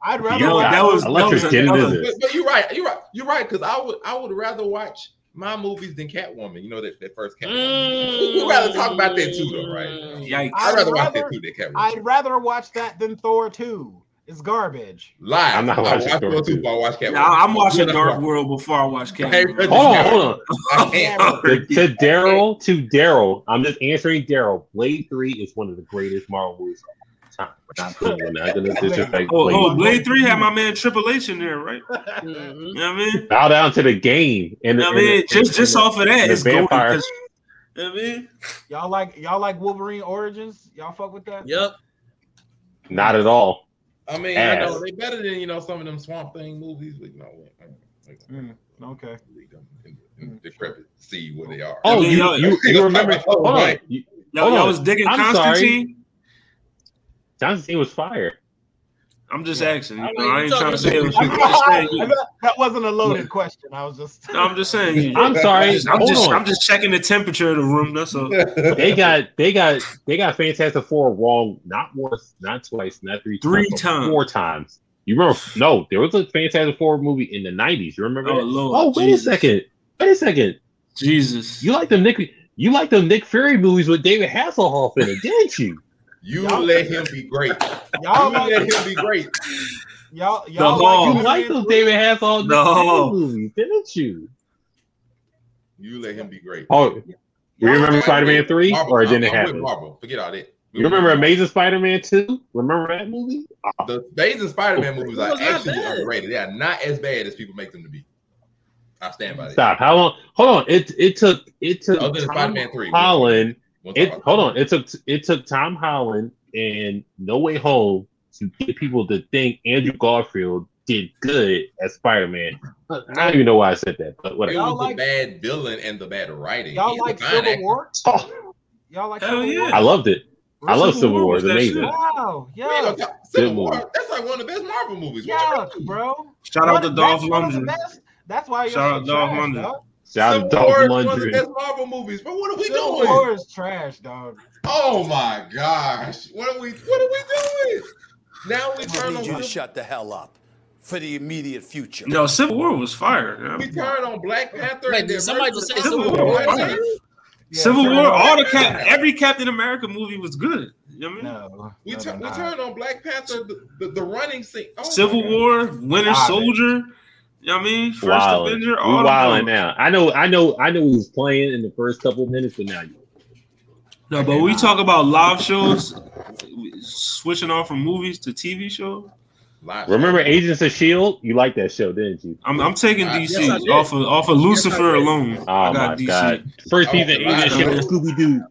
Speaker 9: I'd rather
Speaker 1: Yo,
Speaker 9: watch
Speaker 1: that was that was
Speaker 8: getting
Speaker 1: another-
Speaker 8: into this.
Speaker 10: But, but you're right. You're right. You're right. Because I would I would rather watch my movies than Catwoman. You know that, that first Catwoman.
Speaker 2: Mm.
Speaker 10: We'd rather talk about that too, though, right?
Speaker 1: Yikes.
Speaker 10: I'd rather watch that too than Catwoman.
Speaker 9: I'd rather watch that than Thor 2. It's garbage.
Speaker 10: Live.
Speaker 8: I'm not
Speaker 10: I
Speaker 8: watching
Speaker 10: watch
Speaker 8: Thor
Speaker 10: those two.
Speaker 8: 2.
Speaker 10: before I watch Catwoman.
Speaker 1: Yeah, I- I'm watching Dark
Speaker 10: enough.
Speaker 1: World before I watch
Speaker 10: Hey,
Speaker 1: Cat.
Speaker 10: but-
Speaker 8: Hold on, hold on. To, to Daryl, to Daryl, I'm just answering Daryl. Blade Three is one of the greatest Marvel movies of all time. We're not, we're not gonna disrespect
Speaker 1: Oh,
Speaker 8: Blade.
Speaker 1: oh, Blade Three had my man Triple H in there, right?
Speaker 2: Mhm.
Speaker 1: You know what I mean?
Speaker 8: Bow down to the game. And
Speaker 1: I mean, just just off of that, it's golden. You know what I mean?
Speaker 9: Y'all like y'all like Wolverine Origins? Y'all fuck with that?
Speaker 2: Yep.
Speaker 8: Not at all.
Speaker 10: I mean, I know they better than you know some of them Swamp Thing movies, but you know, like,
Speaker 9: Mm, okay.
Speaker 10: leave them in, in decrepit, see where they are.
Speaker 8: Oh,
Speaker 1: I mean,
Speaker 8: you
Speaker 1: y'all-
Speaker 8: you, you remember?
Speaker 10: Oh,
Speaker 8: Hold on.
Speaker 10: right.
Speaker 8: You-
Speaker 1: Y'all,
Speaker 8: Hold
Speaker 1: y'all was digging
Speaker 8: I'm sorry.
Speaker 1: Constantine.
Speaker 8: Constantine was fire.
Speaker 1: I'm just asking. You
Speaker 2: I mean,
Speaker 1: I ain't trying to say it was.
Speaker 2: talking-
Speaker 1: I'm just saying. you-
Speaker 9: that, that wasn't a loaded question. I was just.
Speaker 1: I'm just saying. you-
Speaker 8: I'm sorry.
Speaker 1: I'm just, I'm just. I'm just checking the temperature of the room. That's all.
Speaker 8: They got they got they got Fantastic Four wrong not once, not twice, not three,
Speaker 1: Three
Speaker 8: times,
Speaker 1: times.
Speaker 8: four times. You remember? No, there was a Fantastic Four movie in the '90s. You remember?
Speaker 1: Oh,
Speaker 8: that?
Speaker 1: Lord,
Speaker 8: oh, wait
Speaker 1: Jesus.
Speaker 8: a second. Wait a second.
Speaker 1: Jesus.
Speaker 8: You like the Nick? You like them Nick Fury movies with David Hasselhoff in it, didn't you?
Speaker 10: You let him be great.
Speaker 9: Y'all
Speaker 10: You let him be great.
Speaker 9: y'all y'all
Speaker 1: Hall.
Speaker 8: You
Speaker 9: like
Speaker 8: like those David Hasselhoff
Speaker 1: No.
Speaker 8: Movies, didn't you?
Speaker 10: You let him be great.
Speaker 8: Oh, you remember
Speaker 10: Y'all-
Speaker 8: Spider-Man three,
Speaker 10: Marvel,
Speaker 8: or it didn't
Speaker 10: I'm with
Speaker 8: happen?
Speaker 10: Marvel. Forget all that.
Speaker 8: You remember Amazing Spider-Man two? Remember that movie?
Speaker 10: The Amazing Spider-Man movies are actually
Speaker 2: bad.
Speaker 10: underrated. They are not as bad as people make them to be. I stand by that.
Speaker 8: Stop. How long? Hold on. It it took it took
Speaker 10: Other than
Speaker 8: Tom
Speaker 10: Spider-Man 3,
Speaker 8: Holland.
Speaker 10: We'll talk
Speaker 8: It hold on. It took it took Tom Holland and No Way Home to get people to think Andrew Garfield did good as Spider-Man. I don't even know why I said that, but
Speaker 10: It
Speaker 8: whatever.
Speaker 9: Y'all
Speaker 10: was
Speaker 9: like-
Speaker 10: the bad villain and the bad writing.
Speaker 9: y'all
Speaker 10: He's
Speaker 9: like Civil
Speaker 10: actor.
Speaker 9: War?
Speaker 8: Oh,
Speaker 9: Y'all like
Speaker 1: Hell
Speaker 9: Civil
Speaker 1: yeah.
Speaker 9: War?
Speaker 8: I loved it. I love
Speaker 1: Civil
Speaker 8: Civil
Speaker 1: War
Speaker 8: War. It's amazing.
Speaker 1: shit.
Speaker 9: Wow,
Speaker 10: We ain't gonna
Speaker 9: yeah,
Speaker 10: talk- Civil
Speaker 8: Good
Speaker 10: War. That's like one of the best Marvel movies.
Speaker 9: Yeah, bro.
Speaker 1: Shout out to
Speaker 9: What-
Speaker 1: Dolph
Speaker 9: that's the
Speaker 1: Lundgren.
Speaker 9: best. That's why you're
Speaker 1: Shout
Speaker 9: so
Speaker 1: out Dolph
Speaker 9: trash,
Speaker 1: Lundgren.
Speaker 9: Dog.
Speaker 8: Shout out
Speaker 10: Civil
Speaker 8: to Dolph
Speaker 10: War is one of the
Speaker 8: Lundgren.
Speaker 10: best Marvel movies. But what are we
Speaker 9: Civil
Speaker 10: doing?
Speaker 9: War is trash, dog.
Speaker 10: Oh my gosh! What are we? What are we doing? Now we
Speaker 5: I
Speaker 10: turn on
Speaker 5: need you to shut the hell up for the immediate future.
Speaker 1: No, Civil War was fire.
Speaker 10: we turn on Black Panther.
Speaker 2: Wait,
Speaker 10: and
Speaker 2: did somebody just say
Speaker 1: Civil
Speaker 2: Civil
Speaker 1: War?
Speaker 2: War?
Speaker 1: Fire.
Speaker 9: Yeah,
Speaker 1: Civil
Speaker 9: Civil
Speaker 1: War,
Speaker 9: War.
Speaker 1: all the cap, every Captain America movie was good. You know what I mean?
Speaker 9: No,
Speaker 10: We,
Speaker 9: no,
Speaker 10: turn, we
Speaker 9: they're not.
Speaker 10: turn on Black Panther. The, the, the running scene. Oh
Speaker 1: Civil War, Winter
Speaker 9: Soldier. it.
Speaker 1: Soldier. You know what I mean? First
Speaker 8: Wildin'.
Speaker 1: Avenger.
Speaker 8: We
Speaker 1: All them
Speaker 8: wilding now. I know. I know. I know. He was playing in the first couple of minutes, but now you.
Speaker 1: No, but we talk about live shows, switching off from movies to TV shows.
Speaker 10: Live
Speaker 8: Remember Agents of Shield? You liked that show, didn't you?
Speaker 1: I'm, I'm taking
Speaker 10: Uh,
Speaker 1: DC
Speaker 2: yes,
Speaker 1: off of off of Lucifer alone.
Speaker 8: Oh
Speaker 1: I
Speaker 8: my
Speaker 1: DC.
Speaker 8: god! First season,
Speaker 10: live
Speaker 8: Agents of Shield. Scooby Doo.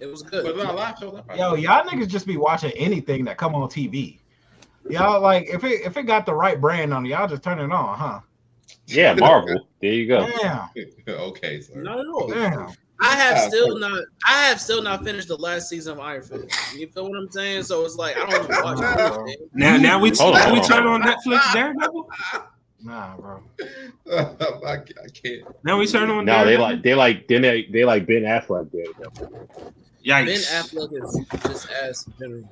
Speaker 2: It was good.
Speaker 10: no, live shows. I probably-
Speaker 9: Yo, y'all niggas just be watching anything that come on TV. Y'all like if it if it got the right brand on it, y'all just turn it on, huh?
Speaker 8: Yeah, Marvel. There you go.
Speaker 9: Damn,
Speaker 10: okay, sir.
Speaker 2: Not at all.
Speaker 9: damn.
Speaker 2: I have
Speaker 10: Yeah,
Speaker 2: still not. I have still not finished the last season of Iron Fist. You feel what I'm saying? So it's like I don't even watch it.
Speaker 1: Now, now we
Speaker 8: Hold on,
Speaker 1: we turn
Speaker 8: on.
Speaker 1: on Netflix Daredevil.
Speaker 9: Nah, bro.
Speaker 10: I, I can't.
Speaker 1: Now we turn on.
Speaker 8: No, they like they like then they they like Ben Affleck did.
Speaker 1: Yikes.
Speaker 2: Ben Affleck is just ass general.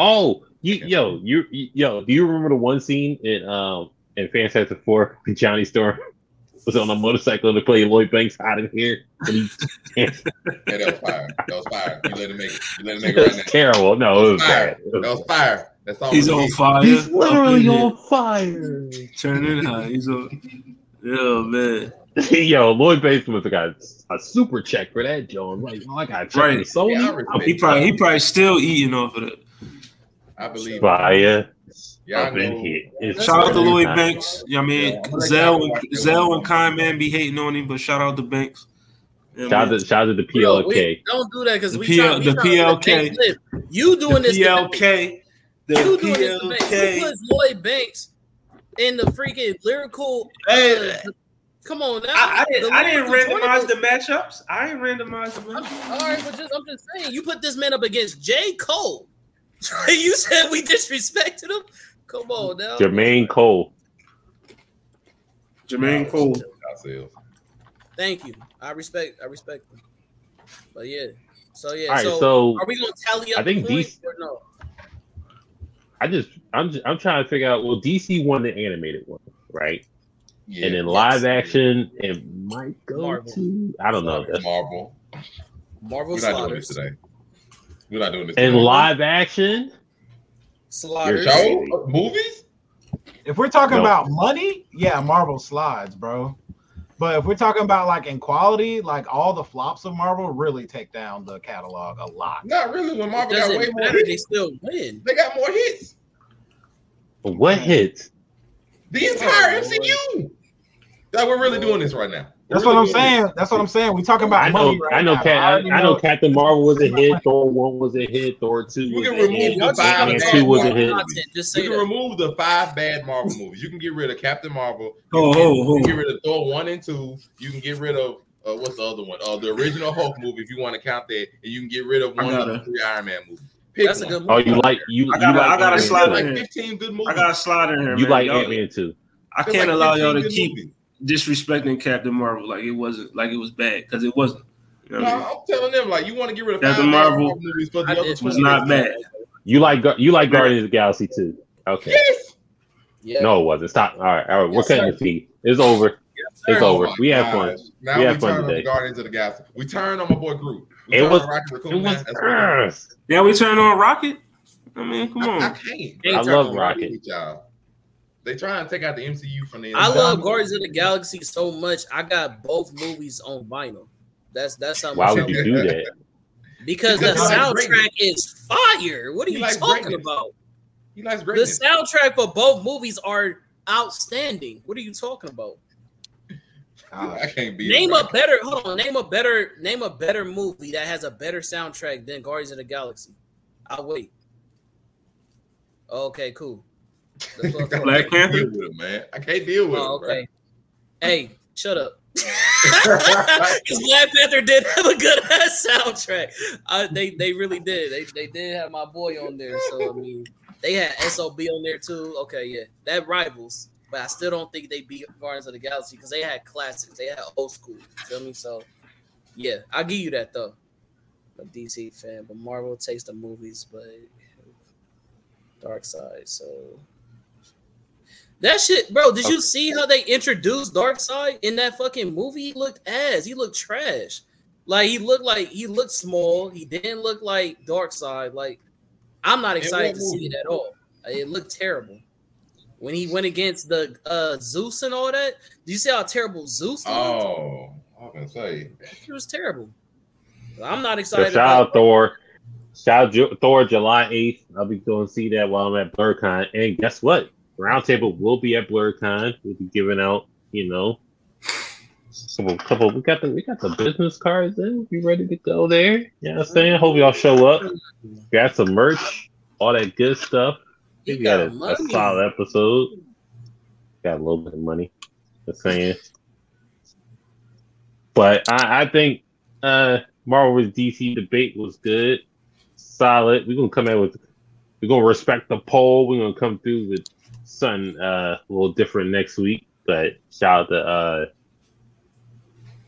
Speaker 8: Oh, you yo you you- yo. Do you remember the one scene in um in Fantastic Four when Johnny Storm was on a motorcycle to play Lloyd Banks out of here? And he,
Speaker 10: Yeah, that was fire. That was fire. You let him make it. You let him make it right now.
Speaker 8: terrible. No, it was
Speaker 10: Fire.
Speaker 8: bad. It was
Speaker 10: That was fire. That's all.
Speaker 1: He's on
Speaker 10: need.
Speaker 1: fire.
Speaker 8: He's literally
Speaker 1: Up in
Speaker 8: on fire.
Speaker 1: here. Turning high. He's on. Yeah, man.
Speaker 8: Yo, Lloyd Banks must have got a super check for that, John. Like, oh, I got a check
Speaker 1: Right.
Speaker 8: from Sony.
Speaker 10: Yeah, I
Speaker 1: He probably he probably still eating off of it.
Speaker 10: I believe.
Speaker 8: fire.
Speaker 10: Y'all
Speaker 8: I've been
Speaker 10: know-
Speaker 8: hit.
Speaker 1: Shout out to Lloyd
Speaker 8: time.
Speaker 1: Banks. You know what I mean,
Speaker 10: Yeah,
Speaker 1: Zell and
Speaker 10: y'all
Speaker 1: Zell and Kind Man be hating on him, but shout out to Banks. You know
Speaker 8: Shout out to, shout out to the
Speaker 2: We don't-
Speaker 8: PLK.
Speaker 2: we- don't do that because we
Speaker 1: PL
Speaker 2: trying,
Speaker 1: the
Speaker 2: we trying to
Speaker 1: PLK.
Speaker 2: You doing
Speaker 1: the
Speaker 2: this? to
Speaker 1: PLK. The
Speaker 2: You doing this? to Banks. You
Speaker 1: PLK.
Speaker 2: put Lloyd Banks in the freaking lyrical.
Speaker 1: Hey,
Speaker 2: uh, come on now.
Speaker 1: I, I didn't,
Speaker 2: The
Speaker 1: I didn't
Speaker 2: lyrical
Speaker 1: randomize the matchups. I ain't randomized the matchups.
Speaker 2: All right, but just, I'm just saying, you put this man up against J. Cole. you said we disrespected him. Come on now.
Speaker 8: Jermaine Cole.
Speaker 1: Jermaine Cole.
Speaker 2: Thank you. I respect. I respect him. But yeah. So yeah.
Speaker 8: All right,
Speaker 2: so,
Speaker 8: so
Speaker 2: are we gonna tally up
Speaker 8: I think
Speaker 2: the points
Speaker 8: these-
Speaker 2: or no?
Speaker 8: I just I'm just, I'm trying to figure out. Well, DC won the animated one, right?
Speaker 10: Yeah.
Speaker 8: and then live action, it might go
Speaker 2: Marvel.
Speaker 8: to I don't know. That's-
Speaker 10: Marvel.
Speaker 2: Marvel
Speaker 10: We're not doing this today. We're not doing this.
Speaker 8: And
Speaker 10: today.
Speaker 8: live action,
Speaker 2: Slaughters.
Speaker 8: You're
Speaker 10: show Uh, movies.
Speaker 9: If we're talking
Speaker 8: No.
Speaker 9: about money, yeah, Marvel slides, bro. But if we're talking about like in quality, like all the flops of Marvel really take down the catalog a lot.
Speaker 10: Not really. When Marvel got way
Speaker 2: doesn't
Speaker 10: more
Speaker 2: matter. They still win.
Speaker 10: they got more hits.
Speaker 8: what hits?
Speaker 10: The entire
Speaker 2: Oh,
Speaker 10: MCU. That we're really doing this right now. We're
Speaker 9: That's
Speaker 10: really
Speaker 9: what I'm
Speaker 10: doing
Speaker 9: saying. That's what I'm saying. We talking about
Speaker 8: I know,
Speaker 9: money right
Speaker 8: I know,
Speaker 9: now.
Speaker 8: Cap, I,
Speaker 9: already
Speaker 8: I know Captain Marvel was a hit. Thor one was a hit. Thor two
Speaker 10: We
Speaker 8: was
Speaker 10: can
Speaker 8: a
Speaker 10: remove
Speaker 8: hit.
Speaker 10: the
Speaker 2: Y'all just
Speaker 10: five
Speaker 2: wanna
Speaker 8: and
Speaker 2: talk
Speaker 8: two was a hit.
Speaker 2: content. Just say
Speaker 10: can
Speaker 2: that.
Speaker 10: remove the five bad Marvel movies. You can get rid of Captain Marvel. You
Speaker 1: Oh,
Speaker 10: can,
Speaker 1: oh,
Speaker 10: you
Speaker 1: oh.
Speaker 10: can get rid of Thor one and two. You can get rid of uh, what's the other one? Uh, the original Hulk movie, if you want to count that, and you can get rid of
Speaker 1: I
Speaker 10: one of the three Iron Man movies. Pick
Speaker 2: That's a
Speaker 10: one.
Speaker 2: good
Speaker 8: Oh,
Speaker 2: movie.
Speaker 8: you like you?
Speaker 1: I gotta-
Speaker 8: like
Speaker 1: I gotta
Speaker 8: Ant-Man
Speaker 1: slide
Speaker 8: too.
Speaker 10: like 15 good movies.
Speaker 1: I got a slide in here,
Speaker 8: You
Speaker 1: man.
Speaker 8: like
Speaker 1: Y'all-
Speaker 8: Ant Man too.
Speaker 1: I can't allow y'all to keep
Speaker 10: movies.
Speaker 1: Disrespecting Captain Marvel like it wasn't like it was bad because it wasn't. You know
Speaker 10: No,
Speaker 1: I mean?
Speaker 10: I'm telling them like you want to get rid of
Speaker 1: Captain
Speaker 10: five bad
Speaker 1: Marvel
Speaker 10: Marvel movies for the
Speaker 2: I
Speaker 10: other
Speaker 2: did-
Speaker 1: It was not bad.
Speaker 8: You like you like Guardians of the Galaxy too. Okay.
Speaker 10: Yes.
Speaker 2: Yeah.
Speaker 8: No, it wasn't. Stop. All right, all right. We're
Speaker 2: Yes,
Speaker 8: cutting
Speaker 2: sir.
Speaker 8: the feed. It's over. It's
Speaker 10: Oh
Speaker 8: over.
Speaker 10: my
Speaker 8: We had
Speaker 10: gosh.
Speaker 8: fun.
Speaker 10: Now
Speaker 8: We
Speaker 10: we,
Speaker 8: had fun
Speaker 10: turn on
Speaker 8: today.
Speaker 10: the Guardians of the Galaxy. We turn on my boy Groot. We
Speaker 8: It was.
Speaker 10: on
Speaker 8: It was.
Speaker 10: man. That's we're
Speaker 1: Yeah, we turned on Rocket. I mean, come
Speaker 10: I, I
Speaker 1: on.
Speaker 10: can't.
Speaker 2: I
Speaker 10: I
Speaker 8: love
Speaker 10: love
Speaker 8: Rocket.
Speaker 10: Rocket. With y'all. They try and take out the MCU from the.
Speaker 2: I
Speaker 10: inside.
Speaker 2: love Guardians of the Galaxy so much. I got both movies on vinyl. That's that's how
Speaker 8: Why
Speaker 2: much.
Speaker 8: would
Speaker 2: I
Speaker 8: you do that?
Speaker 2: Because the
Speaker 10: Because he likes
Speaker 2: soundtrack
Speaker 10: greatness.
Speaker 2: is fire. What are
Speaker 10: He
Speaker 2: you talking
Speaker 10: greatness.
Speaker 2: about?
Speaker 10: He likes
Speaker 2: The soundtrack for both movies are outstanding. What are you talking about?
Speaker 10: I can't be.
Speaker 2: Name
Speaker 10: around.
Speaker 2: a better hold on. Name a better name a better movie that has a better soundtrack than Guardians of the Galaxy. I'll wait. Okay, cool. That's what I thought.
Speaker 1: Black
Speaker 10: I can't
Speaker 1: Panther.
Speaker 10: deal with him, man. I can't deal with
Speaker 2: Oh,
Speaker 10: him. bro.
Speaker 2: okay. Hey, shut up. Because Black Panther did have a good ass soundtrack. Uh, they they really did. They they did have my boy on there. So I mean, they had Sob on there too. Okay, yeah, that rivals. But I still don't think they beat Guardians of the Galaxy because they had classics. They had old school. You feel me? So yeah, I'll give you that though. A DC fan, but Marvel takes the movies, but Darkseid. So that shit, bro. Did you see how they introduced Darkseid in that fucking movie? He looked ass. He looked trash. Like he looked like he looked small. He didn't look like Darkseid. Like I'm not excited to see it at all. It looked terrible. When he went against the uh Zeus and all that, do you see how terrible Zeus looked?
Speaker 10: Oh, I was gonna say.
Speaker 2: It was terrible. I'm not
Speaker 8: So
Speaker 2: excited.
Speaker 8: shout out Thor. Shout out Ju- Thor July 8th. I'll be going to see that while I'm at BlerdCon. And guess what? Roundtable will be at BlerdCon. We'll be giving out, you know, couple, couple. We got the we got the business cards in. We ready to go there. You know what I'm saying? Hope y'all show up. Got some merch, all that good stuff. We got,
Speaker 2: got
Speaker 8: a, a solid episode. Got a little bit of money. Just saying. But I, I think uh Marvel vs. DC debate was good, solid. We're gonna come in with we're gonna respect the poll. We're gonna come through with something uh, a little different next week. But shout out to uh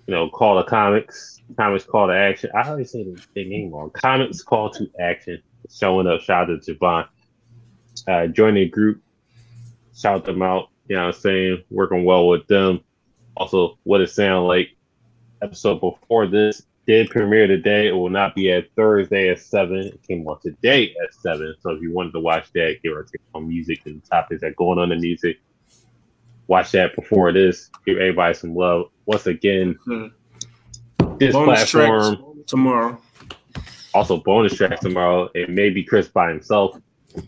Speaker 8: you know, call to comics, comics call to action. I always say the, the name wrong. Comics call to action. Showing up, shout out to Javon. Uh join the group, shout them out, you know what I'm saying? Working well with them. Also, what it sound like episode before this did premiere today. It will not be at Thursday at seven. It came on today at seven. So if you wanted to watch that, give or take on music and topics that going on in music, watch that before this. Give everybody some love. once again,
Speaker 1: Hmm.
Speaker 8: this
Speaker 1: Bonus
Speaker 8: platform.
Speaker 1: tomorrow.
Speaker 8: Also, bonus track tomorrow. It may be Chris by himself.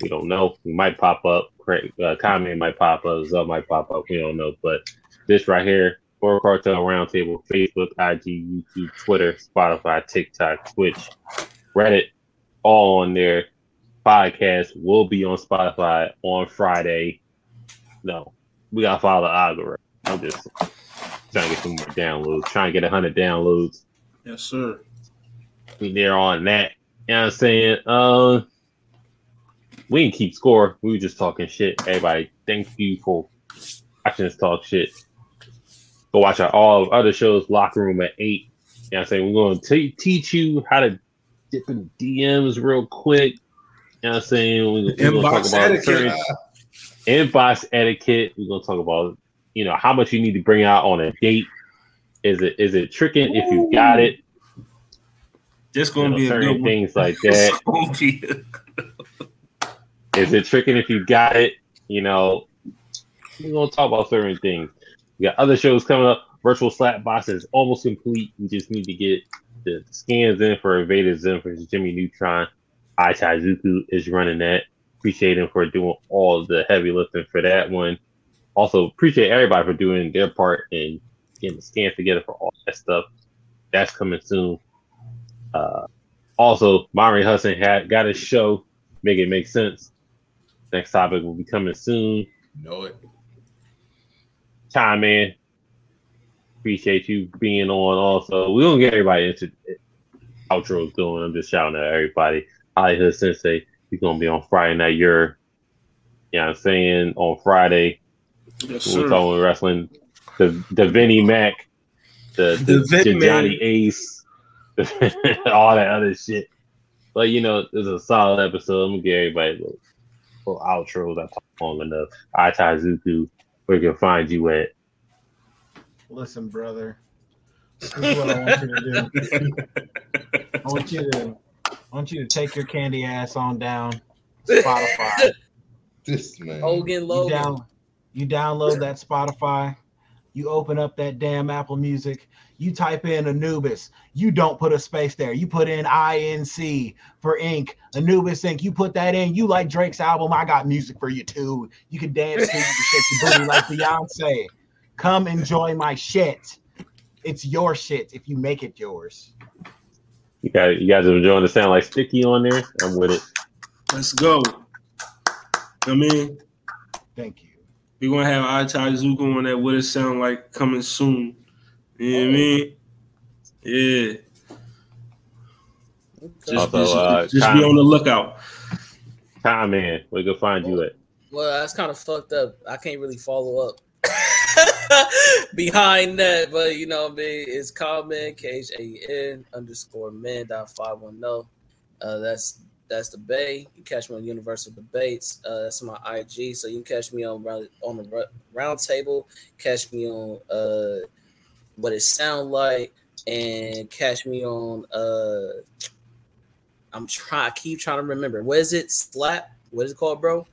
Speaker 8: We don't know. He might pop up. Uh, Kame might pop up. Zell might pop up. We don't know. But this right here, Horror Cartel Roundtable, Facebook, IG, YouTube, Twitter, Spotify, TikTok, Twitch, Reddit, all on there. Podcast will be on Spotify on Friday. No, we gotta follow the algorithm. I'm just trying to get some more downloads. Trying to get hundred downloads.
Speaker 1: Yes, sir.
Speaker 8: We there on that. You know what I'm saying? Uh, we can't keep score. We were just talking shit. Everybody, thank you for watching us talk shit. Go watch our all other shows, Locker Room at 8. You know I'm saying? We're going to te- teach you how to dip in DMs real quick. You know what I'm saying? We- We're, going to talk about
Speaker 1: etiquette.
Speaker 8: inbox etiquette. We're going to talk about, you know, how much you need to bring out on a date. Is it is it tricking if you got it?
Speaker 1: This gonna
Speaker 8: know,
Speaker 1: be a
Speaker 8: certain
Speaker 1: good one.
Speaker 8: things like
Speaker 1: It's
Speaker 8: that. Is it tricking if you got it? You know, we're gonna talk about certain things. We got other shows coming up. Virtual Slap Box is almost complete. We just need to get the scans in for Invader Zim for Jimmy Neutron. Ai Taizuku is running that. Appreciate him for doing all the heavy lifting for that one. Also appreciate everybody for doing their part and getting the scans together for all that stuff. That's coming soon. Uh, also, Mari Hudson had got a show. Make it make sense. Next topic will be coming soon.
Speaker 10: Know it.
Speaker 8: Time man. Appreciate you being on also. We're gonna get everybody into outros doing. I'm just shouting at everybody. Hollywood Sensei, he's gonna be on Friday night. You're you know what I'm saying on Friday.
Speaker 1: Yes,
Speaker 8: we're
Speaker 1: sir.
Speaker 8: talking wrestling. The the Vinnie Mac, the, the,
Speaker 1: The
Speaker 8: the Johnny Ace, all that other shit. But you know, it's a solid episode. I'm gonna give everybody a little, little outros. I talk long enough. I Zuku, where you can find you at.
Speaker 9: Listen, brother. This is what I want you to do. I want you to I want you to take your candy ass on down Spotify.
Speaker 10: This man.
Speaker 2: Hogan
Speaker 9: You,
Speaker 2: Logan.
Speaker 9: down, you download that Spotify. You open up that damn Apple Music. You type in Anubis. You don't put a space there. You put in INC for ink. Anubis Inc. You put that in. You like Drake's album. I got music for you too. You can dance to. You can shake your booty like Beyonce. Come enjoy my shit. It's your shit if you make it yours.
Speaker 8: You guys, you guys are enjoying the sound like sticky on there. I'm with it.
Speaker 1: Let's go. Come in.
Speaker 9: thank you.
Speaker 1: We're gonna have Itai Zuko on that. What it sound like coming soon? You know what I mean? Yeah. Just,
Speaker 8: Also,
Speaker 1: just-
Speaker 8: uh,
Speaker 1: just be on the lookout.
Speaker 8: Time man, where you can find you at?
Speaker 2: Well, that's kind of fucked up. I can't really follow up behind that, but you know what I mean. It's comment K H A N underscore man dot five one zero. Uh, that's that's the Bay. You catch me on Universal Debates. Uh, that's my IG. So you can catch me on round- on the ru- round table. Catch me on uh, what it sound like, and catch me on uh. I'm trying. I keep trying to remember. What is it? Slap. What is it called, bro?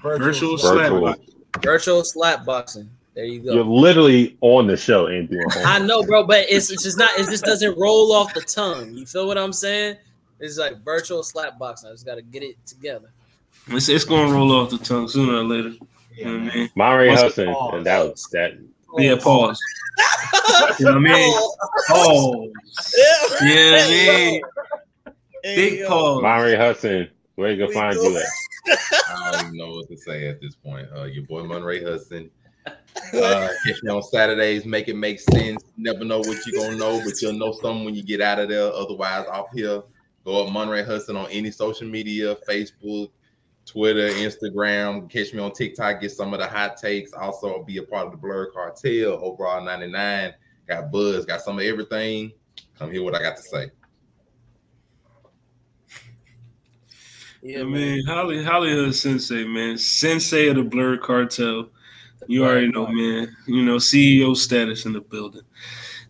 Speaker 1: Virtual
Speaker 8: slap Virtual. box.
Speaker 2: Virtual slap boxing. There you go.
Speaker 8: You're literally on the show and doing homework.
Speaker 2: I know, bro, but it's, it's just not. It just doesn't roll off the tongue. You feel what I'm saying? It's like virtual slap boxing. I just got to get it together.
Speaker 1: It's, it's gonna roll off the tongue sooner or later. You know what I mean?
Speaker 8: Mari Hudson, and that was that.
Speaker 1: Yeah, pause. you know what I mean? Pause. You know what I mean? Big pause.
Speaker 8: Mari Hudson, where you can find you at?
Speaker 10: I don't even know what to say at this point. Uh, your boy Monray Hudson. Uh, catch me on Saturdays. Make it make sense. Never know what you're gonna know, but you'll know something when you get out of there. Otherwise, off here, go up Monray Hudson on any social media, Facebook, Twitter, Instagram. Catch me on TikTok. Get some of the hot takes. Also, be a part of the Blerd Cartel. Overall 99. Got buzz. Got some of everything. Come hear what I got to say.
Speaker 2: Yeah,
Speaker 1: I mean, Holly Hollywood Sensei, man, Sensei of the Blerd Cartel. You already know, man. You know, CEO status in the building.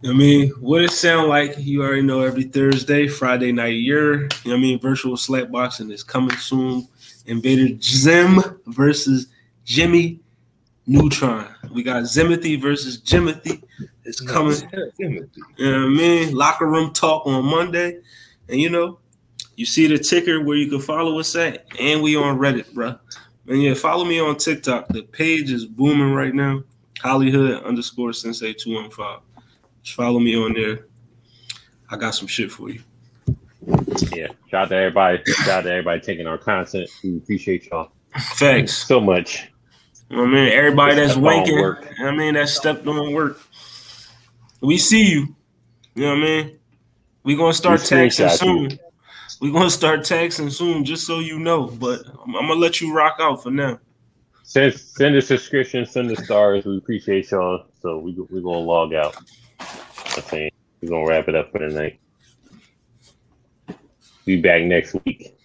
Speaker 1: I mean, what it sound like, you already know every Thursday, Friday night year. You know what I mean? Virtual slap boxing is coming soon. Invader Zim versus Jimmy Neutron. We got Zimothy versus Jimothy. is coming. You know what I mean? Locker room talk on Monday. And you know, you see the ticker where you can follow us at, and we on Reddit, bro. And yeah, follow me on TikTok. The page is booming right now. Hollywood underscore sensei 215. Just follow me on there. I got some shit for you.
Speaker 8: Yeah. Shout out to everybody. Shout out to everybody taking our content. We appreciate y'all.
Speaker 1: Thanks
Speaker 8: so much.
Speaker 1: I mean, everybody that's winking. I mean, that stepped on work. We see you. You know what I mean? We gonna start
Speaker 8: We
Speaker 1: taxing soon.
Speaker 8: you.
Speaker 1: We gonna start taxing soon, just so you know. But I'm, I'm gonna let you rock out for now.
Speaker 8: Send send a subscription, send the stars. We appreciate y'all. So we we gonna log out. I think we're gonna wrap it up for the night. Be back next week.